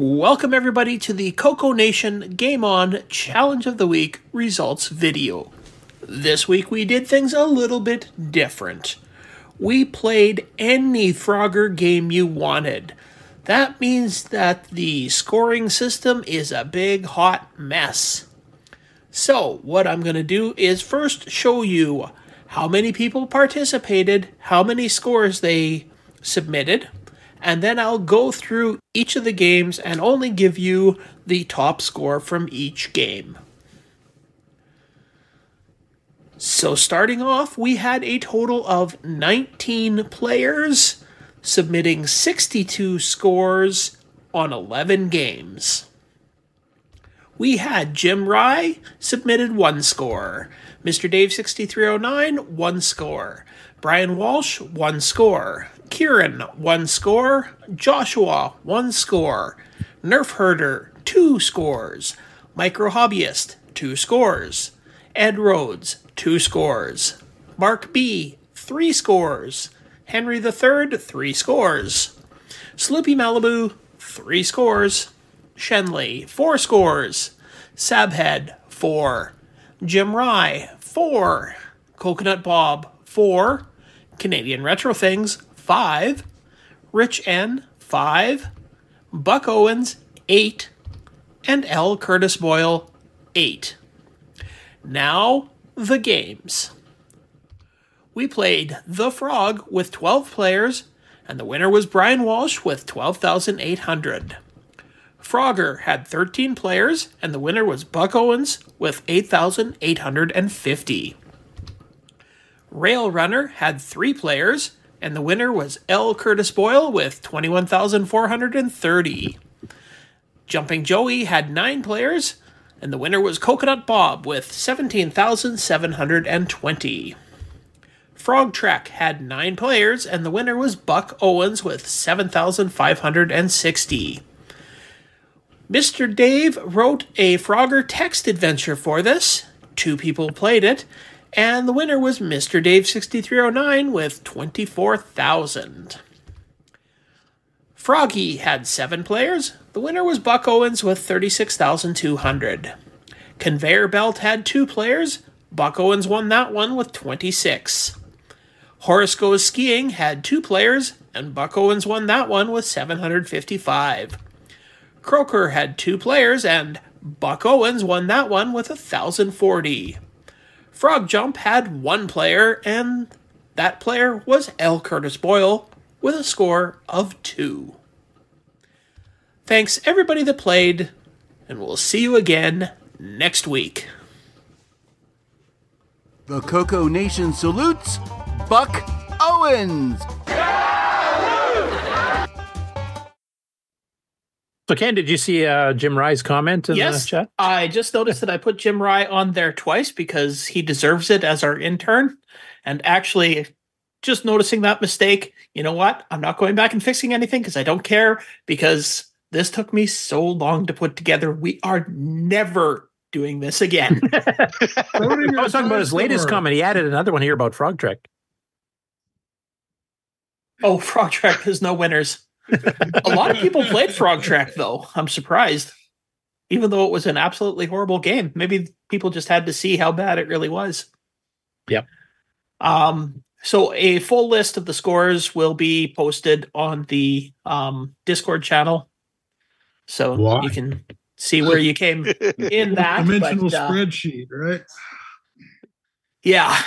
Welcome, everybody, to the Coco Nation Game On Challenge of the Week results video. This week we did things a little bit different. We played any Frogger game you wanted. That means that the scoring system is a big hot mess. So, what I'm going to do is first show you how many people participated, how many scores they submitted, and then I'll go through each of the games and only give you the top score from each game. So, starting off, we had a total of 19 players submitting 62 scores on 11 games. We had Jim Rye submitted one score, Mr. Dave 6309 one score, Brian Walsh one score, Ciaran one score, Joshua one score, Nerf Herder two scores, Micro Hobbyist two scores, Ed Rhodes two scores, Mark B three scores, Henry III three scores, Sloopy Malibu three scores, Shenley four scores, Sabhead four, Jim Rye four, Coconut Bob four, Canadian Retro Things five, Rich N five, Buck Owens eight, and L. Curtis Boyle eight. Now the games. We played The Frog with 12 players, and the winner was Brian Walsh with 12,800. Frogger had 13 players, and the winner was Buck Owens with 8,850. Rail Runner had 3 players, and the winner was L. Curtis Boyle with 21,430. Jumping Joey had 9 players, and the winner was Coconut Bob with 17,720. Frog Trek had 9 players, and the winner was Buck Owens with 7,560. Mr. Dave wrote a Frogger text adventure for this. Two people played it, and the winner was Mr. Dave 6309 with 24,000. Froggy had 7 players. The winner was Buck Owens with 36,200. Conveyor Belt had 2 players. Buck Owens won that one with 26. Horace Goes Skiing had 2 players, and Buck Owens won that one with 755. Croker had 2 players, and Buck Owens won that one with 1,040. Frog Jump had one player, and that player was L. Curtis Boyle with a score of two. Thanks everybody that played, and we'll see you again next week. The Coco Nation salutes Buck Owens. So, Ken, did you see uh, Jim Rye's comment in the yes, chat? I just noticed that I put Jim Rye on there twice because he deserves it as our intern. And actually, just noticing that mistake, you know what? I'm not going back and fixing anything because I don't care because this took me so long to put together. We are never doing this again. I was talking about his latest comment. He added another one here about Frog Trek. oh, Frog Trek, there's no winners. A lot of people played Frog Trek, though. I'm surprised. Even though it was an absolutely horrible game. Maybe people just had to see how bad it really was. Yep. Um, so a full list of the scores will be posted on the um, Discord channel. So Why? you can see where you came in that. Dimensional but, uh, spreadsheet, right? Yeah.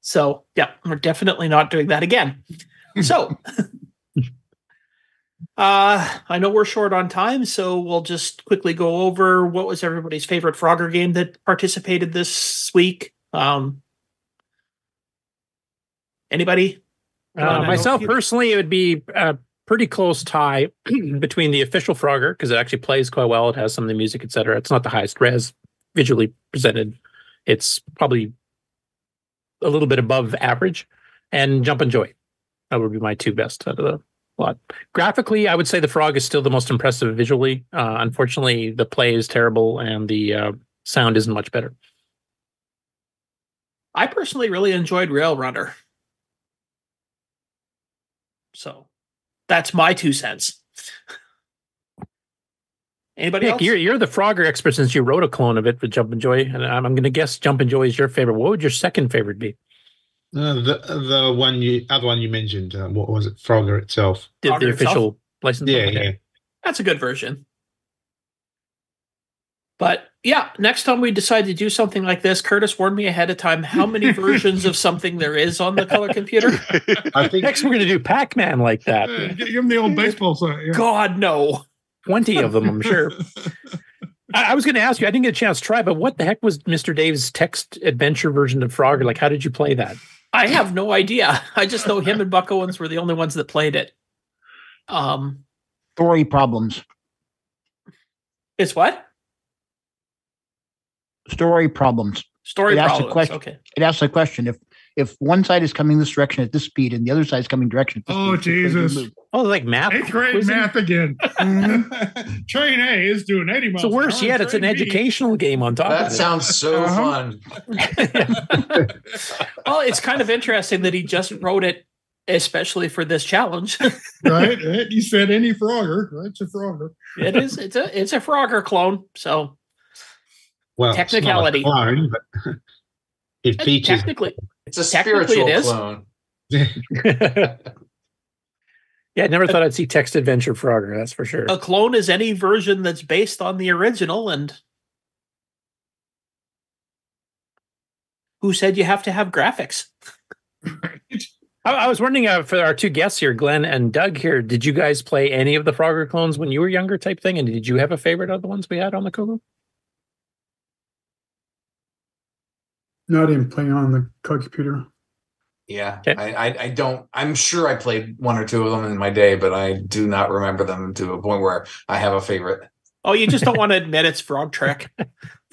So, yeah, we're definitely not doing that again. So, uh, I know we're short on time, so we'll just quickly go over what was everybody's favorite Frogger game that participated this week. Um, Anybody? Uh, myself personally, it would be a pretty close tie between the official Frogger because it actually plays quite well. It has some of the music, etc. It's not the highest res visually presented. It's probably a little bit above average. And Jumping Joey, that would be my two best out of the lot. Graphically, I would say the Frog is still the most impressive visually. Uh, unfortunately, the play is terrible and the uh, sound isn't much better. I personally really enjoyed Rail Runner. So that's my two cents. Anybody Nick, else? you're you're the Frogger expert since you wrote a clone of it with Jumping Joey, and I'm, I'm going to guess Jumping Joey is your favorite. What would your second favorite be? Uh, the the one you other one you mentioned, uh, what was it? Frogger itself. The, the Frogger itself? official license. Yeah, Okay. yeah. That's a good version. But yeah, next time we decide to do something like this, Curtis warned me ahead of time how many versions of something there is on the color computer. I think Next, we're going to do Pac Man like that. Uh, give him the old baseball set. Yeah. God, no. 20 of them, I'm sure. I, I was going to ask you, I didn't get a chance to try, but what the heck was Mr. Dave's text adventure version of Frogger? Like, how did you play that? I have no idea. I just know him and Buck Owens were the only ones that played it. Um, Story problems. it's what? Story problems. Story it asks problems. A question, Okay. It asks a question. If if one side is coming this direction at this speed and the other side is coming direction at this Oh, speed, which way do you Jesus. Oh, like math. Eighth grade quizzing? math again. Train A is doing 80 miles. So an worse yet, it's an B- educational game on top That of it. sounds so Uh-huh. fun. Well, it's kind of interesting that he just wrote it especially for this challenge. right? right? You said any Frogger. That's a Frogger. it is it's a it's a Frogger clone. So well, Technicality. It's not a clone, but it features. technically It's a Technically spiritual it is. clone. yeah, I never thought I'd see text adventure Frogger, that's for sure. a clone is any version that's based on the original and who said you have to have graphics? I, I was wondering uh, for our two guests here, Glen and Doug here, did you guys play any of the Frogger clones when you were younger type thing? And did you have a favorite of the ones we had on the Coco? No, I didn't play on the car computer. Yeah, Okay. I, I I don't. I'm sure I played one or two of them in my day, but I do not remember them to a point where I have a favorite. Oh, you just don't want to admit it's Frog Trek.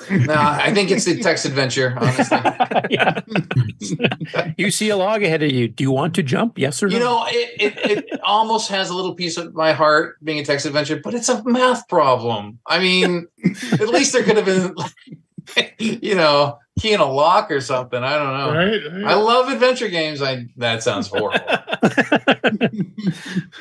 No, I think it's the text adventure. Honestly, you see a log ahead of you. Do you want to jump? Yes or no? you know, it, it it almost has a little piece of my heart being a text adventure, but it's a math problem. I mean, at least there could have been, you know, key in a lock or something. I don't know. Right? I love adventure games. I that sounds horrible.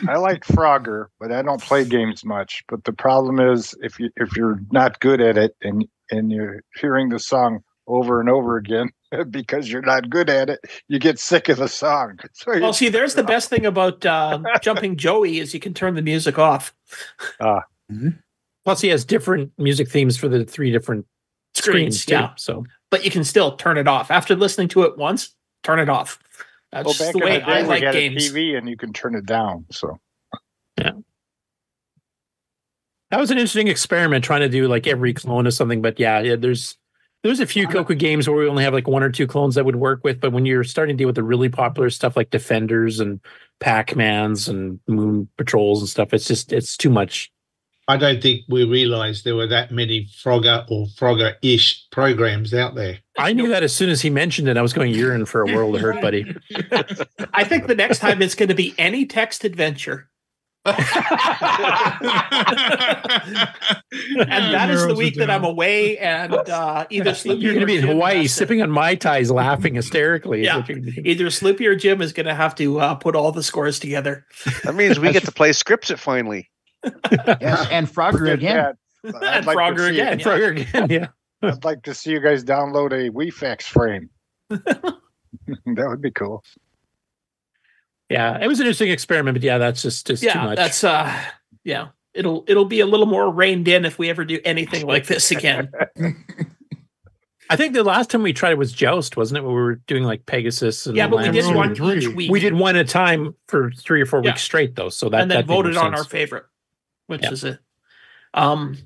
I like Frogger, but I don't play games much. But the problem is if you if you're not good at it and and you're hearing the song over and over again because you're not good at it, you get sick of the song. So Well, see, there's the best thing about uh, jumping Joey is you can turn the music off. Ah. Plus, he has different music themes for the three different screens. Screens, too, yeah. So but you can still turn it off after listening to it once. Turn it off. That's well, just the way the I like games. TV and you can turn it down. So yeah. that was an interesting experiment trying to do like every clone of something. But yeah, yeah there's there's a few uh-huh. Coco games where we only have like one or two clones that would work with. But when you're starting to deal with the really popular stuff like Defenders and Pac Mans and Moon Patrols and stuff, it's just it's too much. I don't think we realised there were that many Frogger or Frogger-ish programs out there. I knew that as soon as he mentioned it. I was going, "You're for a world of hurt, buddy." I think the next time it's going to be any text adventure. and that is the week that I'm away, and uh, either Sloopy You're going to or be in Jim Hawaii sipping on mai tais, laughing hysterically. Yeah, what you're gonna do. either Sloopy or Jim is going to have to uh, put all the scores together. That means we get to play scripts it finally. Yes, and Frogger again. And like Frogger again. yeah. Frogger again, yeah. I'd like to see you guys download a WeFax frame. that would be cool. Yeah, it was an interesting experiment, but yeah, that's just, just too much. that's uh, yeah. It'll it'll be a little more reined in if we ever do anything like this again. I think the last time we tried it was Joust, wasn't it? Where we were doing like Pegasus and Yeah, but we did one each week. We did one at a time for three or four Yeah. weeks straight, though. So that and then that voted more on our favorite, which Yeah. is a um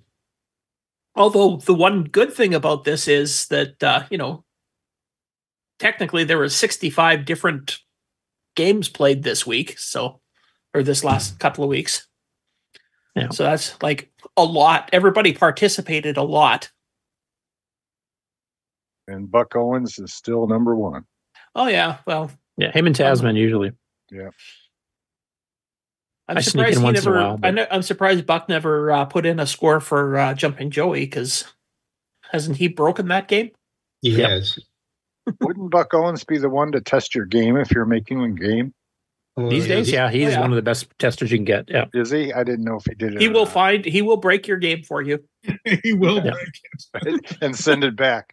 although the one good thing about this is that uh, you know technically there were 65 different games played this week. So, or this last couple of weeks. Yeah. So that's like a lot. Everybody participated a lot. And Buck Owens is still number one. Oh yeah. Well, Yeah, him and Tasman usually. Yeah. I'm I sneak surprised in he once in a never. while, I know, I'm surprised Buck never uh, put in a score for uh, Jumping Joey because hasn't he broken that game? He Yep. has. Wouldn't Buck Owens be the one to test your game if you're making a game? These days, yeah, he is yeah. one of the best testers you can get. Yeah. Is he? I didn't know if he did it. He will not. find. He will break your game for you. he will Yeah. break it. and send it back.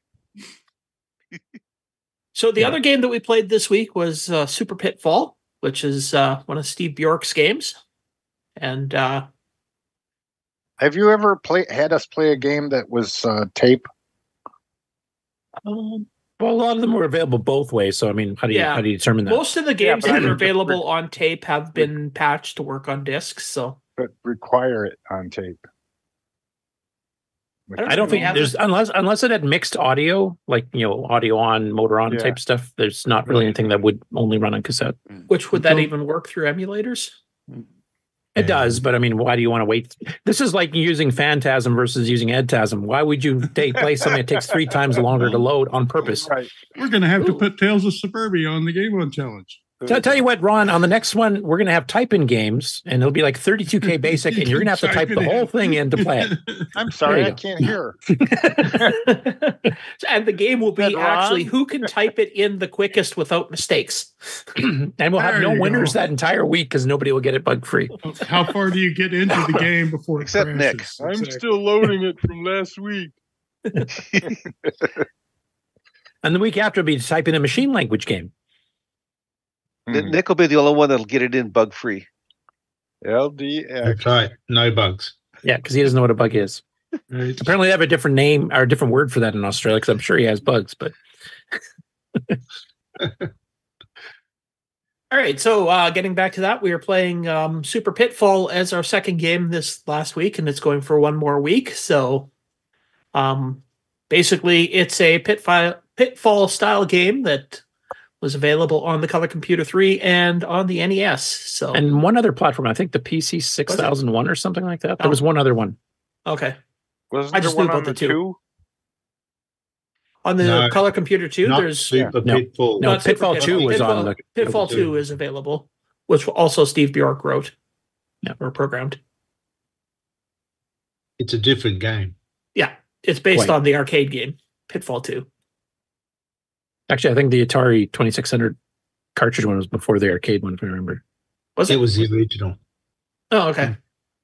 So the Yeah. other game that we played this week was uh, Super Pitfall, which is uh, one of Steve Bjork's games, and uh, Have you ever play had us play a game that was uh, tape? um, Well, a lot of them were available both ways. So, I mean, how do you Yeah. how do you determine that? most of the games but I that are available on tape have been patched to work on discs. So But require it on tape. I don't think have there's unless unless it had mixed audio, like you know, audio on, motor on Yeah. type stuff. There's not really anything that would only run on cassette. Mm. which would that even work through emulators? Mm. It does, but I mean, why do you want to wait? This is like using Phantasm versus using Edtasm. Why would you take play something that takes three times longer to load on purpose? Right. We're going to have to put Tales of Suburbia on the Game On Challenge. So I'll tell you what, Ron, on the next one, we're going to have type in games and it'll be like 32K basic, and you're going to have to type Type the whole thing in to play it. I'm sorry, I go. can't hear. and the game will be That actually who can type it in the quickest without mistakes. and we'll have There no winners go. that entire week because nobody will get it bug free. How far do you get into the game before it Except Nick. crashes? I'm Exactly. still loading it from last week. And the week after, will be type in a machine language game. N- Nick will be the only one that'll get it in bug free. LDX. That's right. No bugs. Yeah, because he doesn't know what a bug is. Right. Apparently, they have a different name or a different word for that in Australia because I'm sure he has bugs. But All right, so uh, getting back to that, we are playing um, Super Pitfall as our second game this last week, and it's going for one more week. So, um, basically, it's a pitfall pitfall style game that was available on the Color Computer 3 and on the NES. So, and one other platform, I think the PC 6001 or something like that. There Oh. was one other one. okay, Wasn't I there just knew about on the the two. two? on the No, Color Computer 2, Not there's Super No. Pitfall. No, not Super Pitfall 2 was Pitfall, on the. Pitfall 2 is available, which also Steve Bjork wrote Yeah. or programmed. It's a different game. Yeah, it's based Quite. on the arcade game Pitfall 2. Actually, I think the Atari 2600 cartridge one was before the arcade one, if I remember. Was It it? was the original. Oh, okay.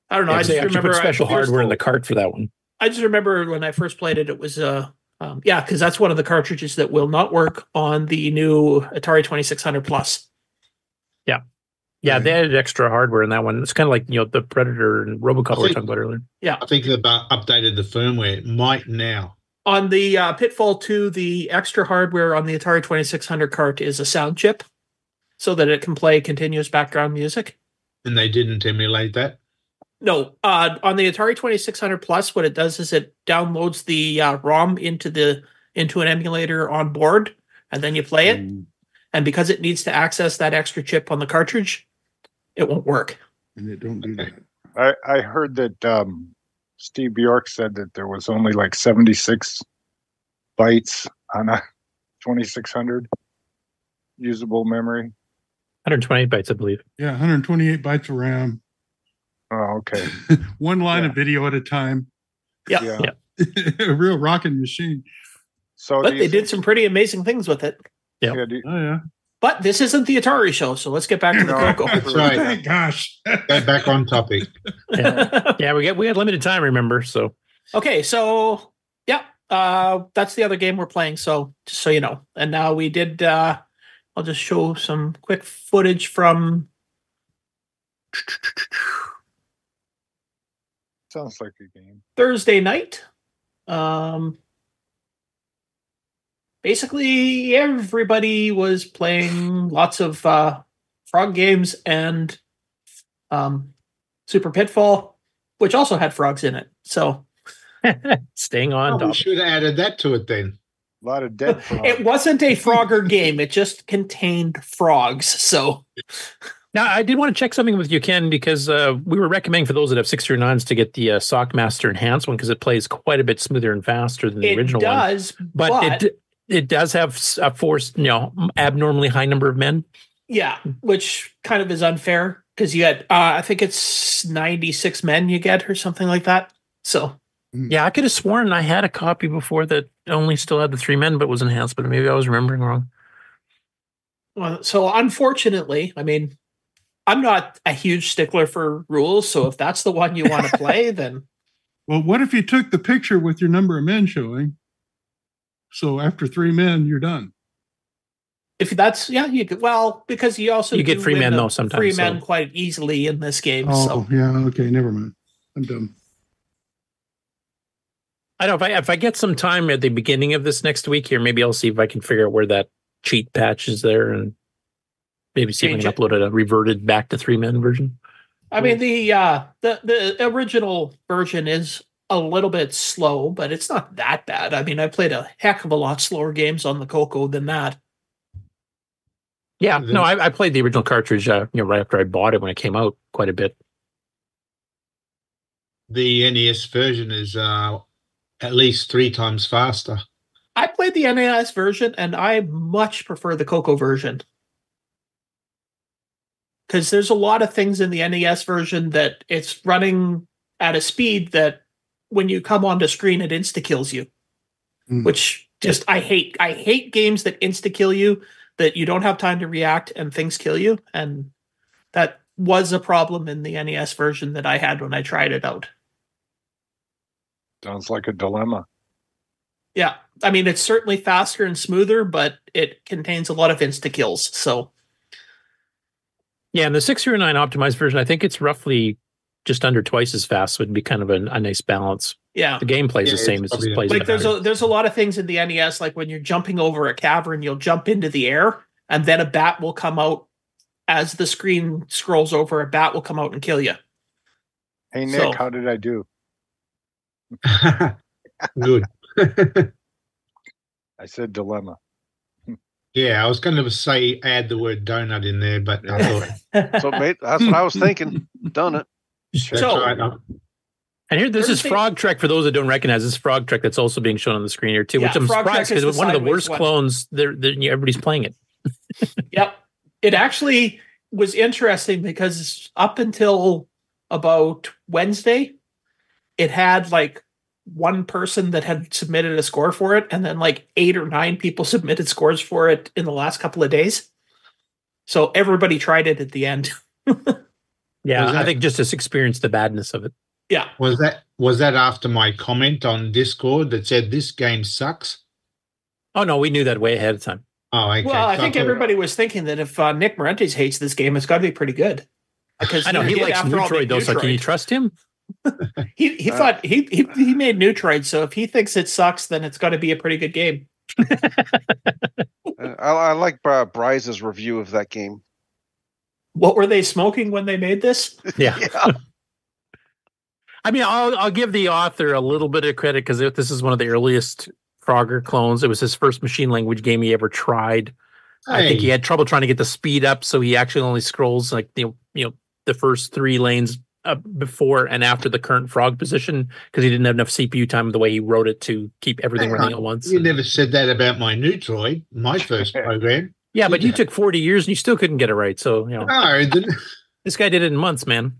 I don't know. Yeah, I 'cause just remember put I- special first- hardware in the cart for that one. I just remember when I first played it, it was uh, um, yeah, because that's one of the cartridges that will not work on the new Atari Twenty Six Hundred Plus. Yeah, Yeah, they added extra hardware in that one. It's kind of like you know the Predator and Robocop we were talking about earlier. Yeah, I think they've about updated the firmware. It might now. On the uh, Pitfall Two, the extra hardware on the Atari Twenty Six Hundred cart is a sound chip, so that it can play continuous background music. And they didn't emulate that. No, uh, on the Atari Twenty Six Hundred Plus, what it does is it downloads the uh, ROM into the into an emulator on board, and then you play it. And because it needs to access that extra chip on the cartridge, it won't work. And they don't do that. I, I heard that um, Steve Bjork said that there was only like 76 bytes on a 2600 usable memory. 128 bytes, I believe. Yeah, 128 bytes of RAM, Oh, okay. one line Yeah. of video at a time. Yeah. Yeah. Yeah. a real rocking machine. So But they did some pretty amazing things with it. Yeah. yeah, do you- Oh yeah. But this isn't the Atari show, so let's get back to the Coco. That's right. Thank gosh. Go back on topic. Yeah, yeah, we get we had limited time, remember? So okay, so yeah, uh, that's the other game we're playing. So just so you know, and now we did. Uh, I'll just show some quick footage from. sounds like a game. Thursday night. Um, basically, everybody was playing lots of uh, frog games and um, Super Pitfall, which also had frogs in it. So staying on Oh, we should have added that to it then. A lot of dead frogs. It wasn't a Frogger game. It just contained frogs. So Now, I did want to check something with you, Ken, because uh, we were recommending for those that have six through nines to get the uh, Sockmaster Enhanced one because it plays quite a bit smoother and faster than the it original does, one. but, But, it it does have a forced, you know, abnormally high number of men. yeah, which kind of is unfair because you had uh, I think it's ninety six men you get or something like that. So Yeah, I could have sworn I had a copy before that only still had the three men, but was enhanced. But maybe I was remembering wrong. Well, so unfortunately, I mean, I'm not a huge stickler for rules. So if that's the one you want to play, then Well, what if you took the picture with your number of men showing? So after three men, you're done. if that's yeah, you could. Well, because you also You get do free men, though, sometimes, free so- men quite easily in this game. Oh, So yeah. Okay. Never mind. I'm dumb. I don't know if I if I get some time at the beginning of this next week here, maybe I'll see if I can figure out where that cheat patch is there and maybe see if I can it. upload a reverted back to three men version. I mean the uh the the original version is a little bit slow, but it's not that bad. I mean, I played a heck of a lot slower games on the Coco than that. Yeah, no, I, I played the original cartridge, uh, you know, right after I bought it when it came out, quite a bit. The NES version is uh, at least three times faster. I played the NAS version and I much prefer the Coco version. Because there's a lot of things in the NES version that it's running at a speed that when you come onto screen it insta kills you. Mm. Which just I hate. I hate games that insta kill you, that you don't have time to react and things kill you. And that was a problem in the NES version that I had when I tried it out. Sounds like a dilemma. Yeah. I mean, it's certainly faster and smoother, but it contains a lot of insta kills. So Yeah, in the six zero nine optimized version, I think it's roughly just under twice as fast. It'd be kind of a, a nice balance. Yeah. the gameplay's Yeah, the same. it's It's just plays like there's a there's a lot of things in the NES, like when you're jumping over a cavern, you'll jump into the air, and then a bat will come out as the screen scrolls over. A bat will come out and kill you. Hey Nick, So- how did I do? Good. I said dilemma. Yeah, I was going to say add the word donut in there, but I thought So, mate, that's what I was thinking. That's right. And here, this is Frog Trek for those that don't recognize. This is Frog Trek that's also being shown on the screen here too, Yeah, which I'm Frog surprised is because one of the worst one. clones. They're, they're everybody's playing it. Yep. It actually was interesting because up until about Wednesday, it had like one person that had submitted a score for it, and then like eight or nine people submitted scores for it in the last couple of days. So everybody tried it at the end. Yeah, Was I think just to experience the badness of it. Yeah. Was that was that after my comment on Discord that said this game sucks? Oh no, we knew that way ahead of time. Oh, okay. Well, I think thought- everybody was thinking that if uh, Nick Marentes hates this game, it's got to be pretty good. Because I know he did, likes after all, Neutroid make though, so can you trust him? He he Uh, thought he, he he made Neutroid, so if he thinks it sucks, then it's got to be a pretty good game. Uh, I, I like uh, Bryce's review of that game. What were they smoking when they made this? Yeah. I mean, I'll I'll give the author a little bit of credit because this is one of the earliest Frogger clones. It was his first machine language game he ever tried. I think he had trouble trying to get the speed up, so he actually only scrolls like you know, you know the first three lanes uh, before and after the current frog position because he didn't have enough CPU time the way he wrote it to keep everything running at once. You never said that about my Neutroid, my first program. Yeah, but you took 40 years and you still couldn't get it right. So, you know, No, the- this guy did it in months, man.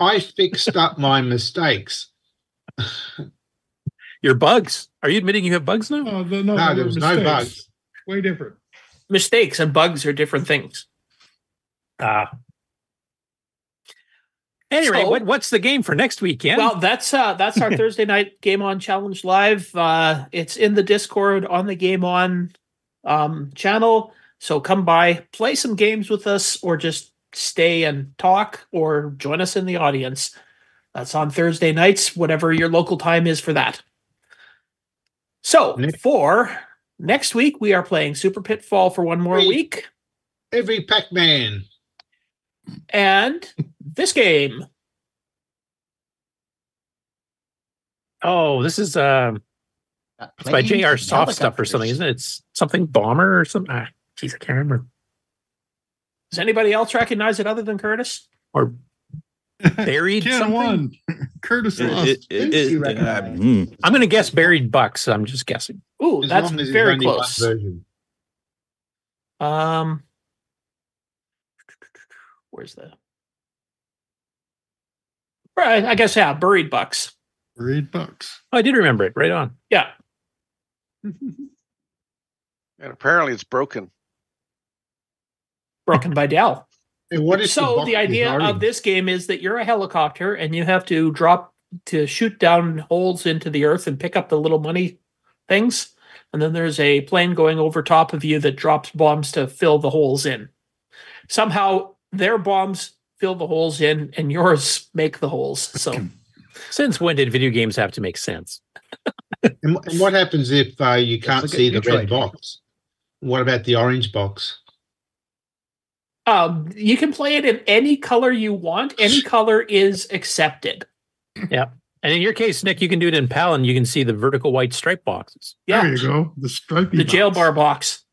I fixed up my mistakes. Your bugs. Are you admitting you have bugs now? Oh, the, no, No, there were was no bugs. Way different. Mistakes and bugs are different things. Ah. Anyway, So- what, what's the game for next weekend? Well, that's uh that's our Thursday night Game On Challenge live. Uh it's in the Discord on the Game On um channel. So come by, play some games with us, or just stay and talk, or join us in the audience. That's on Thursday nights, whatever your local time is for that. So for next week, we are playing Super Pitfall for one more Hey. week. Every Pac-Man. And this game. oh, this is um It's by planes J.R. Soft Stuff or something, isn't it? It's something bomber or something. Ah, geez, I can't remember. Does anybody else recognize it other than Curtis? Or buried Ken something? won. Curtis It- lost. it- it- Thinks you it- uh, mm. I'm going to guess buried bucks. I'm just guessing. Ooh, As that's as very close. Um, where's the? Right, I guess yeah, buried bucks. Buried bucks. Oh, I did remember it. Right on. Yeah, And apparently it's broken. broken by Dell. Hey, what is so box the idea design? of this game is that you're a helicopter and you have to drop to shoot down holes into the earth and pick up the little money things and then there's a plane going over top of you that drops bombs to fill the holes in somehow their bombs fill the holes in and yours make the holes so Since when did video games have to make sense? And, and what happens if uh, you can't look see the red box? What about the orange box? um, you can play it in any color you want any color is accepted Yeah. And in your case, Nick, you can do it in PAL and you can see the vertical white stripe boxes. yeah There you go. The stripy. the jail bar box.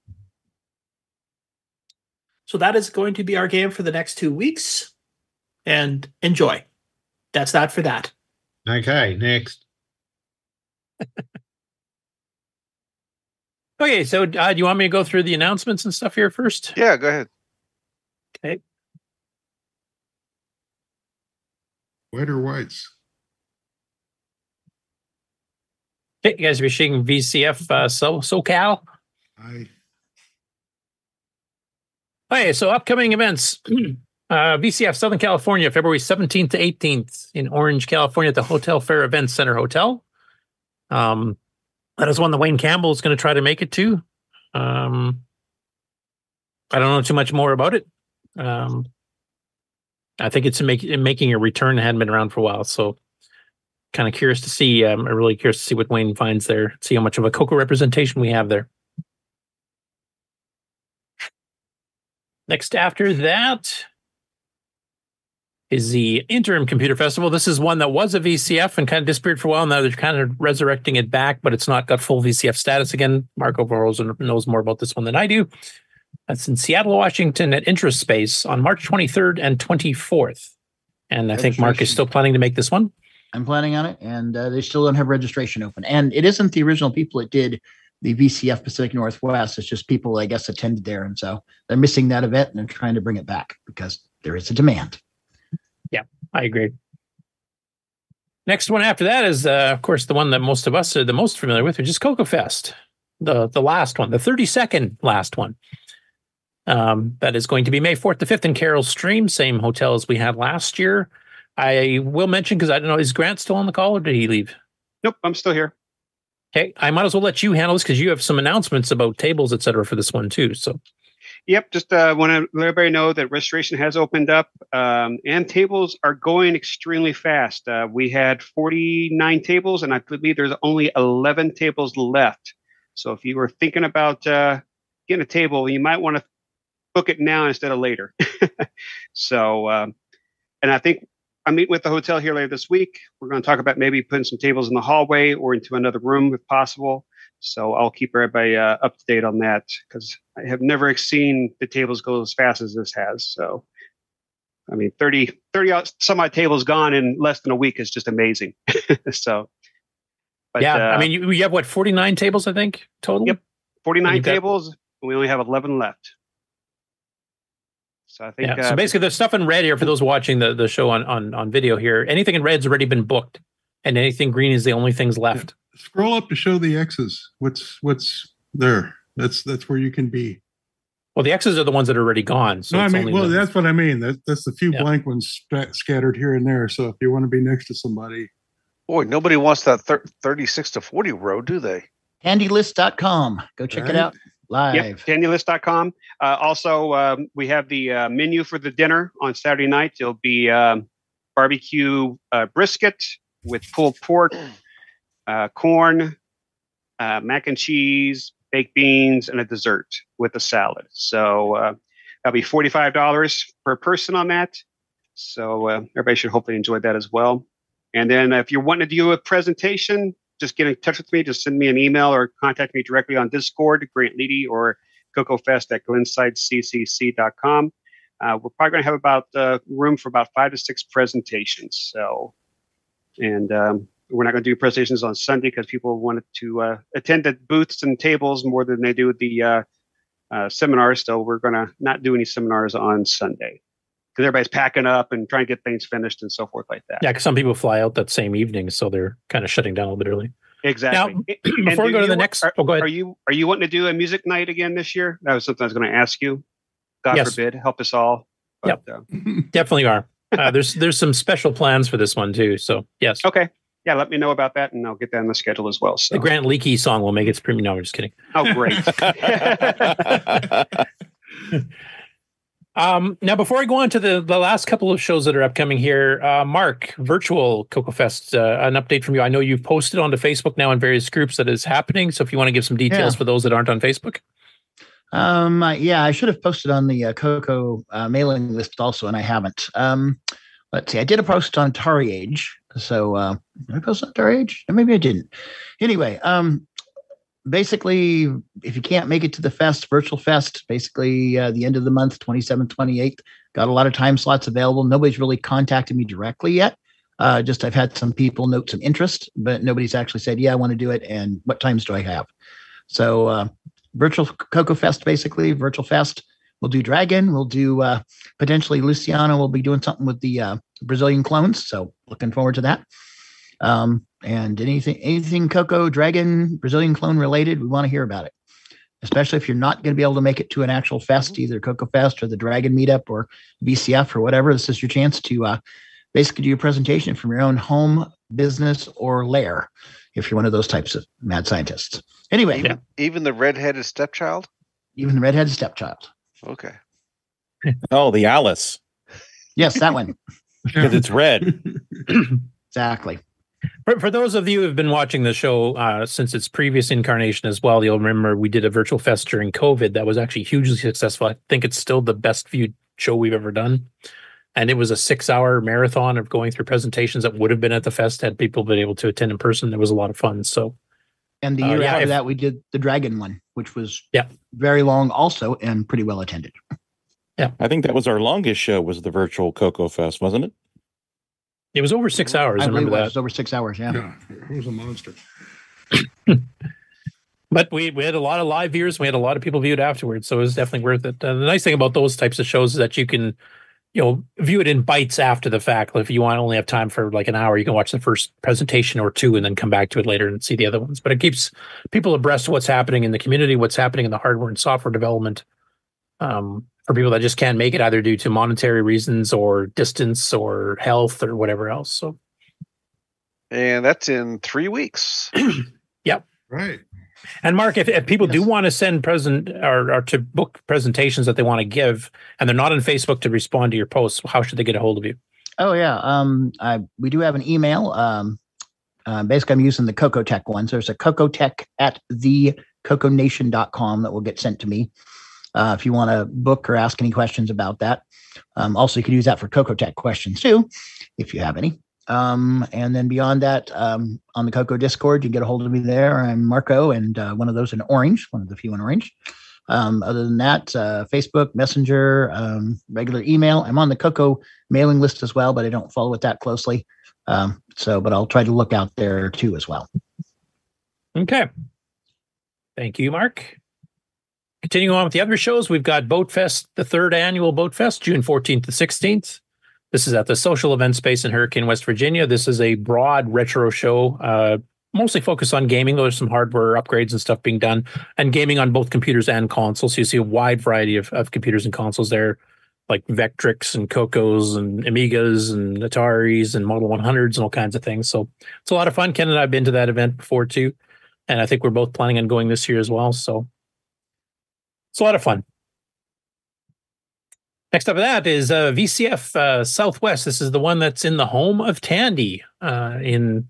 So that is going to be our game for the next two weeks. And enjoy. That's that for that. Okay, next. Okay, so uh, do you want me to go through the announcements and stuff here first? Yeah, go ahead. Okay. White or whites? Okay, you guys are shaking VCF uh, so SoCal. I Okay, so upcoming events. Uh, VCF Southern California, February 17th to 18th in Orange, California at the Hotel Fera Events Center Hotel. Um, that is one that Wayne Campbell is going to try to make it to. Um, I don't know too much more about it. Um, I think it's make, making a return. It hadn't been around for a while, so kind of curious to see. Um, I'm really curious to see what Wayne finds there. See how much of a Coco representation we have there. Next, after that is the Interim Computer Festival. This is one that was a VCF and kind of disappeared for a while. Now they're kind of resurrecting it back, but it's not got full VCF status again. Marco Rosen knows more about this one than I do. That's in Seattle, Washington at Interest Space on March 23rd and 24th. And I think Mark is still planning to make this one. I'm planning on it, and uh, they still don't have registration open. And it isn't the original people that did the VCF Pacific Northwest. It's just people, I guess, attended there, and so they're missing that event and they're trying to bring it back because there is a demand. I agree. Next one after that is, uh, of course, the one that most of us are the most familiar with, which is Coco Fest, the the last one, the thirty second last one. Um, that is going to be May fourth to fifth in Carol Stream, same hotel as we had last year. I will mention because I don't know, is Grant still on the call or did he leave? Nope, I'm still here. Okay, I might as well let you handle this because you have some announcements about tables, et cetera, for this one too. So Yep, just uh, want to let everybody know that registration has opened up um, and tables are going extremely fast. Uh, we had 49 tables, and I believe there's only 11 tables left. So if you were thinking about uh, getting a table, you might want to book it now instead of later. so, um, and I think I'm meeting with the hotel here later this week. We're going to talk about maybe putting some tables in the hallway or into another room if possible. So I'll keep everybody uh, up to date on that because I have never seen the tables go as fast as this has. So, I mean, 30, 30 out, some odd tables gone in less than a week is just amazing. so, but, yeah, uh, I mean, you, you have what forty nine tables, I think total. Yep, 49 you've got- tables. and We only have 11 left. So I think, Yeah. uh, so basically, the stuff in red here for those watching the, the show on, on on video here, anything in red's already been booked, and anything green is the only things left. Scroll up to show the X's. What's what's there? That's that's where you can be. Well, the X's are the ones that are already gone. So no, I mean, only well, the- that's what I mean. That that's the few Yeah. blank ones stra- scattered here and there. So if you want to be next to somebody, Boy, nobody wants that thir- 36 to 40 row, do they? Handylist.com. Go check it out live. Yep, dandylist.com. Uh, also, um, we have the uh, menu for the dinner on Saturday night. It'll be um, barbecue uh, brisket with pulled pork, uh, corn, uh, mac and cheese, baked beans, and a dessert with a salad. So uh, that'll be $45 per person on that. So uh, everybody should hopefully enjoy that as well. And then if you're wanting to do a presentation, just get in touch with me, just send me an email or contact me directly on Discord, Grant Leedy or CocoFest at glensideccc.com. Uh, we're probably going to have about uh, room for about five to six presentations. So, and um, we're not going to do presentations on Sunday because people wanted to uh, attend the booths and tables more than they do the uh, uh, seminars. So we're going to not do any seminars on Sunday because everybody's packing up and trying to get things finished and so forth like that. Yeah, because some people fly out that same evening, so they're kind of shutting down a little bit early. Exactly. Now, before we go to the wa- next- are, oh, go ahead. are you are you wanting to do a music night again this year? That was something I was going to ask you. God Yes. forbid, help us all. Yep. Definitely are. Uh, there's there's some special plans for this one too. So yes. Okay. Yeah, let me know about that, and I'll get that on the schedule as well. So. The Grant Leakey song will make its premium. No, I'm just kidding. Oh, great. Um, now, before I go on to the, the last couple of shows that are upcoming here, uh, Mark, virtual Coco Fest, uh, an update from you. I know you've posted onto Facebook now in various groups that is happening. So if you want to give some details Yeah. for those that aren't on Facebook. Um, uh, yeah, I should have posted on the uh, Coco uh, mailing list also, and I haven't. Um, let's see, I did a post on Atari Age. So, uh, did I post on Atari Age? Maybe I didn't. Anyway, um, basically, if you can't make it to the fest, virtual fest, basically uh, the end of the month, 27th, 28th, got a lot of time slots available. Nobody's really contacted me directly yet. Uh, just I've had some people note some interest, but nobody's actually said, yeah, I want to do it. And what times do I have? So, uh, virtual Coco Fest, basically virtual fest. We'll do Dragon. We'll do uh, potentially Luciano. We'll be doing something with the uh, Brazilian clones. So looking forward to that. Um, and anything, anything Coco, Dragon, Brazilian clone related, we want to hear about it. Especially if you're not going to be able to make it to an actual fest, either Coco Fest or the Dragon Meetup or VCF or whatever. This is your chance to uh, basically do a presentation from your own home, business, or lair. If you're one of those types of mad scientists. Anyway, Even, even the redheaded stepchild. even the redheaded stepchild. Okay. Oh, the Alice. Yes, that one. Because it's red. exactly. For, for those of you who have been watching the show uh, since its previous incarnation as well, you'll remember we did a virtual fest during COVID that was actually hugely successful. I think it's still the best viewed show we've ever done. And it was a six hour marathon of going through presentations that would have been at the fest had people been able to attend in person. It was a lot of fun. So, And the Uh, year yeah, after if- that, we did the Dragon one, which was yeah very long also and pretty well attended. Yeah. I think that was our longest show was the virtual Coco Fest, wasn't it? it was over six hours. I, I believe remember it that. was over six hours. Yeah. It was a monster. But we, we had a lot of live viewers. We had a lot of people viewed afterwards, so it was definitely worth it. Uh, the nice thing about those types of shows is that you can, you know, view it in bites after the fact. If you want to only have time for like an hour, you can watch the first presentation or two and then come back to it later and see the other ones. But it keeps people abreast of what's happening in the community, what's happening in the hardware and software development. Um, for people that just can't make it either due to monetary reasons or distance or health or whatever else. So And that's in three weeks. Yep. Right. And Mark, if, if people do want to send present or, or to book presentations that they want to give, and they're not on Facebook to respond to your posts, how should they get a hold of you? Oh yeah. Um, I, we do have an email. Um, uh, basically, I'm using the Coco Tech one. So there's a Coco Tech at the coconation.com that will get sent to me. Uh, if you want to book or ask any questions about that. Um, also, you can use that for Coco Tech questions too, if you have any. Um, and then beyond that, um, on the Coco Discord, you can get a hold of me there. I'm Marco, and uh, one of those in orange, one of the few in orange. Um, other than that, uh, Facebook, Messenger, um, regular email. I'm on the Coco mailing list as well, but I don't follow it that closely. Um, so, but I'll try to look out there too as well. Okay. Thank you, Mark. Continuing on with the other shows, we've got Boat Fest, the third annual Boat Fest, June 14th to 16th. This is at the social event space in Hurricane, West Virginia. This is a broad retro show, uh, mostly focused on gaming. There's some hardware upgrades and stuff being done, and gaming on both computers and consoles. So you see a wide variety of, of computers and consoles there, like Vectrex and Cocos and Amigas and Ataris and Model 100s and all kinds of things. So it's a lot of fun. Ken and I have been to that event before too, and I think we're both planning on going this year as well. So it's a lot of fun. Next up, that is uh, VCF uh, Southwest. This is the one that's in the home of Tandy uh, in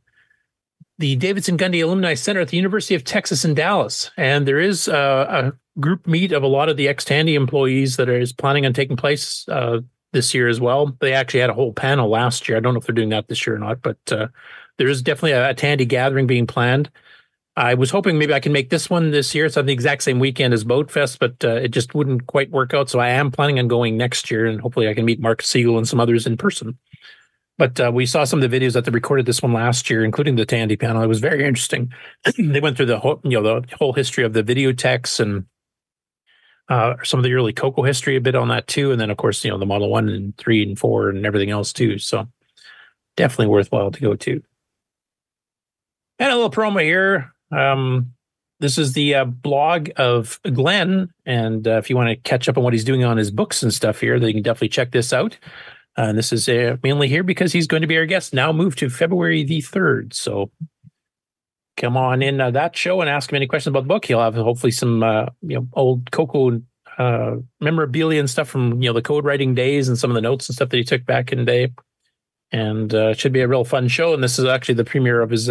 the Davidson Gundy Alumni Center at the University of Texas in Dallas. And there is uh, a group meet of a lot of the ex Tandy employees that is planning on taking place uh, this year as well. They actually had a whole panel last year. I don't know if they're doing that this year or not, but uh, there is definitely a, a Tandy gathering being planned. I was hoping maybe I can make this one this year. It's on the exact same weekend as Boat Fest, but uh, it just wouldn't quite work out. So I am planning on going next year, and hopefully I can meet Mark Siegel and some others in person. But uh, we saw some of the videos that they recorded this one last year, including the Tandy panel. It was very interesting. they went through the whole, you know, the whole history of the video techs and uh, some of the early Coco history a bit on that too, and then of course you know the Model One and three and four and everything else too. So definitely worthwhile to go to. And a little promo here. Um, this is the uh, blog of Glen, and uh, if you want to catch up on what he's doing on his books and stuff here, then you can definitely check this out. Uh, and this is uh, mainly here because he's going to be our guest. Now moved to February the third, so come on in uh, that show and ask him any questions about the book. He'll have hopefully some uh, you know old Coco memorabilia and stuff from you know the code writing days and some of the notes and stuff that he took back in the day. And it should be a real fun show. And this is actually the premiere of his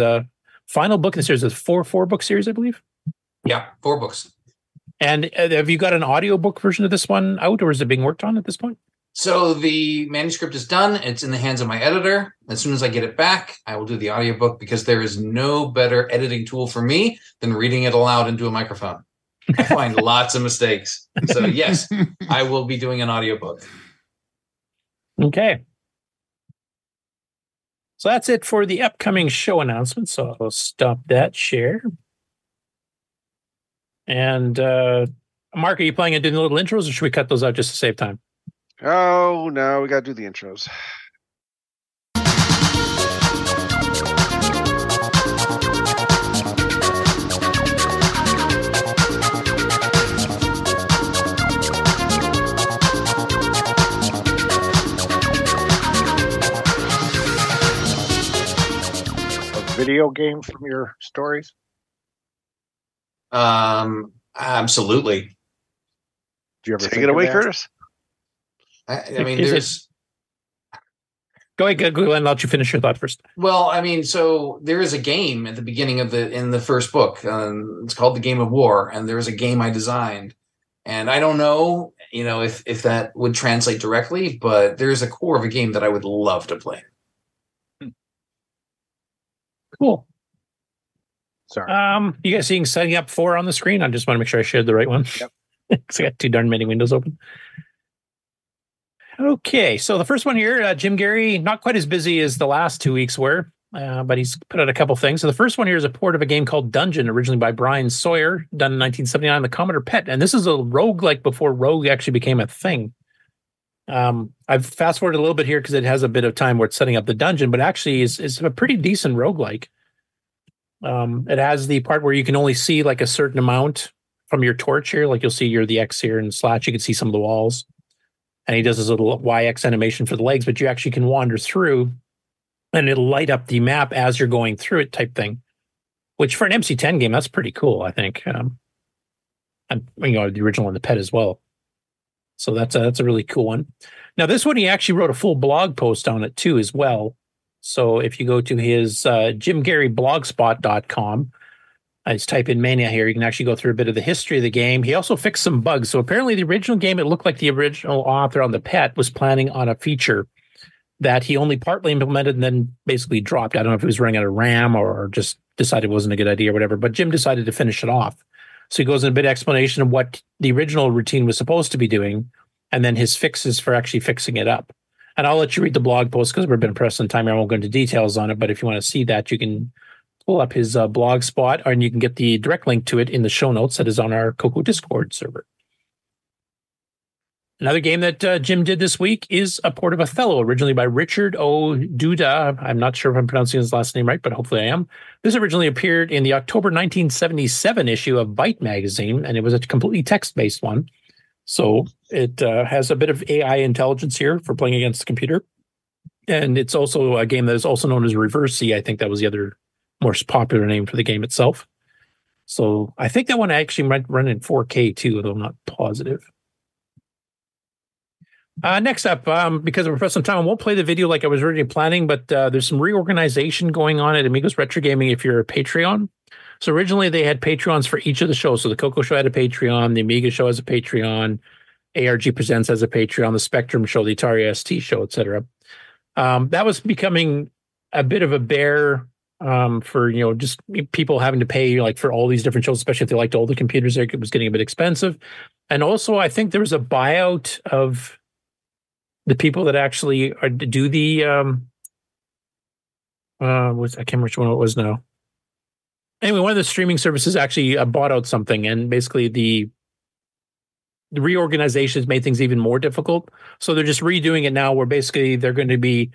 final book in the series. is four four book series, I believe. Yeah, four books. And uh, have you got an audiobook version of this one out, or is it being worked on at this point? So the manuscript is done. It's in the hands of my editor. As soon as I get it back, I will do the audiobook because there is no better editing tool for me than reading it aloud into a microphone. I find lots of mistakes. So yes, I will be doing an audiobook. Okay. So that's it for the upcoming show announcement. So I'll stop that share. And uh Mark, are you planning on doing little intros or should we cut those out just to save time? Oh no, we got to do the intros. Video game from your stories? Um, absolutely. Do you ever Take it away, that? Curtis. I, I mean, Is it- there's Go ahead, go, go ahead and let you finish your thought first. well, I mean, so there is a game at the beginning of the in the first book. Um, it's called the Game of War, and there is a game I designed, and I don't know, you know, if if that would translate directly, but there's a core of a game that I would love to play. Cool. Sorry. Um, you guys seeing setting up four on the screen? I just want to make sure I shared the right one. Yep. Because I got too darn many windows open. Okay, so the first one here, uh, Jim Gerrie, not quite as busy as the last two weeks were, uh, but he's put out a couple things. So the first one here is a port of a game called Dungeon, originally by Brian Sawyer, done in 1979, the Commodore PET. And this is a rogue like before Rogue actually became a thing. Um, I've fast forwarded a little bit here because it has a bit of time where it's setting up the dungeon, but actually is is a pretty decent roguelike. Um, it has the part where you can only see like a certain amount from your torch here. Like you'll see you're the X here and slash, you can see some of the walls. And he does his little YX animation for the legs, but you actually can wander through and it'll light up the map as you're going through it type thing. Which for an MC10 game, that's pretty cool, I think. Um, and you know, the original and the pet as well. So that's a, that's a really cool one. Now, this one, he actually wrote a full blog post on it too, as well. So if you go to his uh, jimgerrieblogspot.com, I just type in Mania here, you can actually go through a bit of the history of the game. He also fixed some bugs. So apparently, the original game, it looked like the original author on the pet was planning on a feature that he only partly implemented and then basically dropped. I don't know if he was running out of RAM or just decided it wasn't a good idea or whatever, but Jim decided to finish it off. So he goes in a bit of explanation of what the original routine was supposed to be doing, and then his fixes for actually fixing it up. And I'll let you read the blog post because we've been pressed on time. I won't go into details on it, but if you want to see that, you can pull up his uh, blog spot, and you can get the direct link to it in the show notes that is on our Coco Discord server. Another game that uh, Jim did this week is A Port of Othello, originally by Richard O. Duda. I'm not sure if I'm pronouncing his last name right, but hopefully I am. This originally appeared in the October 1977 issue of Byte magazine, and it was a completely text based one. So it uh, has a bit of AI intelligence here for playing against the computer. And it's also a game that is also known as Reversi. I think that was the other more popular name for the game itself. So I think that one actually might run in 4K too, though I'm not positive. Uh, next up, um, because we're pressing time, I won't play the video like I was originally planning, but uh, there's some reorganization going on at Amigos Retro Gaming if you're a Patreon. So originally they had Patreons for each of the shows. So the Coco Show had a Patreon, the Amiga Show has a Patreon, ARG Presents has a Patreon, the Spectrum Show, the Atari ST Show, etc. Um, that was becoming a bit of a bear um, for you know just people having to pay like for all these different shows, especially if they liked all the computers. It was getting a bit expensive, and also I think there was a buyout of the people that actually are, do the um, uh, was I can't remember which one it was now. Anyway, one of the streaming services actually uh, bought out something, and basically the the reorganization has made things even more difficult. So they're just redoing it now, where basically they're going to be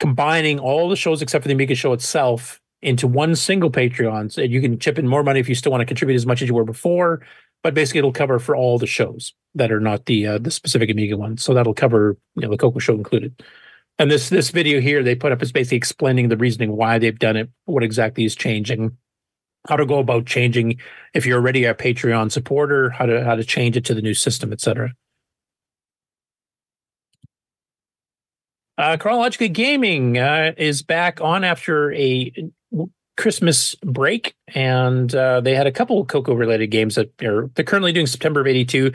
combining all the shows except for the Amiga show itself into one single Patreon. So you can chip in more money if you still want to contribute as much as you were before, but basically it'll cover for all the shows that are not the uh, the specific Amiga ones. So that'll cover you know the Coco show included. And this this video here they put up is basically explaining the reasoning why they've done it, what exactly is changing, how to go about changing if you're already a Patreon supporter, how to how to change it to the new system, etc. Uh, Chronologically Gaming uh, is back on after a Christmas break, and uh, they had a couple of Coco related games that are they're currently doing September of '82.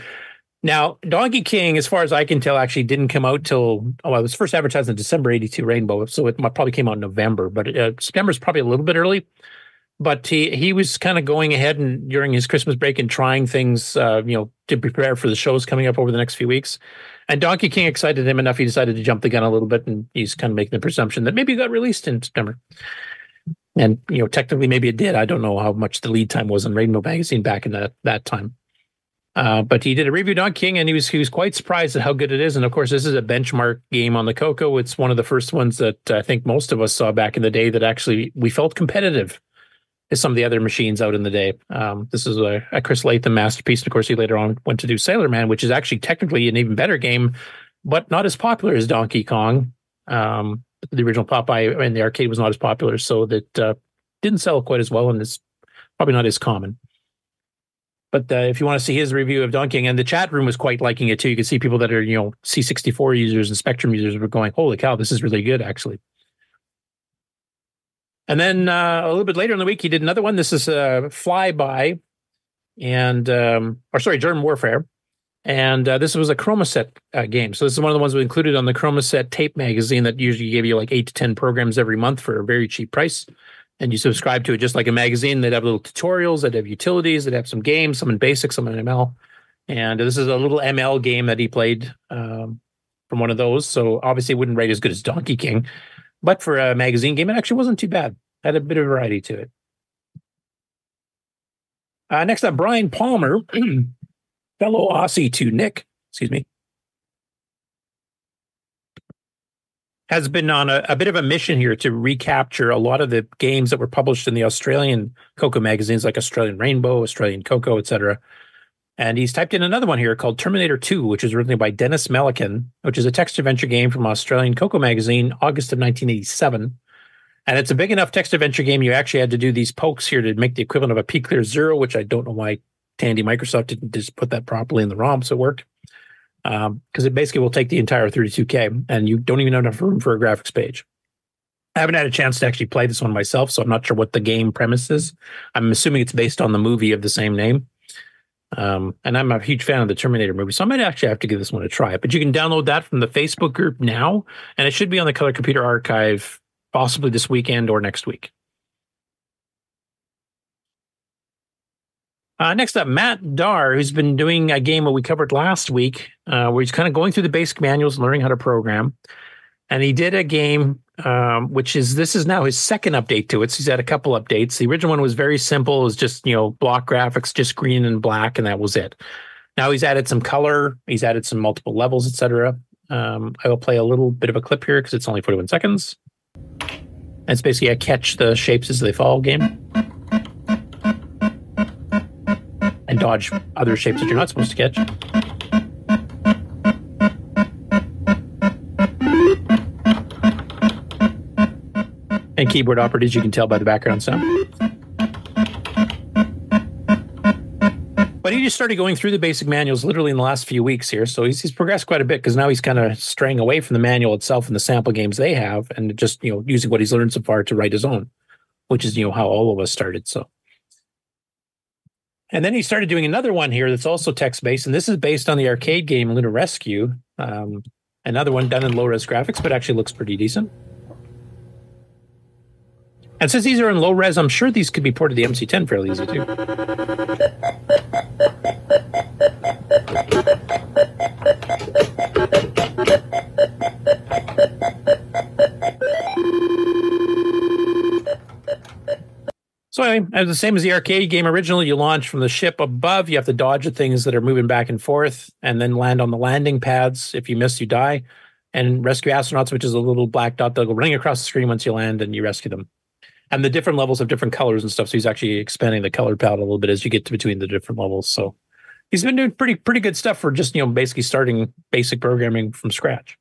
Now, Donkey King, as far as I can tell, actually didn't come out till oh, it was first advertised in December '82 Rainbow, so it probably came out in November, but uh, September is probably a little bit early. But he he was kind of going ahead and during his Christmas break and trying things, uh, you know, to prepare for the shows coming up over the next few weeks. And Donkey King excited him enough, he decided to jump the gun a little bit, and he's kind of making the presumption that maybe it got released in September. And you know, technically, maybe it did. I don't know how much the lead time was in Rainbow Magazine back in that that time. Uh, but he did a review on King, and he was he was quite surprised at how good it is. And of course, this is a benchmark game on the Coco. It's one of the first ones that I think most of us saw back in the day that actually we felt competitive as some of the other machines out in the day. Um, this is a, a, Chris Latham masterpiece. And of course, he later on went to do Sailor Man, which is actually technically an even better game, but not as popular as Donkey Kong. Um, the original Popeye and the arcade was not as popular, so that uh, didn't sell quite as well, and it's probably not as common. But uh, if you want to see his review of Donkey Kong, and the chat room was quite liking it too. You can see people that are you know C64 users and Spectrum users were going, "Holy cow, this is really good!" Actually. And then uh, a little bit later in the week, he did another one. This is a flyby, and um, or sorry, German Warfare, and uh, this was a Chromasette uh, game. So this is one of the ones we included on the Chromasette tape magazine that usually gave you like eight to ten programs every month for a very cheap price. And you subscribe to it just like a magazine. They'd have little tutorials, they'd have utilities, they'd have some games, some in basic, some in ML. And this is a little ML game that he played um, from one of those. So obviously, it wouldn't rate as good as Donkey King, but for a magazine game, it actually wasn't too bad. Had a bit of variety to it. Uh, next up, Brian Palmer, fellow Aussie to Nick, excuse me, has been on a, a, bit of a mission here to recapture a lot of the games that were published in the Australian Coco magazines, like Australian Rainbow, Australian Coco, etc. And he's typed in another one here called Terminator 2, which is written by Dennis Melican, which is a text adventure game from Australian Coco magazine, August of 1987. And it's a big enough text adventure game. You actually had to do these pokes here to make the equivalent of a P Clear Zero, which I don't know why Tandy Microsoft didn't just put that properly in the ROM so it worked because um, it basically will take the entire 32K and you don't even have enough room for a graphics page. I haven't had a chance to actually play this one myself, so I'm not sure what the game premise is. I'm assuming it's based on the movie of the same name. Um, and I'm a huge fan of the Terminator movie, so I might actually have to give this one a try. But you can download that from the Facebook group now, and it should be on the Color Computer Archive possibly this weekend or next week. Uh, next up, Matt Dar, who's been doing a game that we covered last week, uh, where he's kind of going through the basic manuals, learning how to program. And he did a game, um, which is this is now his second update to it. So he's had a couple updates. The original one was very simple; it was just you know block graphics, just green and black, and that was it. Now he's added some color, he's added some multiple levels, etc. Um, I will play a little bit of a clip here because it's only 41 seconds. It's basically a catch the shapes as they fall game. And dodge other shapes that you're not supposed to catch. And keyboard operators, you can tell by the background sound. But he just started going through the basic manuals literally in the last few weeks here. So he's, he's progressed quite a bit because now he's kind of straying away from the manual itself and the sample games they have and just, you know, using what he's learned so far to write his own, which is, you know, how all of us started. So and then he started doing another one here that's also text based, and this is based on the arcade game Lunar Rescue. Um, another one done in low res graphics, but actually looks pretty decent. And since these are in low res, I'm sure these could be ported to the MC10 fairly easy too. So anyway, the same as the arcade game originally, you launch from the ship above. You have to dodge the things that are moving back and forth, and then land on the landing pads. If you miss, you die. And rescue astronauts, which is a little black dot that'll go running across the screen once you land, and you rescue them. And the different levels have different colors and stuff. So he's actually expanding the color palette a little bit as you get to between the different levels. So he's been doing pretty pretty good stuff for just you know basically starting basic programming from scratch.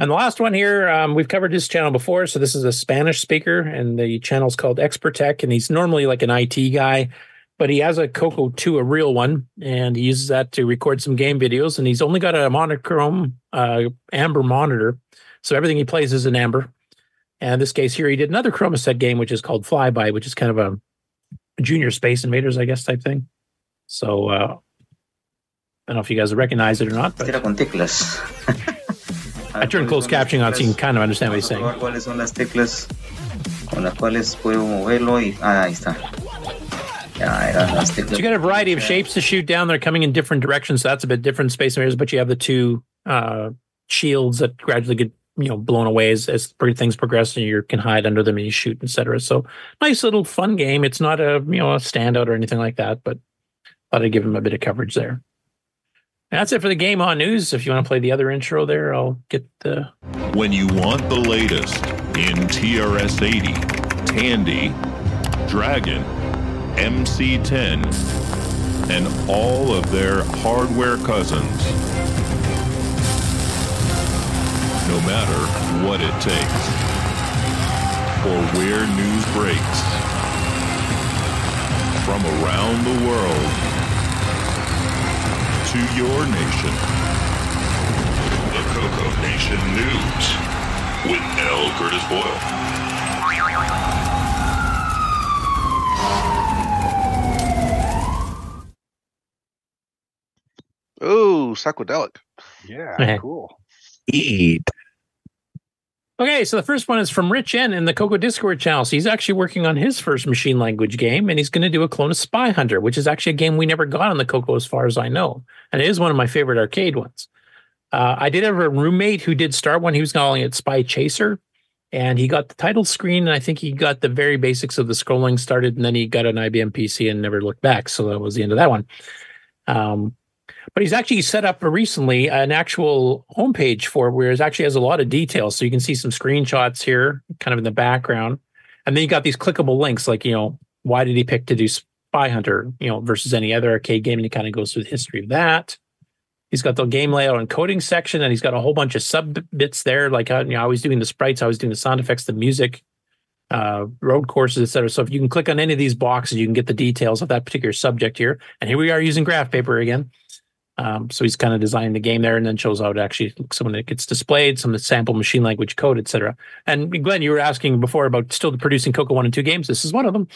And the last one here, um, we've covered his channel before. So this is a Spanish speaker, and the channel's called Expert Tech, and he's normally like an IT guy, but he has a Coco 2, a real one, and he uses that to record some game videos. And he's only got a monochrome uh, amber monitor, so everything he plays is in amber. And in this case here, he did another Chromasette game, which is called Flyby, which is kind of a junior Space Invaders, I guess, type thing. So uh, I don't know if you guys recognize it or not, but I turned closed captioning on so you can kind of understand what he's saying. ¿Cuáles son las teclas con las cuales puedo moverlo? Y, ah, ahí está. So you got a variety of shapes to shoot down. They're coming in different directions. So that's a bit different Space Invaders, but you have the two uh, shields that gradually get you know blown away as, as things progress, and you can hide under them and you shoot, etc. So nice little fun game. It's not a you know a standout or anything like that, but thought I'd give him a bit of coverage there. That's it for the game on news. If you want to play the other intro there, I'll get the When you want the latest in TRS 80, Tandy, Dragon, MC10, and all of their hardware cousins. No matter what it takes, or where news breaks, from around the world to your nation. The Coco Nation News with L. Curtis Boyle. Ooh, psychedelic. Yeah, cool. Eat. Okay, so the first one is from Rich N in the Coco Discord channel. So he's actually working on his first machine language game, and he's going to do a clone of Spy Hunter, which is actually a game we never got on the Coco, as far as I know, and it is one of my favorite arcade ones. Uh, I did have a roommate who did start one. He was calling it Spy Chaser, and he got the title screen, and I think he got the very basics of the scrolling started, and then he got an IBM PC and never looked back. So that was the end of that one. Um, but he's actually set up recently an actual homepage for where it actually has a lot of details. So you can see some screenshots here, kind of in the background. And then you got these clickable links, like, you know, why did he pick to do Spy Hunter, you know, versus any other arcade game? And he kind of goes through the history of that. He's got the game layout and coding section, and he's got a whole bunch of sub bits there, like how, you know, I was doing the sprites, I was doing the sound effects, the music, uh, road courses, etc. So if you can click on any of these boxes, you can get the details of that particular subject here. And here we are using graph paper again. Um, so he's kind of designing the game there and then shows how it actually when it gets displayed, some of the sample machine language code, etc. And Glen, you were asking before about still producing Coco 1 and 2 games. This is one of them.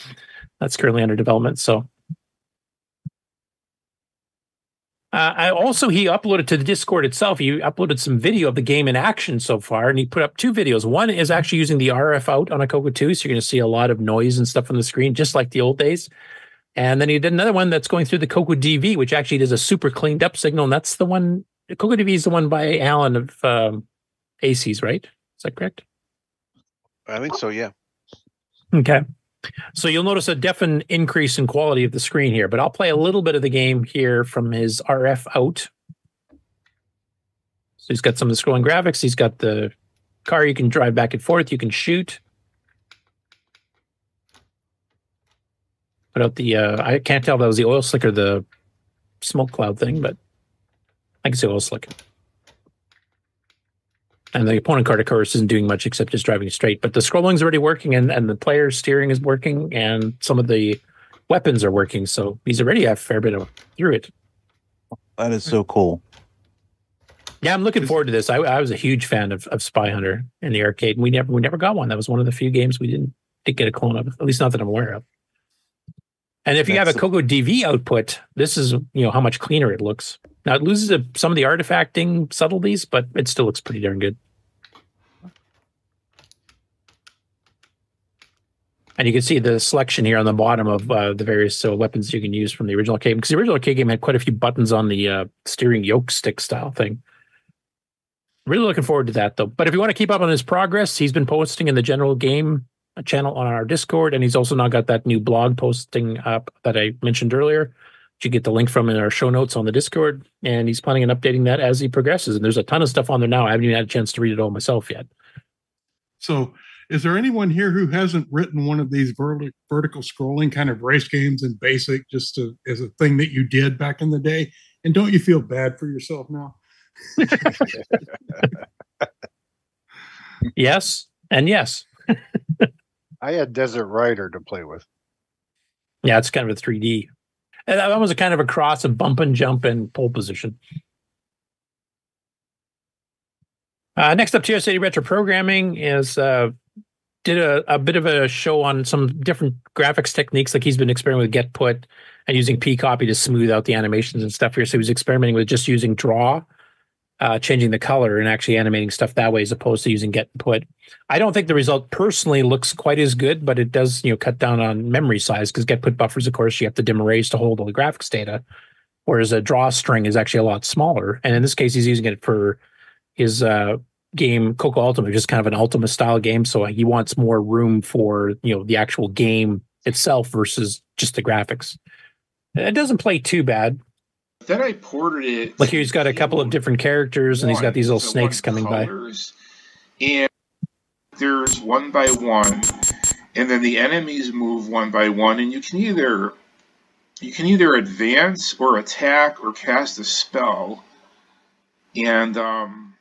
That's currently under development. So uh, I also he uploaded to the Discord itself. He uploaded some video of the game in action so far, and he put up two videos. One is actually using the RF out on a Coco 2, so you're going to see a lot of noise and stuff on the screen, just like the old days. And then he did another one that's going through the Coco DV, which actually does a super cleaned up signal. And that's the one, Coco DV is the one by Alan of um, ACs, right? Is that correct? I think so, yeah. Okay. So you'll notice a definite increase in quality of the screen here, but I'll play a little bit of the game here from his RF out. So he's got some of the scrolling graphics. He's got the car you can drive back and forth. You can shoot. Put out the, uh, I can't tell if that was the oil slick or the smoke cloud thing, but I can see oil slick. And the opponent card, of course, isn't doing much except just driving straight. But the scrolling's already working, and, and the player steering is working, and some of the weapons are working. So he's already a fair bit of through it. That is so cool. Yeah, I'm looking forward to this. I, I was a huge fan of, of Spy Hunter in the arcade, and we never we never got one. That was one of the few games we didn't, didn't get a clone of, at least not that I'm aware of. And if you have a Coco DV output, this is you know how much cleaner it looks. Now it loses a, some of the artifacting subtleties, but it still looks pretty darn good. And you can see the selection here on the bottom of uh, the various uh, weapons you can use from the original game, Because the original arcade game had quite a few buttons on the uh, steering yoke stick style thing. Really looking forward to that though. But if you want to keep up on his progress, he's been posting in the general game channel on our Discord, and he's also now got that new blog posting up that I mentioned earlier. You get the link from in our show notes on the Discord, and he's planning on updating that as he progresses. And there's a ton of stuff on there now. I haven't even had a chance to read it all myself yet. So, is there anyone here who hasn't written one of these verti- vertical scrolling kind of race games in BASIC just to, as a thing that you did back in the day? And don't you feel bad for yourself now? yes, and yes. I had Desert Rider to play with. Yeah, it's kind of a 3D. And that was a kind of a cross of bump and jump and pole position. Uh, next up, TRC Retro Programming is uh, did a, a bit of a show on some different graphics techniques. Like he's been experimenting with get put and using P copy to smooth out the animations and stuff here. So he was experimenting with just using draw, uh, changing the color and actually animating stuff that way as opposed to using get put. I don't think the result personally looks quite as good, but it does you know cut down on memory size because get put buffers, of course, you have to dim arrays to hold all the graphics data, whereas a draw string is actually a lot smaller. And in this case, he's using it for his uh, game Coco Ultimate, which is kind of an Ultima style game. So he wants more room for you know the actual game itself versus just the graphics. It doesn't play too bad. Then I ported it. Like he's got a couple of different characters, and he's got these little so snakes coming by. and there's one by one, and then the enemies move one by one, and you can either you can either advance or attack or cast a spell, and um,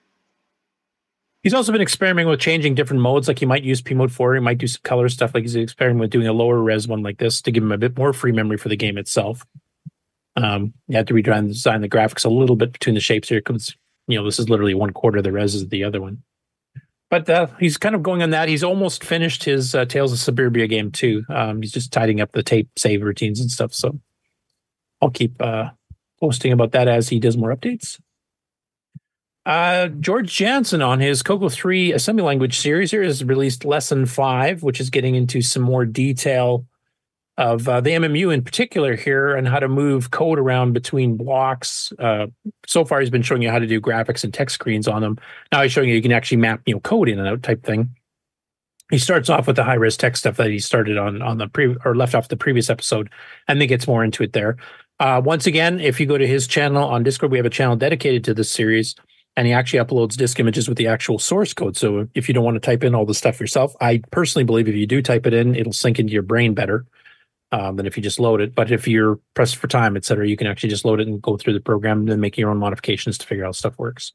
He's also been experimenting with changing different modes. Like he might use P mode four, he might do some color stuff. Like he's experimenting with doing a lower res one like this to give him a bit more free memory for the game itself. Um, you have to redesign design the graphics a little bit between the shapes here because you know this is literally one quarter of the res of the other one. But uh, he's kind of going on that. He's almost finished his uh, Tales of Suburbia game too. Um, he's just tidying up the tape save routines and stuff. So I'll keep uh, posting about that as he does more updates. Uh, George Jansen on his Coco 3 assembly language series here has released lesson five, which is getting into some more detail of uh, the MMU in particular here and how to move code around between blocks. Uh, so far, he's been showing you how to do graphics and text screens on them. Now he's showing you you can actually map you know code in and out type thing. He starts off with the high res text stuff that he started on on the pre or left off the previous episode, and then gets more into it there. Uh, once again, if you go to his channel on Discord, we have a channel dedicated to this series, and he actually uploads disk images with the actual source code. So if you don't want to type in all the stuff yourself, I personally believe if you do type it in, it'll sink into your brain better um, than if you just load it. But if you're pressed for time, et cetera, you can actually just load it and go through the program and make your own modifications to figure out how stuff works.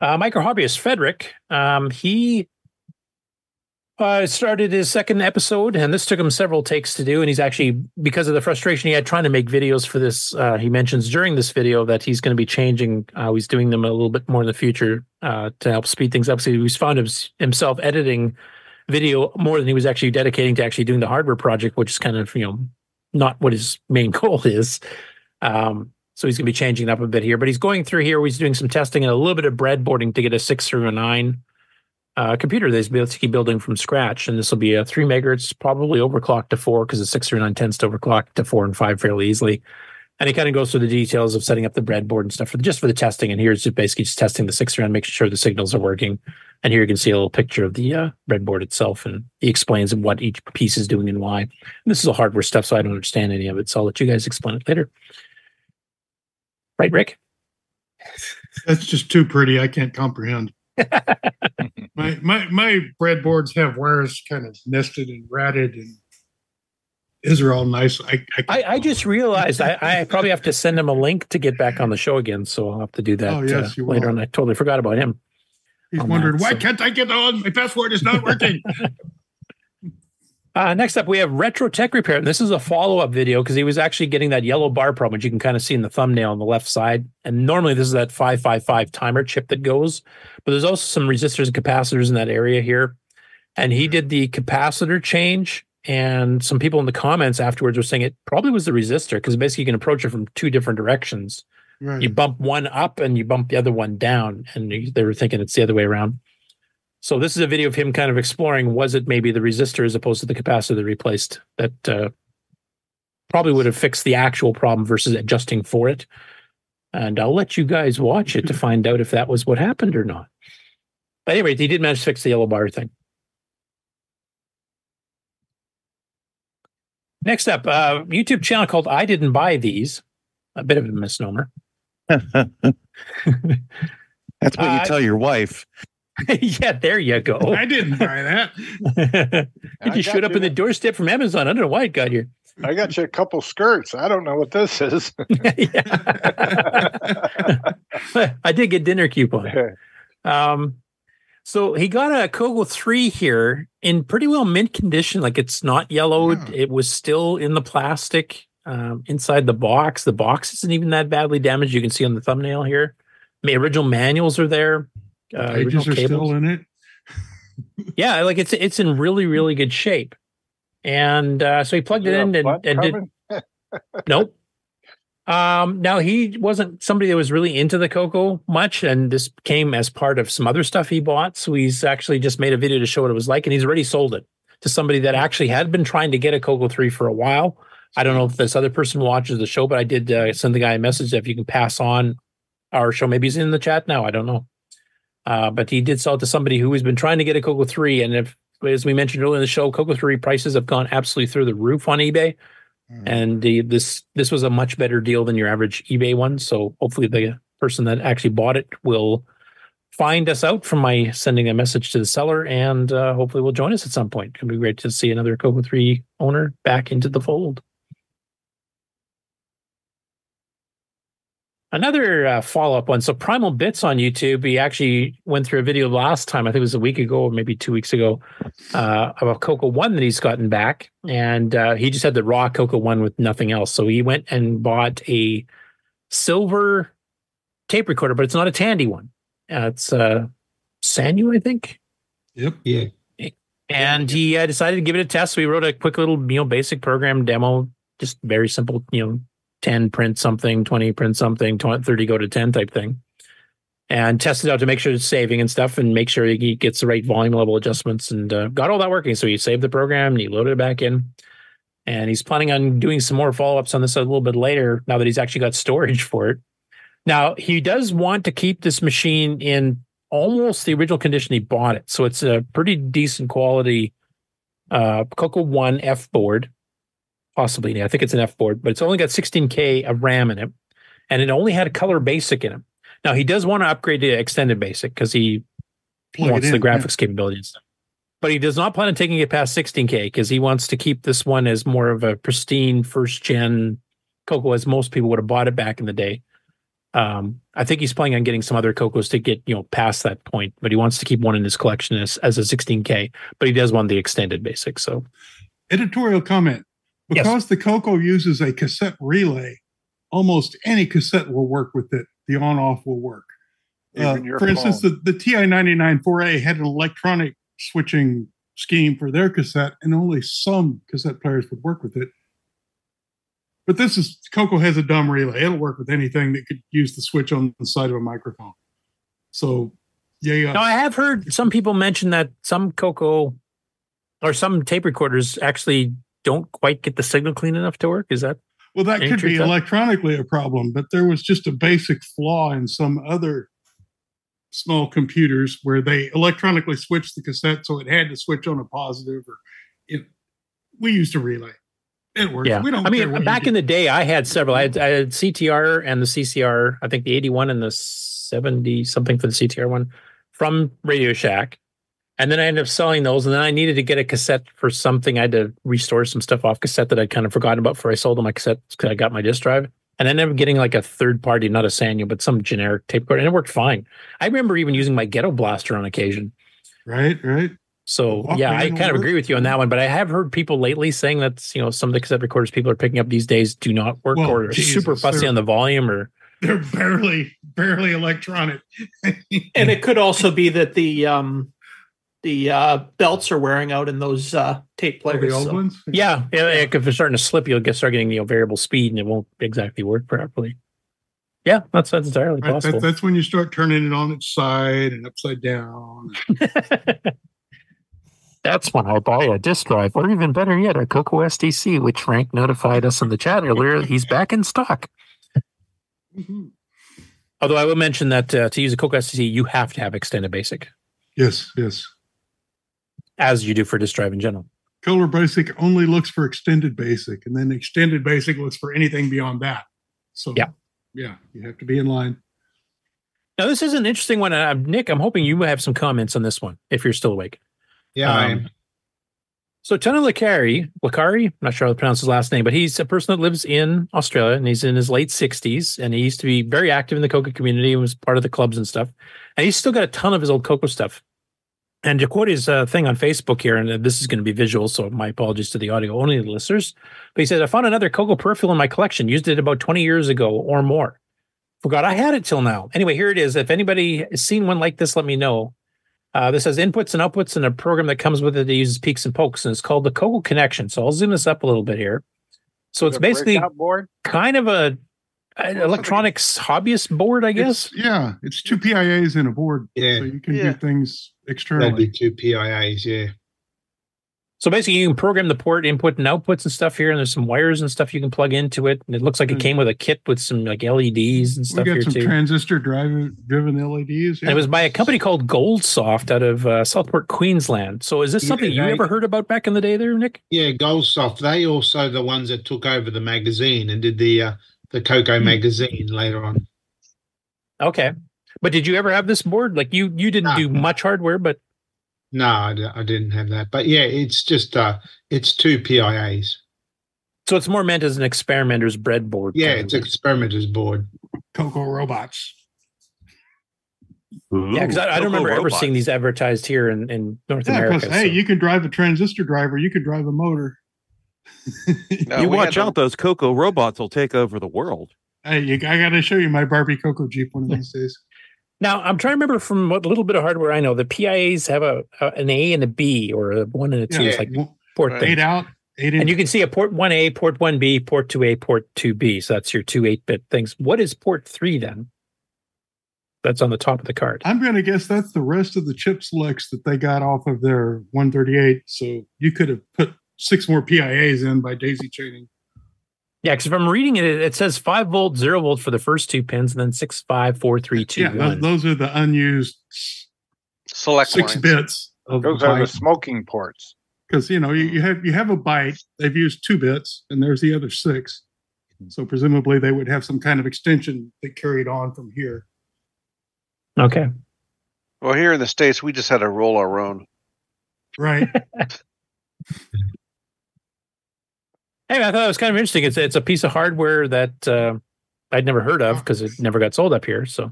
Uh, micro hobbyist Frederick, um, he uh, started his second episode, and this took him several takes to do. And he's actually, because of the frustration he had trying to make videos for this, uh, he mentions during this video that he's going to be changing. Uh, he's doing them a little bit more in the future uh, to help speed things up. So he's found himself editing video more than he was actually dedicating to actually doing the hardware project, which is kind of you know not what his main goal is. Um, so he's going to be changing up a bit here, but he's going through here. He's doing some testing and a little bit of breadboarding to get a six through a nine uh, computer that he's basically building from scratch. And this will be a three megahertz, probably overclocked to four because the six through nine tends to overclock to four and five fairly easily. And he kind of goes through the details of setting up the breadboard and stuff for just for the testing. And here's just basically just testing the six nine, making sure the signals are working. And here you can see a little picture of the uh, breadboard itself, and he explains what each piece is doing and why. And this is all hardware stuff, so I don't understand any of it. So I'll let you guys explain it later. Right, Rick? That's just too pretty. I can't comprehend. my my my breadboards have wires kind of nested and ratted, and these are all nice. I I, I, I just realized I, I probably have to send him a link to get back on the show again, so I'll have to do that Oh, yes, uh, later will. on. I totally forgot about him. He's on wondering why so- can't I get on? My password is not working. Uh, next up, we have Retro Tech Repair. And this is a follow up video because he was actually getting that yellow bar problem, which you can kind of see in the thumbnail on the left side. And normally, this is that 555 timer chip that goes, but there's also some resistors and capacitors in that area here. And he did the capacitor change. And some people in the comments afterwards were saying it probably was the resistor because basically you can approach it from two different directions. Right. You bump one up and you bump the other one down. And they were thinking it's the other way around. So this is a video of him kind of exploring was it maybe the resistor as opposed to the capacitor that replaced that uh, probably would have fixed the actual problem versus adjusting for it. And I'll let you guys watch it to find out if that was what happened or not. But anyway, he did manage to fix the yellow bar thing. Next up, uh, YouTube channel called I Didn't Buy These. A bit of a misnomer. That's what you Uh, tell your wife. yeah, there you go. I didn't buy that. it I just showed up you. in the doorstep from Amazon. I don't know why it got here. I got you a couple skirts. I don't know what this is. I did get dinner coupon. Um, so he got a Coco 3 here in pretty well mint condition. Like it's not yellowed. It was still in the plastic um, inside the box. The box isn't even that badly damaged. You can see on the thumbnail here. The original manuals are there. Uh, Pages are cables. still in it. Yeah, like it's it's in really really good shape. And uh, so he plugged it in and, and did nope. Um, now he wasn't somebody that was really into the Coco much, and this came as part of some other stuff he bought. So he's actually just made a video to show what it was like, and he's already sold it to somebody that actually had been trying to get a Coco Three for a while. I don't know if this other person watches the show, but I did uh, send the guy a message if you can pass on our show. Maybe he's in the chat now. I don't know. Uh, but he did sell it to somebody who has been trying to get a Coco 3. And if, as we mentioned earlier in the show, Coco 3 prices have gone absolutely through the roof on eBay. And the, this this was a much better deal than your average eBay one. So hopefully the person that actually bought it will find us out from my sending a message to the seller and uh, hopefully will join us at some point. It'd be great to see another Coco 3 owner back into the fold. Another uh, follow up one. So Primal Bits on YouTube, he actually went through a video last time. I think it was a week ago or maybe two weeks ago uh, of a Coco One that he's gotten back, and uh, he just had the raw Coco One with nothing else. So he went and bought a silver tape recorder, but it's not a Tandy one. Uh, it's uh, Sanyo, I think. Yep. Yeah. And he uh, decided to give it a test. So he wrote a quick little, you know, basic program demo, just very simple, you know, 10 print something, 20 print something, 20, 30 go to 10 type thing. And test it out to make sure it's saving and stuff and make sure he gets the right volume level adjustments and uh, got all that working. So he saved the program and he loaded it back in. And he's planning on doing some more follow ups on this a little bit later now that he's actually got storage for it. Now, he does want to keep this machine in almost the original condition he bought it. So it's a pretty decent quality uh, Coco One F board, possibly. I think it's an F board, but it's only got 16K of RAM in it, and it only had a color basic in it. Now he does want to upgrade to extended basic because he Plug wants the in, yeah. graphics capability and stuff. But he does not plan on taking it past 16K because he wants to keep this one as more of a pristine first gen Coco as most people would have bought it back in the day. Um, I think he's planning on getting some other Cocos to get you know past that point, but he wants to keep one in his collection as, as a 16K. But he does want the extended basic. So Editorial comment. Yes. Because the Coco uses a cassette relay, almost any cassette will work with it. The on off will work. Uh, Even your for instance, the, the TI 99 4A had an electronic switching scheme for their cassette, and only some cassette players would work with it. But this is Coco has a dumb relay. It'll work with anything that could use the switch on the side of a microphone. So, yeah, yeah. now I have heard some people mention that some Coco or some tape recorders actually don't quite get the signal clean enough to work. Is that Well, that could be electronically a problem, but there was just a basic flaw in some other small computers where they electronically switched the cassette so it had to switch on a positive or it, we used a relay. It works. Yeah, We don't I mean, back in the day, I had several. I had, I had CTR and the CCR. I think the eighty-one and the seventy something for the CTR one from Radio Shack, and then I ended up selling those. And then I needed to get a cassette for something. I had to restore some stuff off cassette that I'd kind of forgotten about before I sold them my cassette because I got my disk drive. And I ended up getting like a third party, not a Sanyo, but some generic tape recorder, and it worked fine. I remember even using my Ghetto Blaster on occasion. Right, right. So Walkman yeah, I will kind of agree with you on that one. But I have heard people lately saying that you know some of the cassette recorders people are picking up these days do not work Well, or are Jesus, super fussy on the volume or They're barely, barely electronic. and it could also be that the um the uh belts are wearing out in those uh tape Oh, players. the old so- ones. yeah, yeah, like if they're starting to slip, you'll get start getting you know variable speed and it won't exactly work properly. Yeah, that's that's entirely Right, possible. that, that's when you start turning it on its side and upside down. That's when I buy a disk drive, or even better yet, a Coco SDC, which Frank notified us in the chat earlier. He's back in stock. Although I will mention that uh, to use a Coco SDC, you have to have extended basic, Yes, yes. As you do for disk drive in general. Color Basic only looks for extended basic, and then extended basic looks for anything beyond that. So Yeah. yeah, you have to be in line. Now, this is an interesting one. Uh, Nick, I'm hoping you have some comments on this one if you're still awake. Yeah, I Um, am. So Tony Lacari, Lacari, I'm not sure how to pronounce his last name, but he's a person that lives in Australia and he's in his late 60s and he used to be very active in the Coco community and was part of the clubs and stuff. And he's still got a ton of his old Coco stuff. And to quote his uh, thing on Facebook here, and this is going to be visual, so my apologies to the audio only listeners. But he said, I found another Coco peripheral in my collection, used it about 20 years ago or more. Forgot I had it till now. Anyway, here it is. If anybody has seen one like this, let me know. Uh, this has inputs and outputs and a program that comes with it that uses peeks and pokes, and it's called the Coco Connection. So I'll zoom this up a little bit here. So it's The basically board. kind of a an electronics hobbyist board, I guess. It's- yeah, it's two PIAs in a board, Yeah. so you can Yeah. do things That'd be two PIAs, yeah. So basically, you can program the port input and outputs and stuff here, and there's some wires and stuff you can plug into it. And it looks like it came with a kit with some like LEDs and stuff. We stuff got here some too. transistor drive driven LEDs. And it was by a company called Goldsoft out of uh, Southport, Queensland. So is this Yeah, something you ever heard about back in the day, there, Nick? Yeah, Goldsoft. They also the ones that took over the magazine and did the uh, the Coco magazine later on. Okay, but did you ever have this board? Like you, you didn't do much hardware, but No, I, I didn't have that. But yeah, it's just uh, it's two PIAs. so it's more meant as an experimenter's breadboard. Yeah, it's of. experimenter's board. Coco robots. yeah, because I, I don't remember ever seeing these advertised here in, in North Yeah, America. because hey, so- you can drive a transistor driver, you can drive a motor. you watch out; those Coco robots will take over the world. Hey, you, I got to show you my Barbie Coco Jeep one of these days. Now I'm trying to remember from what little bit of hardware I know, the PIAs have a, a an A and a B or a one and a two. Yeah, it's like one- port eight out, eight in. And you can see a port one A, port one B, port two A, port two B. So that's your two eight bit things. What is port three then? That's on the top of the card. I'm going to guess that's the rest of the chip selects that they got off of their 138. So you could have put six more PIAs in by daisy chaining. Yeah, because if I'm reading it, it says five volt, zero volt for the first two pins, and then six, five, four, three, two, Yeah, one. those, those are the unused Select six lines. bits of Those are the smoking ports. because you know you, you hmm. have you have a byte they've used two bits and there's the other six hmm. so presumably they would have some kind of extension that carried on from here Okay. Well, here in the States, we just had to roll our own. right Hey, I thought that was kind of interesting. It's it's a piece of hardware that uh, I'd never heard of because it never got sold up here. So,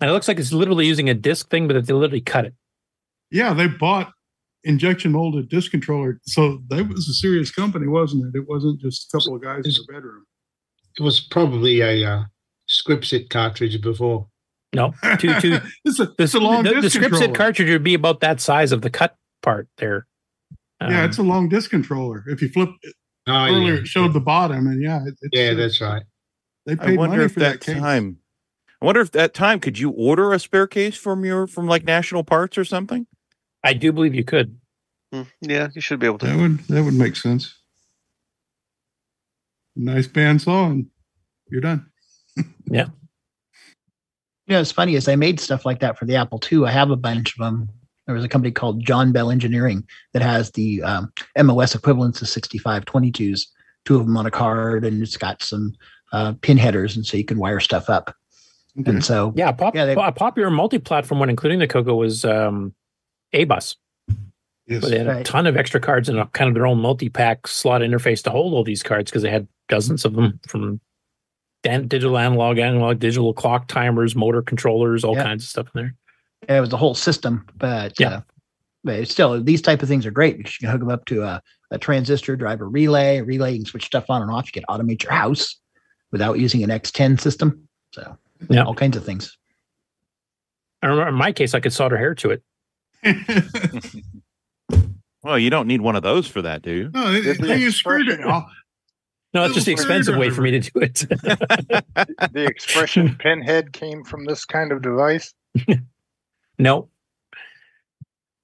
and it looks like it's literally using a disc thing, but they literally cut it. yeah they bought injection molded disc controller so that was a serious company wasn't it it wasn't just a couple of guys in their bedroom It was probably a uh, Scripsit cartridge before. No, two two. it's a, the, it's a long the, the disc Scripsit cartridge would be about that size of the cut part there. Yeah Um, it's a long disc controller if you flip it Oh, earlier yeah. it showed the bottom and yeah it, it's, Yeah, uh, that's right. they I paid wonder money if for that that case. time. I wonder if that time could you order a spare case from your from like National Parts or something? I do believe you could. Yeah, you should be able to. that would that would make sense nice bandsaw and you're done Yeah. You know, it's funny is I made stuff like that for the Apple II. I have a bunch of them. There was a company called John Bell Engineering that has the um, MOS equivalents of 6522s, two of them on a card, and it's got some uh, pin headers, and so you can wire stuff up. And so, Yeah, pop, Yeah, they- a popular multi-platform one, including the Coco, was um, A-Bus. Yes. But they had a Right. ton of extra cards and a kind of their own multi-pack slot interface to hold all these cards because they had dozens of them from digital analog, analog, digital clock timers, motor controllers, all Yeah. kinds of stuff in there. It was a whole system, but Yeah. uh, but still these type of things are great because you can hook them up to a, a transistor, drive a relay, relay, and switch stuff on and off. You can automate your house without using an X10 system. So Yeah. all kinds of things. I remember in my case, I could solder hair to it. Well, you don't need one of those for that, do you? No, it, it, the hey, you screwed it. expression- All, No, it's just the expensive way for me to do it. the expression pinhead came from this kind of device. No.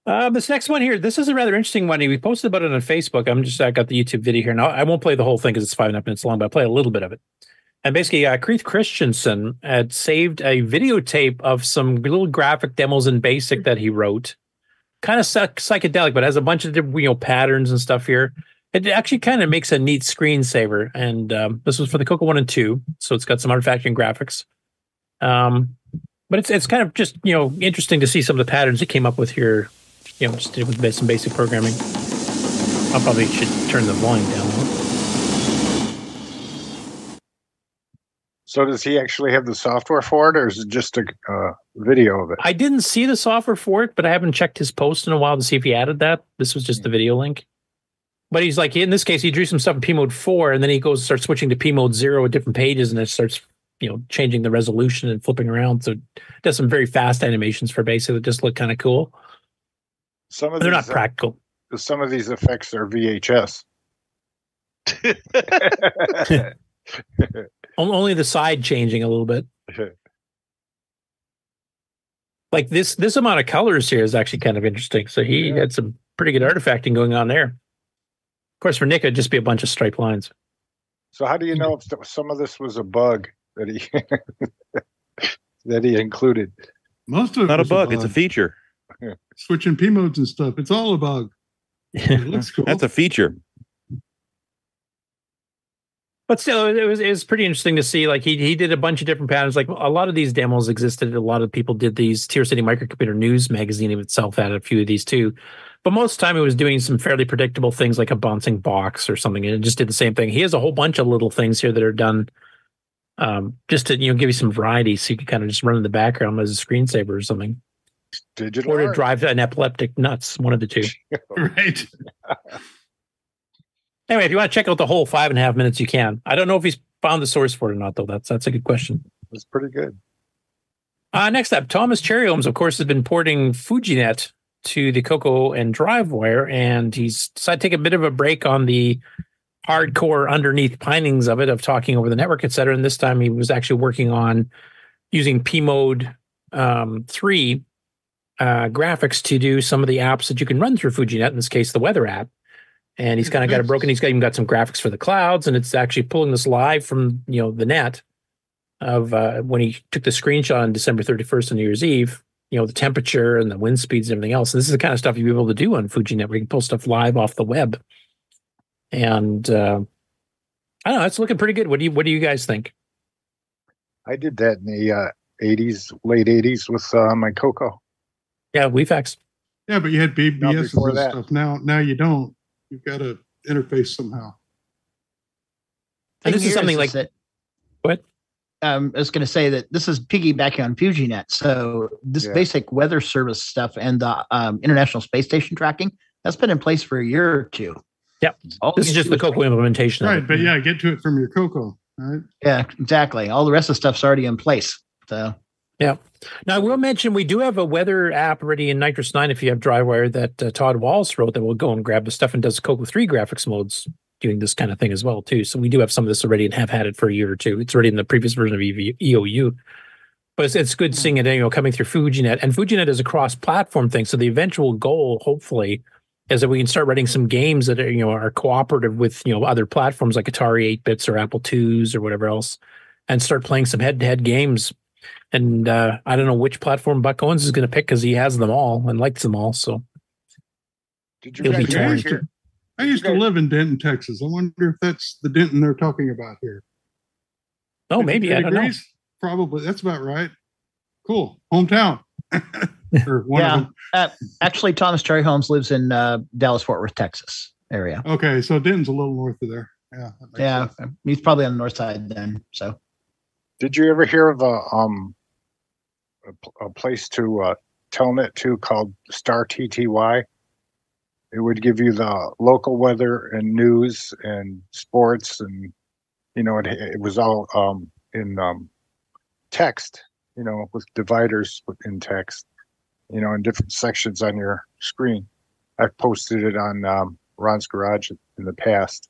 Uh, this next one here, this is a rather interesting one. We posted about it on Facebook. I'm just, I got the YouTube video here. Now, I won't play the whole thing because it's five and a half minutes long, but I'll play a little bit of it. And basically, uh, Keith Christensen had saved a videotape of some little graphic demos in BASIC that he wrote. Kind of psych- psychedelic, but has a bunch of different, you know, patterns and stuff here. It actually kind of makes a neat screensaver. And um, this was for the Coco 1 and 2. So it's got some artifacting graphics. Um, but it's it's kind of just, you know, interesting to see some of the patterns it came up with here, you know, just with some basic programming. I probably should turn the volume down. So does he actually have the software for it, or is it just a uh, video of it? I didn't see the software for it, but I haven't checked his post in a while to see if he added that. This was just the video link. But he's like, in this case, he drew some stuff in P mode four, and then he goes and starts switching to P mode zero at different pages, and it starts, you know, changing the resolution and flipping around. So it does some very fast animations for basic that just look kind of cool. Some of They're not uh, practical. some of these effects are VHS. Only the side changing a little bit. Like this, this amount of colors here is actually kind of interesting. So he had some pretty good artifacting going on there. Of course, for Nick, it'd just be a bunch of striped lines. So how do you know if some of this was a bug that he that he included? Most of it Not a was bug, it's a feature. Switching P modes and stuff. It's all a bug. It looks cool. That's a feature. But still, it was it was pretty interesting to see. Like he he did a bunch of different patterns. Like a lot of these demos existed. A lot of people did these. Tier City Microcomputer News magazine of itself had a few of these too. But most of the time, it was doing some fairly predictable things like a bouncing box or something, and it just did the same thing. He has a whole bunch of little things here that are done, um, just to you know give you some variety, so you can kind of just run in the background as a screensaver or something, Digital or to art. drive an epileptic nuts. One of the two. right. Anyway, if you want to check out the whole five and a half minutes, you can. I don't know if he's found the source for it or not, though. That's that's a good question. It's pretty good. Uh, next up, Thomas Cherryholmes, of course, has been porting FujiNet to the Coco and DriveWire, and he's decided to take a bit of a break on the hardcore underneath pinings of it, of talking over the network, et cetera. And this time he was actually working on using P Mode um, 3 uh, graphics to do some of the apps that you can run through FujiNet, in this case, the weather app. And he's kind of got it broken. He's got even got some graphics for the clouds, and it's actually pulling this live from you know the net of uh, when he took the screenshot on December 31st on New Year's Eve, you know, the temperature and the wind speeds and everything else. this is the kind of stuff you'll be able to do on FujiNet where you can pull stuff live off the web. And uh, I don't know, it's looking pretty good. What do you what do you guys think? I did that in the uh, 80s, late 80s with uh, my Coco. Yeah, WeFax. Yeah, but you had BBS and that. stuff. Now, now you don't. You've got to interface somehow. And this Thing is here something like that what? um, I was going to say that this is piggybacking on FujiNet. So this Yeah. basic weather service stuff and the um, International Space Station tracking that's been in place for a year or two. Yep. All This is just the Coco implementation. Right, but yeah, get to it from your Coco. Right. Yeah, exactly. All the rest of the stuff's already in place. So Yeah. Now I will mention we do have a weather app already in NitrOS-9 if you have DriveWire that uh, Todd Walls wrote that will go and grab the stuff and does Coco 3 graphics modes doing this kind of thing as well too. So we do have some of this already and have had it for a year or two. It's already in the previous version of EV, EOU. But it's, it's good seeing it, you know, coming through FujiNet. And FujiNet is a cross-platform thing. So the eventual goal, hopefully, is that we can start writing some games that are, you know, are cooperative with, you know, other platforms like Atari 8 bits or Apple IIs or whatever else, and start playing some head-to-head games and uh, I don't know which platform Buck Owens is going to pick because he has them all and likes them all. So Did you He'll be guys torn. ever I used, to, hear? I used to live in Denton, Texas. I wonder if that's the Denton they're talking about here. oh, maybe I 53 don't know. Probably. That's about right. Cool. Hometown. or one yeah, of them. uh, actually, Thomas Cherryholmes lives in uh, Dallas Fort Worth, Texas area. Okay, so Denton's a little north of there. Yeah. Yeah, sense. he's probably on the north side then. So Did you ever hear of a um a, a place to uh, telnet to called Star TTY? It would give you the local weather and news and sports and you know it it was all um in um text you know with dividers in text you know in different sections on your screen. I've posted it on um, Ron's Garage in the past.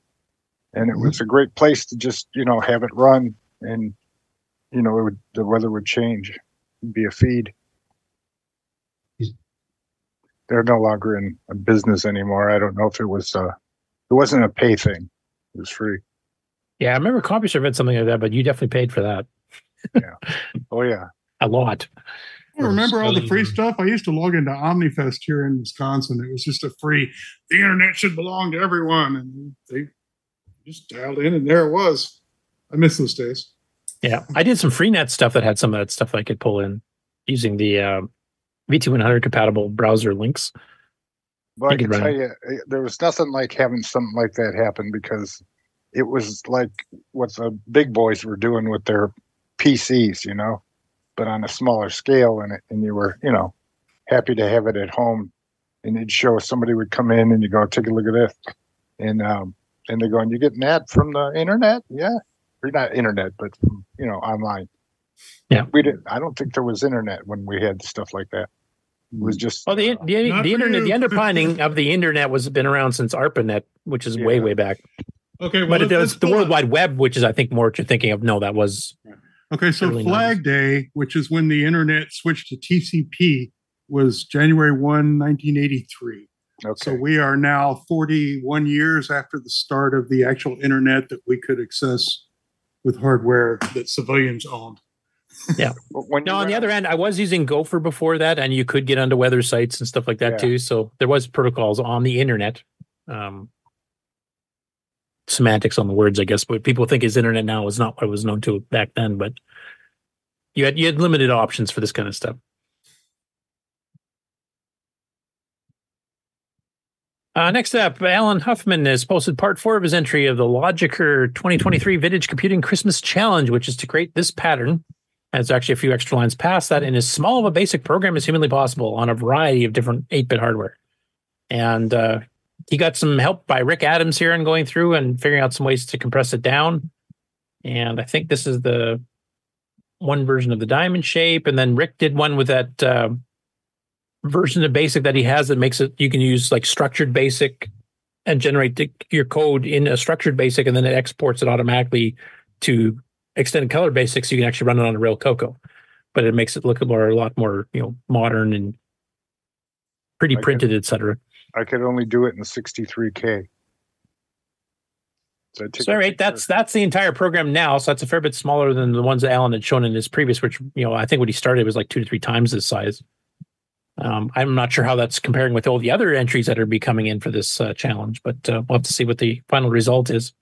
and it was a great place to just you know have it run, and you know it would the weather would change, It'd be a feed. They're no longer in business anymore. I don't know if it was uh it wasn't a pay thing. It was free. Yeah, I remember CompuServe had something like that, but you definitely paid for that. Yeah. Oh yeah. A lot. I remember all the free stuff. I used to log into OmniFest here in Wisconsin. It was just a free. The internet should belong to everyone, and they just dialed in, and there it was. I miss those days. Yeah, I did some freenet stuff that had some of that stuff I could pull in using the uh, VT100 compatible browser links. Well, I can tell you, eh, there was nothing like having something like that happen because it was like what the big boys were doing with their PCs, you know, but on a smaller scale, and and you were, you know, happy to have it at home, and it'd show somebody would come in and you go take a look at this, and um, and they're going, you're getting that from the internet? Yeah, or not internet, but from, you know, online. Yeah, we didn't. I don't think there was internet when we had stuff like that. It was just Well, the the, Not the internet, you. the underpinning of the internet was been around since ARPANET, which is way way back. Okay, well, but it let's- was the World Wide Web, which is I think more what you're thinking of. No, that was Okay, so Early Flag Day, which is when the internet switched to TCP, was January 1, 1983. So we are now 41 years after the start of the actual internet that we could access with hardware that civilians owned. yeah. no, on the other end, I was using Gopher before that, and you could get onto weather sites and stuff like that Yeah. too. So there was protocols on the internet. Um, semantics on the words, I guess, but people think is internet now is not what it was known to back then. But you had you had limited options for this kind of stuff. Uh, next up, Alan Huffman has posted part four of his entry of the Logiker 2023 Vintage Computing Christmas Challenge, which is to create this pattern. And it's actually a few extra lines past that in as small of a basic program as humanly possible on a variety of different 8 bit hardware. And uh, he got some help by Rick Adams here in going through and figuring out some ways to compress it down. And I think this is the one version of the diamond shape. And then Rick did one with that uh, version of basic that he has that makes it you can use like structured basic and generate the, your code in a structured basic and then it exports it automatically to extended color basic so you can actually run it on a real Coco but it makes it look a more a lot more you know modern and pretty printed etc I could only do it in 63k. So, so right that's that's the entire program now so that's a fair bit smaller than the ones that alan had shown in his previous which you know i think when he started was like two to three times this size um, i'm not sure how that's comparing with all the other entries that are be coming in for this uh, challenge but uh, we'll have to see what the final result is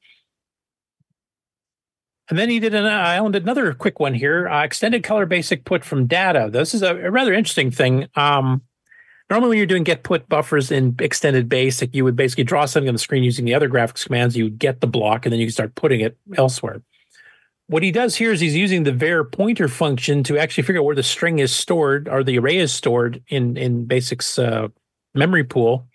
and then he did an uh, Alan did another quick one here. Uh, extended color basic put from data. This is a, a rather interesting thing. Um, normally, when you're doing get put buffers in extended basic, you would basically draw something on the screen using the other graphics commands. You would get the block, and then you can start putting it elsewhere. What he does here is he's using the var pointer function to actually figure out where the string is stored or the array is stored in in Basic's uh, memory pool,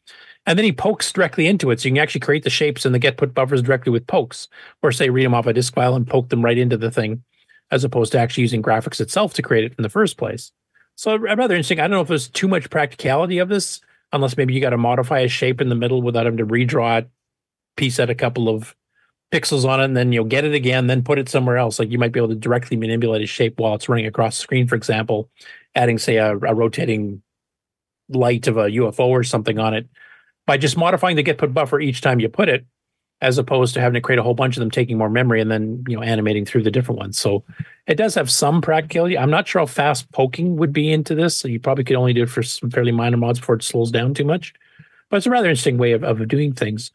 and then he pokes directly into it. So you can actually create the shapes and the get put buffers directly with pokes, or say read them off a disk file and poke them right into the thing, as opposed to actually using graphics itself to create it in the first place. So uh, rather interesting. I don't know if there's too much practicality of this, unless maybe you got to modify a shape in the middle without having to redraw it, piece out a couple of pixels on it, and then you'll get it again, then put it somewhere else. Like you might be able to directly manipulate a shape while it's running across the screen, for example, adding say a, a rotating light of a UFO or something on it by just modifying the get put buffer each time you put it, as opposed to having to create a whole bunch of them taking more memory and then you know animating through the different ones. So it does have some practicality. I'm not sure how fast poking would be into this. So you probably could only do it for some fairly minor mods before it slows down too much. But it's a rather interesting way of, of doing things.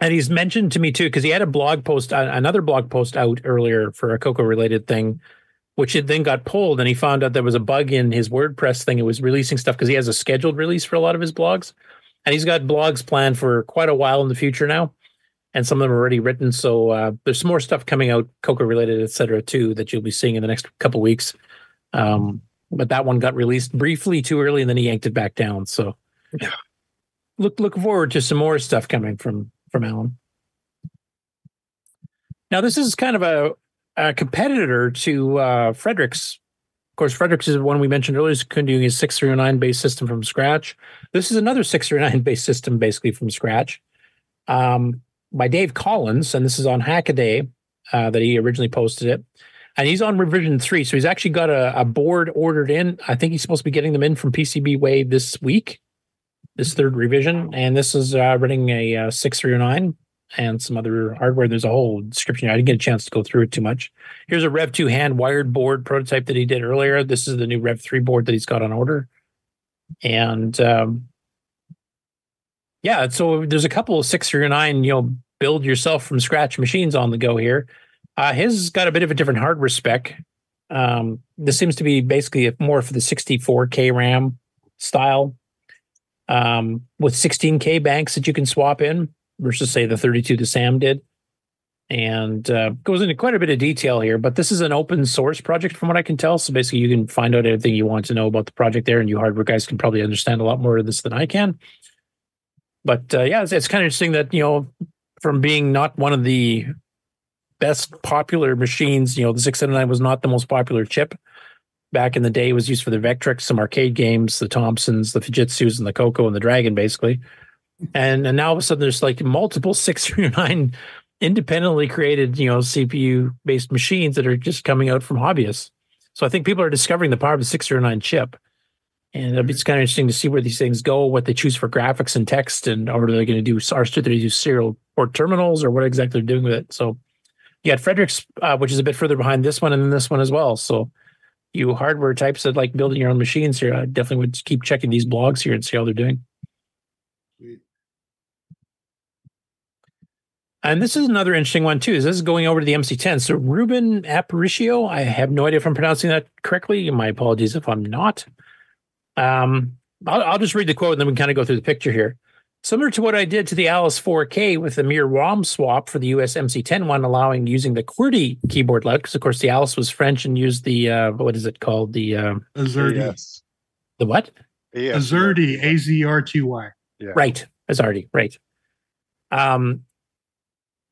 And he's mentioned to me too, because he had a blog post, another blog post out earlier for a Coco related thing, which it then got pulled. And he found out there was a bug in his WordPress thing. It was releasing stuff because he has a scheduled release for a lot of his blogs. And he's got blogs planned for quite a while in the future now. And some of them are already written. So uh, there's some more stuff coming out, Coco related, et cetera, too, that you'll be seeing in the next couple weeks. Um, but that one got released briefly too early and then he yanked it back down. So look look forward to some more stuff coming from from Alan. Now this is kind of a, a competitor to uh, Fredericks. Of course, Fredericks is the one we mentioned earlier. Is doing his 639 based system from scratch. This is another 639 based system basically from scratch. Um, by Dave Collins, and this is on Hackaday uh, that he originally posted it. And he's on revision three, so he's actually got a, a board ordered in. I think he's supposed to be getting them in from PCBWay this week, this third revision, and this is uh, running a uh, six three nine and some other hardware. There's a whole description. I didn't get a chance to go through it too much. Here's a Rev two hand wired board prototype that he did earlier. This is the new Rev three board that he's got on order, and um, yeah, so there's a couple of six or nine, you know, build yourself from scratch machines on the go here. Uh, his got a bit of a different hardware spec. Um, this seems to be basically more for the 64K RAM style um, with 16K banks that you can swap in versus, say, the 32 that Sam did. And uh, goes into quite a bit of detail here, but this is an open source project from what I can tell. So basically, you can find out everything you want to know about the project there, and you hardware guys can probably understand a lot more of this than I can. But uh, yeah, it's, it's kind of interesting that, you know, from being not one of the best popular machines. You know, the 679 was not the most popular chip back in the day. It was used for the Vectrex, some arcade games, the Thomsons, the Fujitsu's, and the Coco and the Dragon, basically. And and now all of a sudden there's like multiple 639 independently created, you know, CPU based machines that are just coming out from hobbyists. So I think people are discovering the power of the 609 chip. And it's kind of interesting to see where these things go, what they choose for graphics and text, and are they going to do are they do serial port terminals or what exactly they're doing with it. So you got Frederick's, uh, which is a bit further behind this one and then this one as well. So you hardware types that like building your own machines here, I definitely would keep checking these blogs here and see how they're doing. And this is another interesting one too. Is this is going over to the MC10? So Ruben Aparicio, I have no idea if I'm pronouncing that correctly. My apologies if I'm not. Um, I'll, I'll just read the quote and then we can kind of go through the picture here. Similar to what I did to the Alice 4K with the mere ROM swap for the US MC10 one, allowing using the QWERTY keyboard layout, because of course the Alice was French and used the uh, what is it called? The uh, Azerty. The what? Azerty, A Z R T Y. Right, Azerty, right. Um,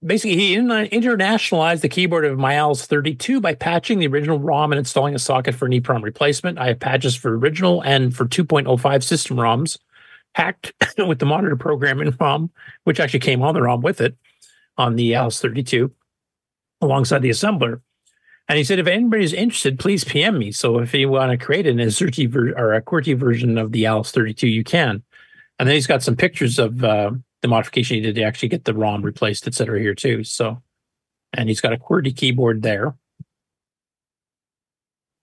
basically, he internationalized the keyboard of my Alice 32 by patching the original ROM and installing a socket for an EEPROM replacement. I have patches for original and for 2.05 system ROMs hacked with the monitor program in ROM, which actually came on the ROM with it on the Alice 32 alongside the assembler. And he said, if anybody's interested, please PM me. So if you want to create an Azerty ver- or a QWERTY version of the Alice 32, you can. And then he's got some pictures of uh, the modification he did to actually get the ROM replaced, et cetera, here too. So, and he's got a QWERTY keyboard there.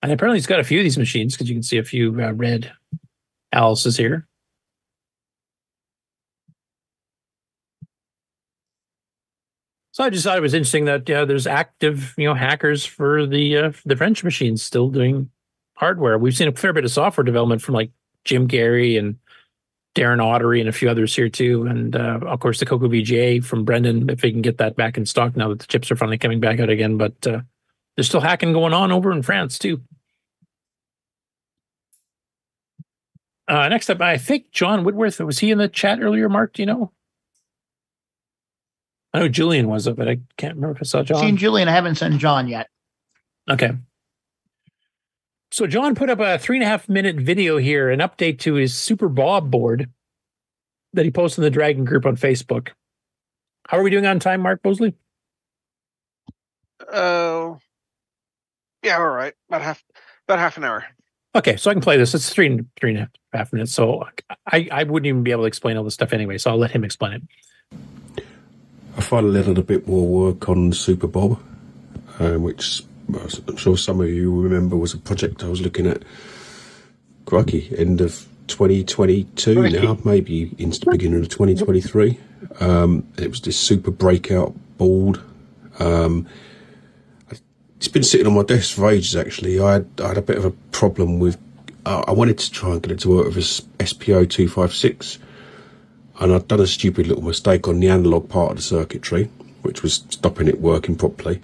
And apparently he's got a few of these machines because you can see a few uh, red Alice's here. So I just thought it was interesting that uh, there's active, you know, hackers for the uh, the French machines still doing hardware. We've seen a fair bit of software development from like Jim Gerrie and Darren Ottery and a few others here too, and uh, of course the Coco VGA from Brendan. If they can get that back in stock now that the chips are finally coming back out again, but uh, there's still hacking going on over in France too. Uh, next up, I think John Whitworth was he in the chat earlier? Mark, do you know? I know Julian was, but I can't remember if I saw John. Seen Julian, I haven't seen John yet. Okay. So John put up a three and a half minute video here, an update to his Super Bob board that he posted in the Dragon group on Facebook. How are we doing on time, Mark Bosley? Oh, yeah, all right. About half, about half an hour. Okay, so I can play this. It's three and three and a half, half minutes. So I, I wouldn't even be able to explain all this stuff anyway. So I'll let him explain it. I finally did a little bit more work on Super Bob, um, which I'm sure some of you remember was a project I was looking at. Crikey, end of 2022 Crikey. now, maybe into the beginning of 2023. Um, it was this super breakout board. Um, it's been sitting on my desk for ages. Actually, I had, I had a bit of a problem with. Uh, I wanted to try and get it to work with this SPO two five six, and I'd done a stupid little mistake on the analog part of the circuitry, which was stopping it working properly.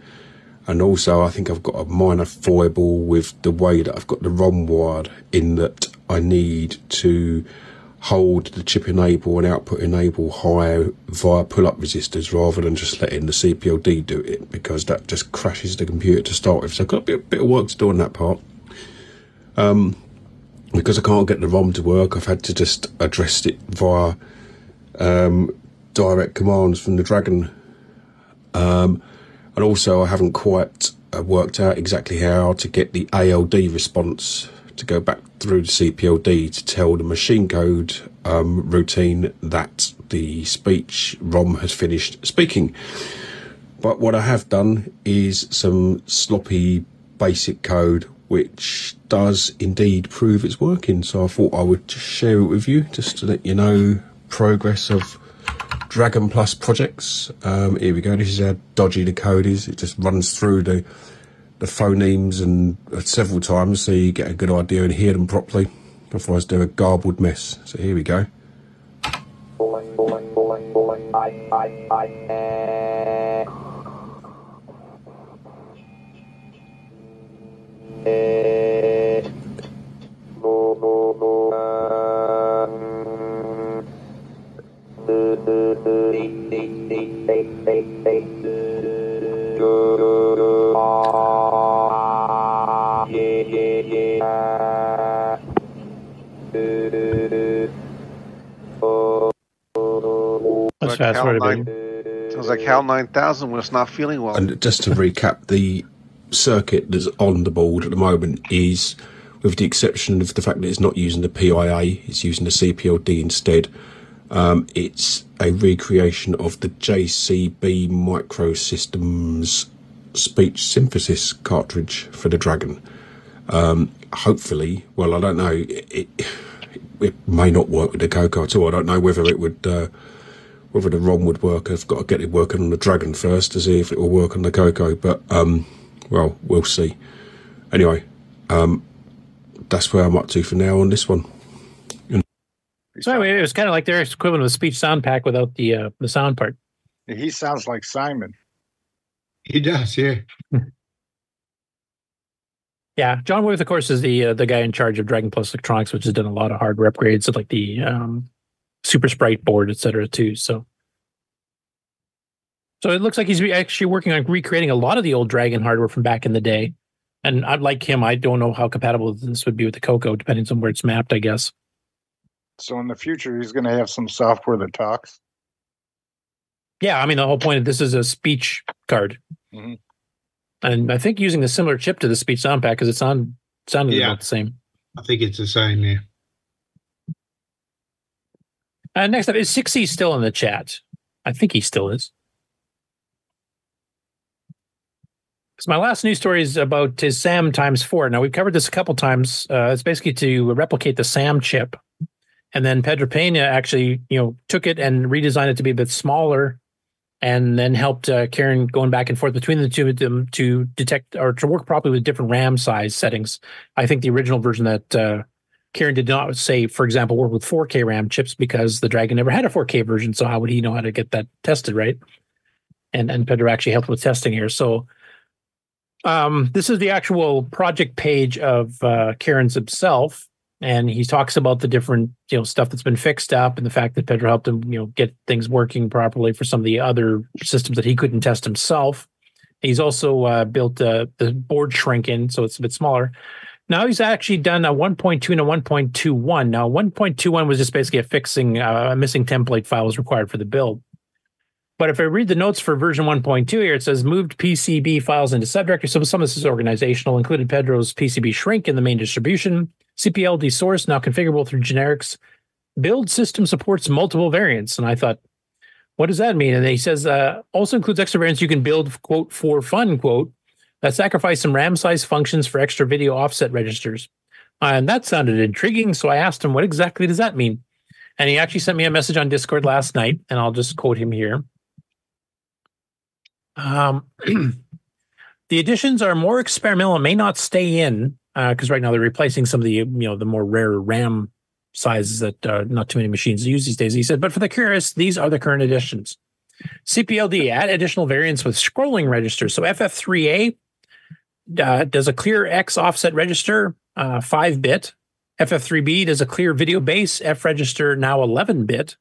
And also, I think I've got a minor foible with the way that I've got the ROM wired, in that I need to hold the chip enable and output enable high via pull up resistors rather than just letting the CPLD do it because that just crashes the computer to start with. So I've got a bit, bit of work to do on that part. Um, because I can't get the ROM to work, I've had to just address it via um, direct commands from the Dragon Um, and also, I haven't quite uh, worked out exactly how to get the ALD response to go back through the CPLD to tell the machine code um, routine that the speech ROM has finished speaking. But what I have done is some sloppy basic code which does indeed prove it's working. So I thought I would just share it with you just to let you know progress of Dragon Plus projects. Um, here we go. This is how dodgy the code is. It just runs through the the phonemes and uh, several times so you get a good idea and hear them properly. Otherwise, they're a garbled mess. So here we go. Sounds like HAL 9 Sounds like HAL 9000 when it's not feeling well. And just to recap, the circuit that's on the board at the moment is, with the exception of the fact that it's not using the PIA, it's using the CPLD instead. Um, it's a recreation of the JCB Microsystems speech synthesis cartridge for the Dragon. Um, hopefully, well, I don't know. It, it, it may not work with the Coco at all. I don't know whether it would. Uh, whether the ROM would work, I've got to get it working on the Dragon first to see if it will work on the Coco. But um, well, we'll see. Anyway, um, that's where I'm up to for now on this one. So anyway, it was kind of like their equivalent of a speech sound pack without the uh, the sound part. He sounds like Simon. He does, yeah. Yeah, John Whitworth, of course, is the uh, the guy in charge of Dragon Plus Electronics, which has done a lot of hardware upgrades, like the um, Super Sprite board, et cetera, too. So, so it looks like he's actually working on recreating a lot of the old Dragon hardware from back in the day. And I'd like him. I don't know how compatible this would be with the Coco, depending on where it's mapped, I guess. So in the future, he's going to have some software that talks. Yeah, I mean the whole point of this is a speech card, Mhm. and I think using a similar chip to the speech sound pack because it sound sounded Yeah. about the same. I think it's the same, yeah. Uh, next up is Sixy still in the chat. I think he still is. Because my last news story is about his SAM times four. Now we've covered this a couple times. Uh, it's basically to replicate the SAM chip, and then Pedro Pena actually, you know, took it and redesigned it to be a bit smaller, and then helped uh, Ciaran going back and forth between the two of them to detect or to work properly with different RAM size settings. I think the original version that uh, Ciaran did not say, for example, work with 4K RAM chips because the Dragon never had a 4K version. So how would he know how to get that tested, right? And and Pedro actually helped with testing here. So um, this is the actual project page of uh, Ciaran's himself, and he talks about the different you know stuff that's been fixed up and the fact that Pedro helped him you know get things working properly for some of the other systems that he couldn't test himself. He's also uh, built uh, the board shrink in, so it's a bit smaller. Now he's actually done a 1.2 and a 1.21. Now 1.21 was just basically a fixing uh, a missing template file was required for the build. But if I read the notes for version 1.2 here, it says moved PCB files into subdirectory. So some of this is organizational, included Pedro's PCB shrink in the main distribution, CPLD source now configurable through generics. Build system supports multiple variants. And I thought, what does that mean? And he says uh, also includes extra variants you can build, quote, for fun, quote, that sacrifice some RAM size functions for extra video offset registers. Uh, and that sounded intriguing. So I asked him, what exactly does that mean? And he actually sent me a message on Discord last night, and I'll just quote him here. Um, the additions are more experimental and may not stay in because right now they're replacing some of the you know the more rare RAM sizes that uh, not too many machines use these days. He said, but for the curious, these are the current additions. CPLD add additional variants with scrolling registers. So FF3A uh, does a clear X offset register, uh, five bit. FF3B does a clear video base F register, now 11 bit.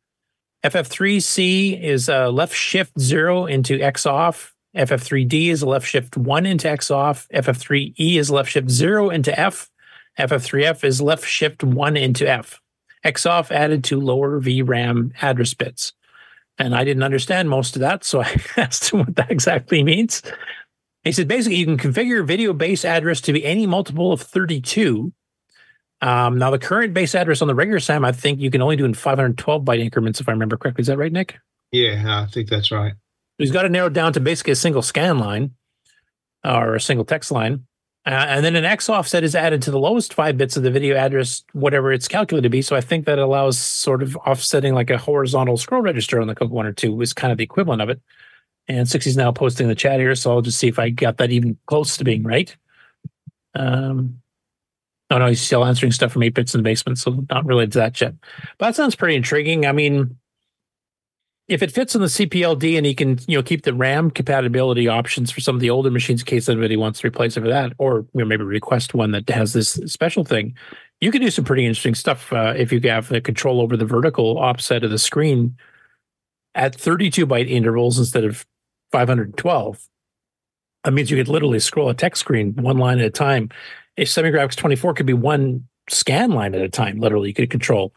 FF3C is a left shift zero into X off. FF3D is a left shift one into X off. FF3E is left shift zero into F. FF3F is left shift one into F. X off added to lower VRAM address bits. And I didn't understand most of that. So I asked him what that exactly means. He said basically you can configure your video base address to be any multiple of 32. Um, now, the current base address on the regular SAM, I think you can only do in 512 byte increments, if I remember correctly. Is that right, Nick? Yeah, I think that's right. He's got it narrowed down to basically a single scan line or a single text line. Uh, and then an X offset is added to the lowest five bits of the video address, whatever it's calculated to be. So I think that allows sort of offsetting like a horizontal scroll register on the Coco 1 or 2 is kind of the equivalent of it. And 60's now posting the chat here. So I'll just see if I got that even close to being right. Um, oh, no, he's still answering stuff from 8 bits in the basement. So not related to that yet. But that sounds pretty intriguing. I mean, if it fits in the CPLD and he can, you know, keep the RAM compatibility options for some of the older machines in case anybody wants to replace it for that, or you know, maybe request one that has this special thing, you can do some pretty interesting stuff uh, if you have the control over the vertical offset of the screen at 32 byte intervals instead of 512. That means you could literally scroll a text screen one line at a time. A SemiGraphics 24 could be one scan line at a time, literally, you could control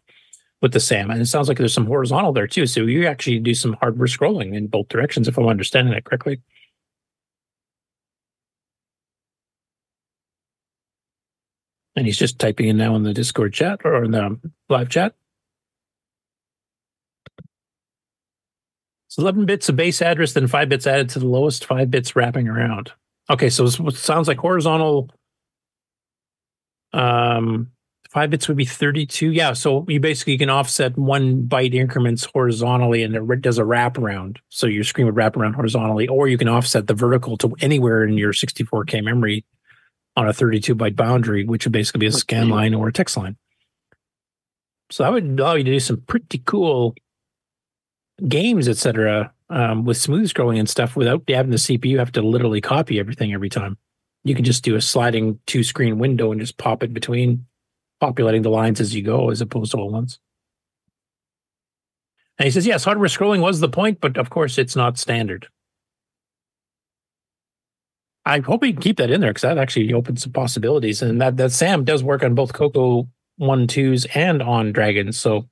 with the SAM. And it sounds like there's some horizontal there too. So you actually do some hardware scrolling in both directions, if I'm understanding that correctly. And he's just typing in now in the Discord chat or in the live chat. It's 11 bits of base address, then five bits added to the lowest five bits wrapping around. Okay, so it sounds like horizontal um, five bits would be 32 yeah so you basically can offset one byte increments horizontally and it does a wraparound. So your screen would wrap around horizontally or you can offset the vertical to anywhere in your 64k memory on a 32 byte boundary which would basically be a scan line or a text line. So that would allow you to do some pretty cool games etc um, with smooth scrolling and stuff without having the cpu have to literally copy everything every time you can just do a sliding two screen window and just pop it between populating the lines as you go as opposed to all ones. And he says, yes, hardware scrolling was the point, but of course it's not standard. I hope we can keep that in there because that actually opens some possibilities. And that, that Sam does work on both Coco 1 2s and on Dragons. So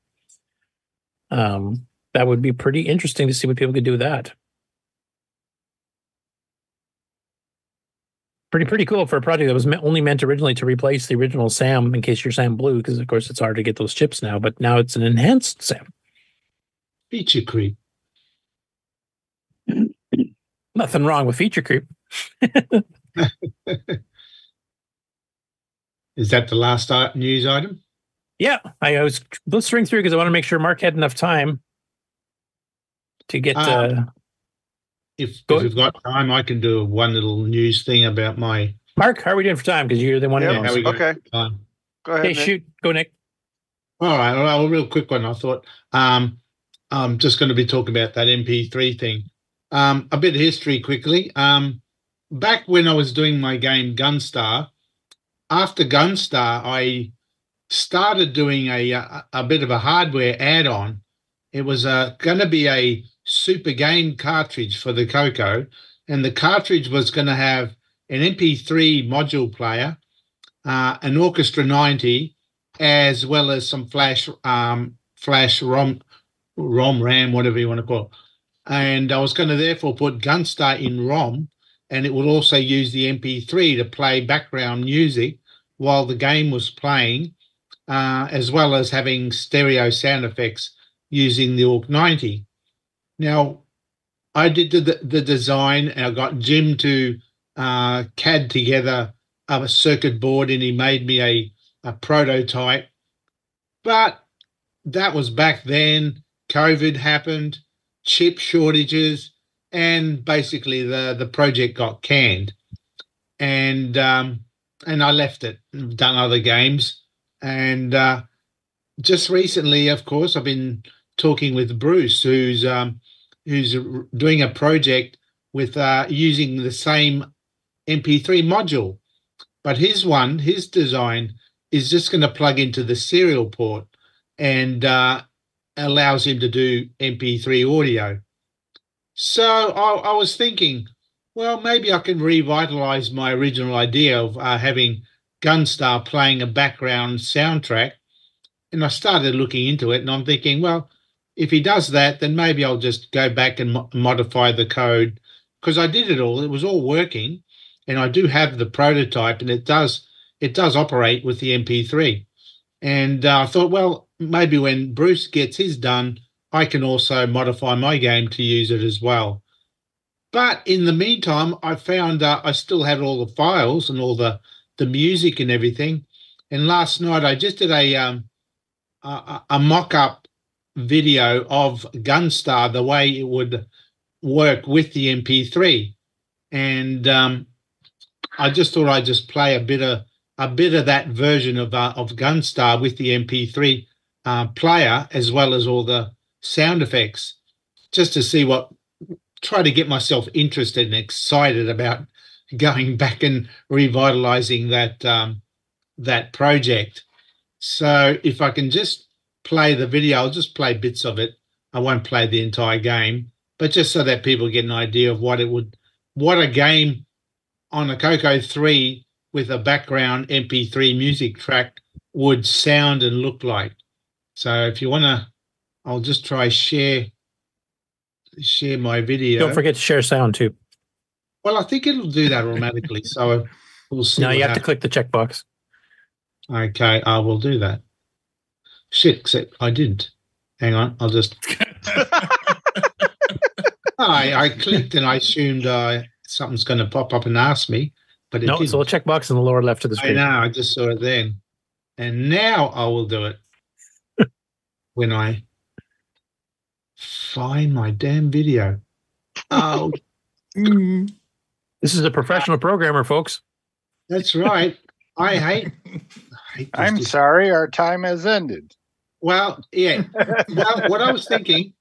um, that would be pretty interesting to see what people could do with that. pretty pretty cool for a project that was only meant originally to replace the original SAM in case your SAM blew, because of course it's hard to get those chips now. But now it's an enhanced SAM. Feature creep. Nothing wrong with feature creep. Is that the last news item? Yeah, I, I was blistering through because I want to make sure Mark had enough time to get. Um, uh, If, if we've got time, I can do one little news thing about my. Mark, how are we doing for time? Because you're the one. Yeah, who knows. we go- Time. Go Hey, shoot, go Nick. All right, well, a real quick one. I thought um, I'm just going to be talking about that MP3 thing. Um, a bit of history quickly. Um, back when I was doing my game Gunstar, after Gunstar, I started doing a a, a bit of a hardware add-on. It was uh, going to be a super game cartridge for the Coco, and the cartridge was going to have an MP3 module player, uh, an Orchestra 90, as well as some flash um, flash ROM ROM RAM, whatever you want to call it. And I was going to therefore put Gunstar in ROM, and it would also use the MP3 to play background music while the game was playing, uh, as well as having stereo sound effects using the Orc 90. Now, I did the, the design and I got Jim to uh, CAD together a circuit board and he made me a, a prototype. But that was back then. COVID happened, chip shortages, and basically the, the project got canned. And um, and I left it, done other games. And uh, just recently, of course, I've been talking with Bruce, who's um, who's doing a project with uh, using the same MP3 module, but his one, his design, is just going to plug into the serial port and uh, allows him to do MP3 audio. So I, I was thinking, well, maybe I can revitalize my original idea of uh, having Gunstar playing a background soundtrack. And I started looking into it, and I'm thinking, well, if he does that, then maybe I'll just go back and mo- modify the code because I did it all. It was all working, and I do have the prototype, and it does it does operate with the MP3. And uh, I thought, well, maybe when Bruce gets his done, I can also modify my game to use it as well. But in the meantime, I found uh, I still had all the files and all the the music and everything. And last night I just did a um, a, a- a mock up video of Gunstar the way it would work with the MP3, and um, I just thought I'd just play a bit of a bit of that version of uh, of Gunstar with the MP3 uh, player as well as all the sound effects, just to see what try to get myself interested and excited about going back and revitalizing that um, that project. So if I can just play the video, I'll just play bits of it. I won't play the entire game, but just so that people get an idea of what it would, what a game on a Coco 3 with a background MP3 music track would sound and look like. So if you want to, I'll just try share share my video. Don't forget to share sound too. Well, I think it'll do that automatically. so we'll see. Now you have to click the checkbox. Okay, I will do that. Shit, except I didn't. Hang on, I'll just. I I clicked and I assumed uh, something's going to pop up and ask me, but it No, didn't. it's a little checkbox in the lower left of the screen. I screen. know. I just saw it then, and now I will do it when I find my damn video. Oh, This is a professional programmer, folks. that's right. I hate. I hate I'm sorry, our time has ended. Well, yeah. well, what I was thinking,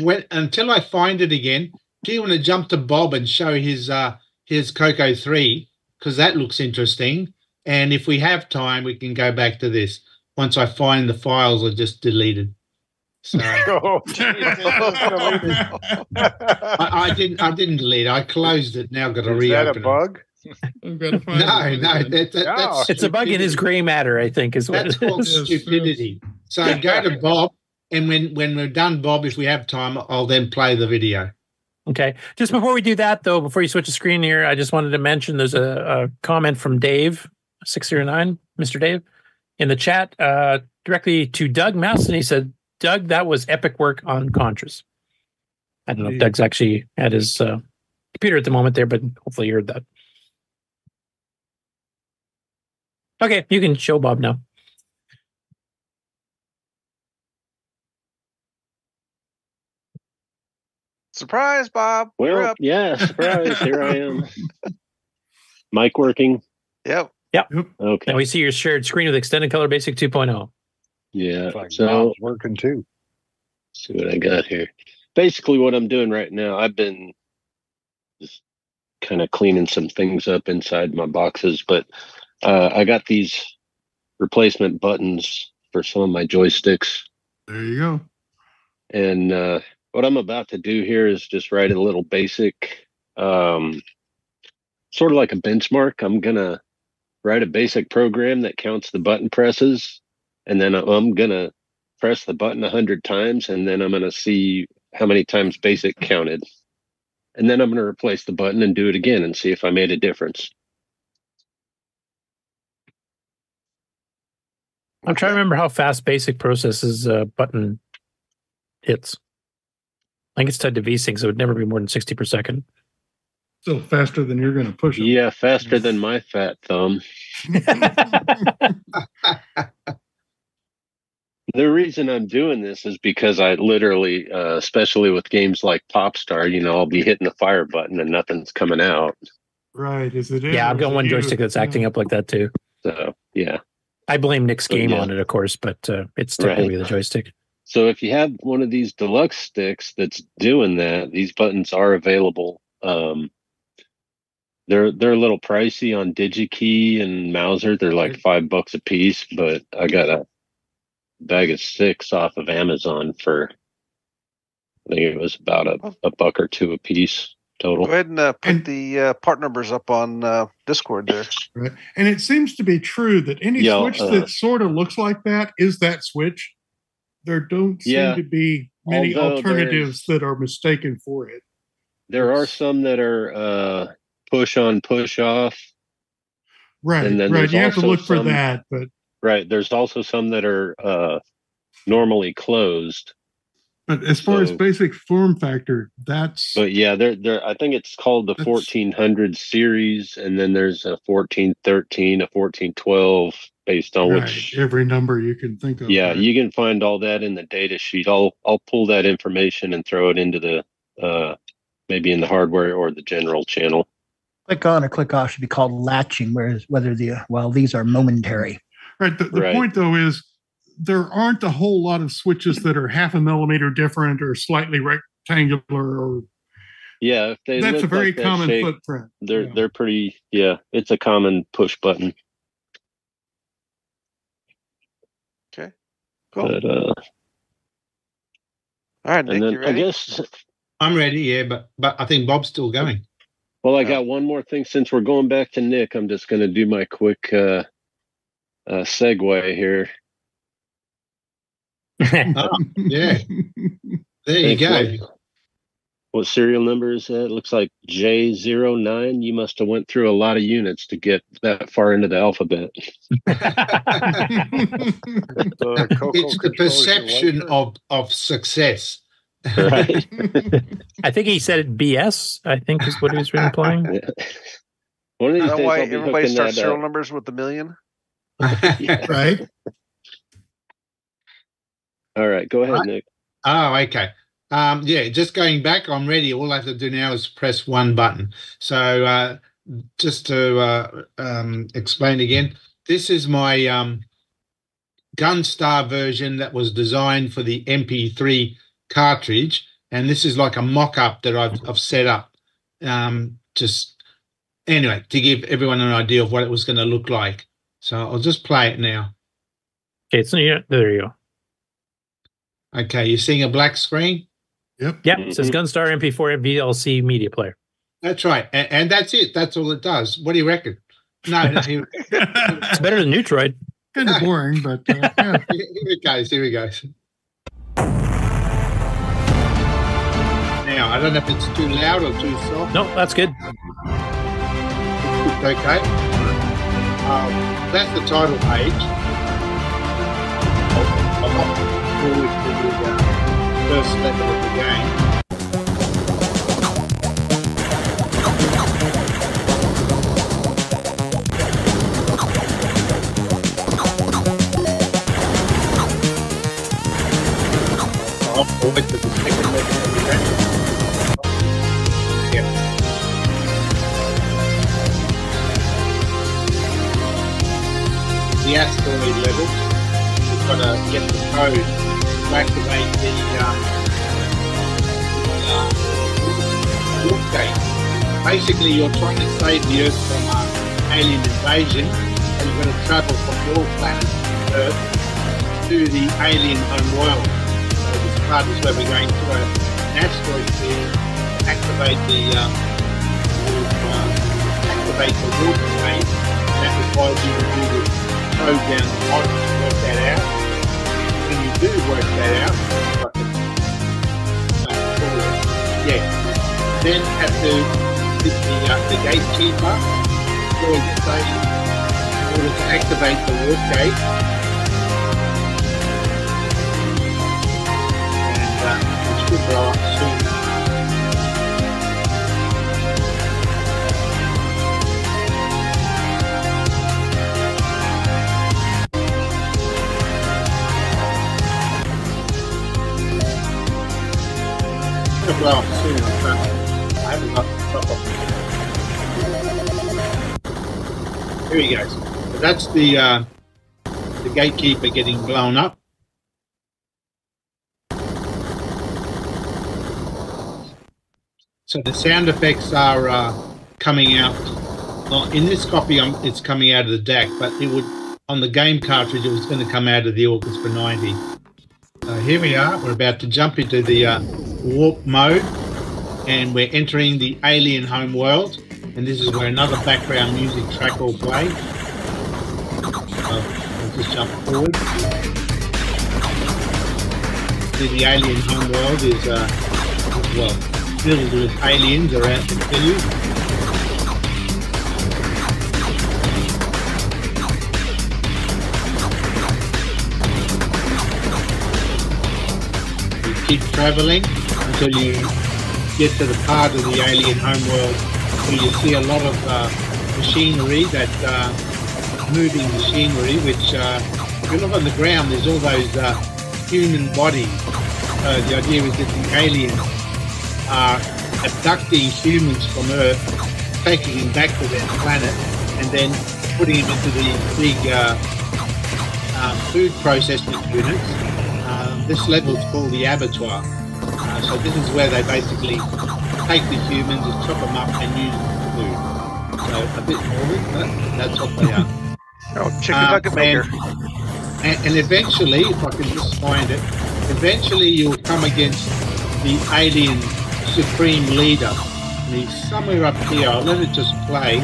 when until I find it again, do you want to jump to Bob and show his uh his Coco three because that looks interesting. And if we have time, we can go back to this once I find the files are just deleted. So Oh, I, I didn't. I didn't delete. it. I closed it. Now I've got to Is reopen. that a bug? It. No, no. That, that, that's It's a bug in his gray matter, I think, is what That's it called is. stupidity. So go to Bob, and when when we're done, Bob, if we have time, I'll then play the video. Okay. Just before we do that, though, before you switch the screen here, I just wanted to mention there's a, a comment from Dave, 609, Mr. Dave, in the chat uh, directly to Doug Mouse. And he said, Doug, that was epic work on Contras. I don't know if Doug's actually at his uh, computer at the moment there, but hopefully you heard that. Okay, you can show Bob now. Surprise, Bob. You're Well, up. yeah, surprise. Here I am. Mic working. Yep. Yep. Okay. Now we see your shared screen with Extended Color Basic oh. 2.0. Yeah. Like So Bob's working too. see what I got here. Basically, what I'm doing right now, I've been just kind of cleaning some things up inside my boxes, but uh, I got these replacement buttons for some of my joysticks. There you go. And uh, what I'm about to do here is just write a little basic, um, sort of like a benchmark. I'm going to write a basic program that counts the button presses. And then I'm going to press the button a hundred times. And then I'm going to see how many times basic counted. And then I'm going to replace the button and do it again and see if I made a difference. I'm trying to remember how fast Basic processes uh, button hits. I think it's tied to VSync, so it would never be more than 60 per second. Still faster than you're going to push it. Yeah, faster than my fat thumb. The reason I'm doing this is because I literally, uh, especially with games like Popstar, you know, I'll be hitting the fire button and nothing's coming out. Right. Is it? Yeah, I've got one you? joystick that's acting up like that too. So, yeah. I blame Nick's game yeah. on it, of course, but uh, it's technically the joystick. So if you have one of these deluxe sticks that's doing that, these buttons are available. Um, they're they're a little pricey on DigiKey and Mouser. They're like five bucks a piece, but I got a bag of six off of Amazon for I think it was about a, a buck or two a piece total. Go ahead and uh, put the uh, part numbers up on uh, Discord there. Right. And it seems to be true that any Yeah, switch uh, that sort of looks like that is that switch. There don't seem Yeah. to be many alternatives that are mistaken for it. There are some that are uh, push on, push off. Right, And then right. there's You have to also look for some- that, but Right. There's also some that are uh, normally closed. But as far as basic form factor, that's But yeah, there, there. I think it's called the 1400 series, and then there's a 1413, a 1412, based on right, which. every number you can think of. Yeah, right? you can find all that in the data sheet. I'll I'll pull that information and throw it into the uh, maybe in the hardware or the general channel. Click on or click off should be called latching, whereas whether the well these are momentary. Right. The, the Right. point though is there aren't a whole lot of switches that are half a millimeter different or slightly rectangular or Yeah, if they that's a very like that common shape, footprint. They're Yeah. they're pretty. Yeah, it's a common push button. Okay. Cool. But uh, All right, Nick, and then you I guess I'm ready, yeah, but but I think Bob's still going. Well, I got one more thing. Since we're going back to Nick, I'm just going to do my quick uh, uh, segue here. Oh, yeah. There you Think go. What, what serial number is that? It looks like J09. You must have went through a lot of units to get that far into the alphabet. The It's the perception of of success. Right. I think he said BS. I think is what he was implying. One of these Is that days why I'll be everybody starts serial up. numbers with a million? right. All right, go ahead, Right. Nick. Oh, okay. Um, yeah, just going back, I'm ready. All I have to do now is press one button. So uh, just to uh, um, explain again, this is my um, Gunstar version that was designed for the MP3 cartridge, and this is like a mock-up that I've, I've set up. Um, just anyway, to give everyone an idea of what it was going to look like. So I'll just play it now. Okay, so yeah, there you go. Okay, you're seeing a black screen. Yep. Yeah, it says Gunstar MP4 VLC media player. That's right, and, and that's it. That's all it does. What do you reckon? No, no here, It's better than Neutroid. kind of boring, but uh, yeah. here it goes. Here it goes. Now I don't know if it's too loud or too soft. No, that's good. It's okay. Um, that's the title page. Forward to the uh, first level of the game. Forward to the second level. Yeah. the asteroid level. Got to get the code to activate the um, uh, warp gate. Basically, you're trying to save the Earth from uh, alien invasion, and you're going to travel from your planet, Earth, to the alien home world. So this part is where we're going to an asteroid field to activate the um, uh, activate the warp gate. And that requires you to do the code down the bottom to work that out. Do work that out, the yeah. Then have to hit the, uh, the gatekeeper for the station in order to activate the warp gate. And uh, it should blow up soon. But I haven't got. Here he goes. So that's the uh, the gatekeeper getting blown up. So the sound effects are uh, coming out. Well, in this copy, um, it's coming out of the DAC, but it would on the game cartridge, it was going to come out of the Orchestra 90. So here we are. We're about to jump into the uh, warp mode, and we're entering the alien home world. And this is where another background music track will play. So I'll just jump forward. basically the alien home world is uh, well filled with aliens are out to kill. You keep traveling until you get to the part of the alien homeworld where you see a lot of uh, machinery that uh, moving machinery, which uh, if you look on the ground, there's all those uh, human bodies. Uh, the idea is that the aliens are abducting humans from Earth, taking them back to their planet, and then putting them into the big uh, food processing units. Um, this level is called the abattoir. So this is where they basically take the humans and chop them up and use them for food. So a bit morbid, but that's what they are. Oh, chicken Um, nugget maker. And, and eventually, if I can just find it, eventually you'll come against the alien supreme leader. And he's somewhere up here. I'll let it just play.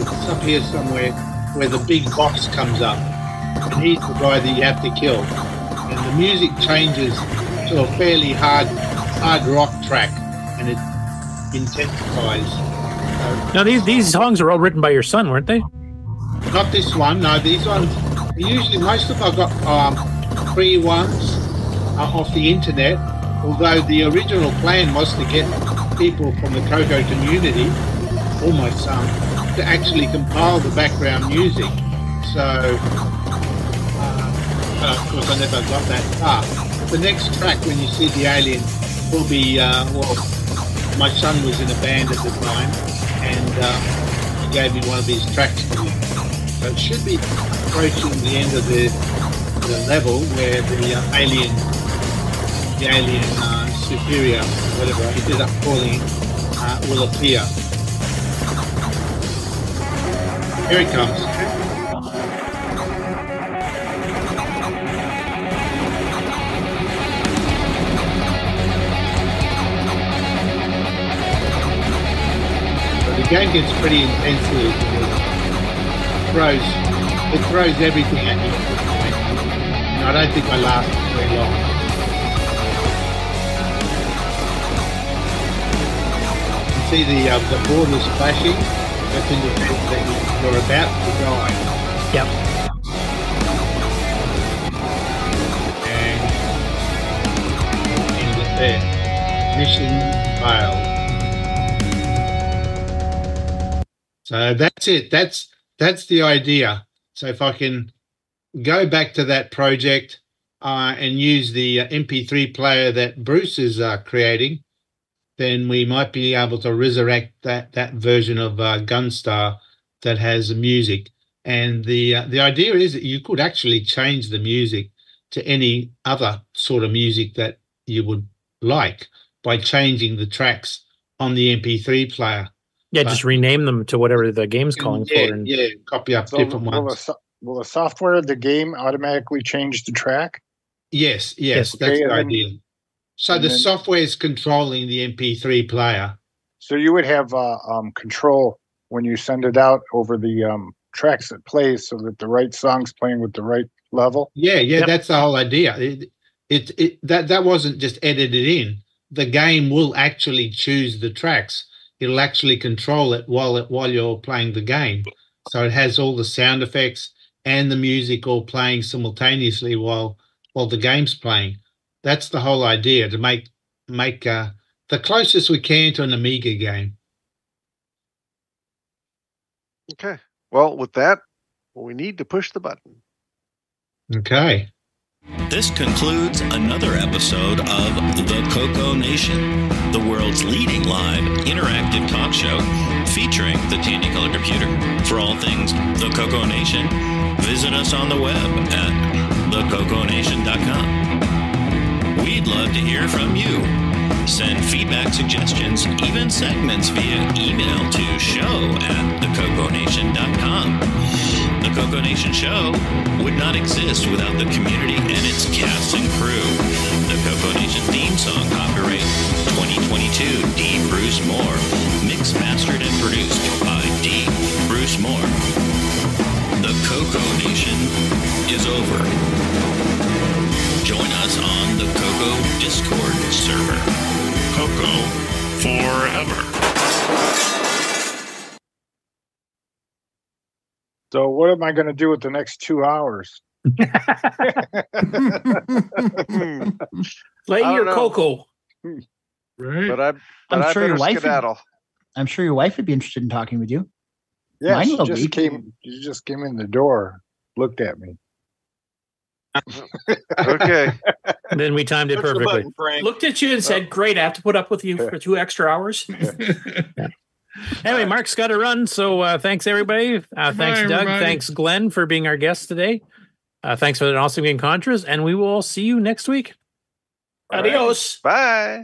It's up here somewhere where the big boss comes up. And he's the guy that you have to kill. And the music changes to a fairly hard, hard rock track, and it intensifies. Now these these songs are all written by your son, weren't they? Not this one. No, these ones. Usually, most of them I got um, free ones uh, off the internet. Although the original plan was to get people from the Coco community, or my son, to actually compile the background music. So, uh, but of course, I never got that far. The next track, when you see the alien, will be uh, well. My son was in a band at the time, and uh, he gave me one of his tracks use. So it should be approaching the end of the, the level where the uh, alien, the alien uh, superior, whatever I ended up calling, uh, will appear. Here it comes. Game gets pretty intense here. Throws, it throws everything at you. And I don't think I lasted very long. You see the uh, the borders flashing. That's indicates that you- you're about to die. Yep. And end it there. Mission failed. So that's it. That's that's the idea. So if I can go back to that project uh, and use the uh, MP3 player that Bruce is uh, creating, then we might be able to resurrect that that version of uh, Gunstar that has music. And the uh, the idea is that you could actually change the music to any other sort of music that you would like by changing the tracks on the MP3 player. Yeah, But- just rename them to whatever the game's calling yeah, for. And yeah, copy up So different will, ones. so- will the software of the game automatically change the track? Yes, yes, Okay, that's the idea. So the then- software is controlling the MP3 player. So you would have uh, um, control when you send it out over the um, tracks it plays, so that the right song's playing with the right level. Yeah, yeah, that's the whole idea. It, it, it that that wasn't just edited in. The game will actually choose the tracks. It'll actually control it while it while you're playing the game. So it has all the sound effects and the music all playing simultaneously while while the game's playing. That's the whole idea to make make uh, the closest we can to an Amiga game. Okay. Well, with that, we need to push the button. Okay. This concludes another episode of The Coco Nation, the world's leading live interactive talk show featuring the Tandy Color Computer. For all things The Coco Nation, visit us on the web at thecoconation.com. We'd love to hear from you. Send feedback, suggestions, even segments via email to show at thecoconation.com. The Coco Nation Show would not exist without the community and its cast and crew. The Coco Nation theme song, copyright 2022, D. Bruce Moore. Mixed, mastered, and produced by D. Bruce Moore. The Coco Nation is over. join us on the Coco Discord server. Coco forever. So what am I going to do with the next two hours? Play I your know. Coco. Right. But I, but I'm I sure your better wife. Would. I'm sure your wife would be interested in talking with you. Yeah, Mine she will just be. came. She just came in the door, looked at me. okay. And then we timed it perfectly. Looked at you and said, "Great, I have to put up with you for two extra hours." Anyway, Mark's got to run. So uh, thanks, everybody. Uh, thanks, Doug. everybody. Thanks, Glen, for being our guest today. Uh, thanks for an awesome game, Contras. And we will see you next week. Adios. Bye.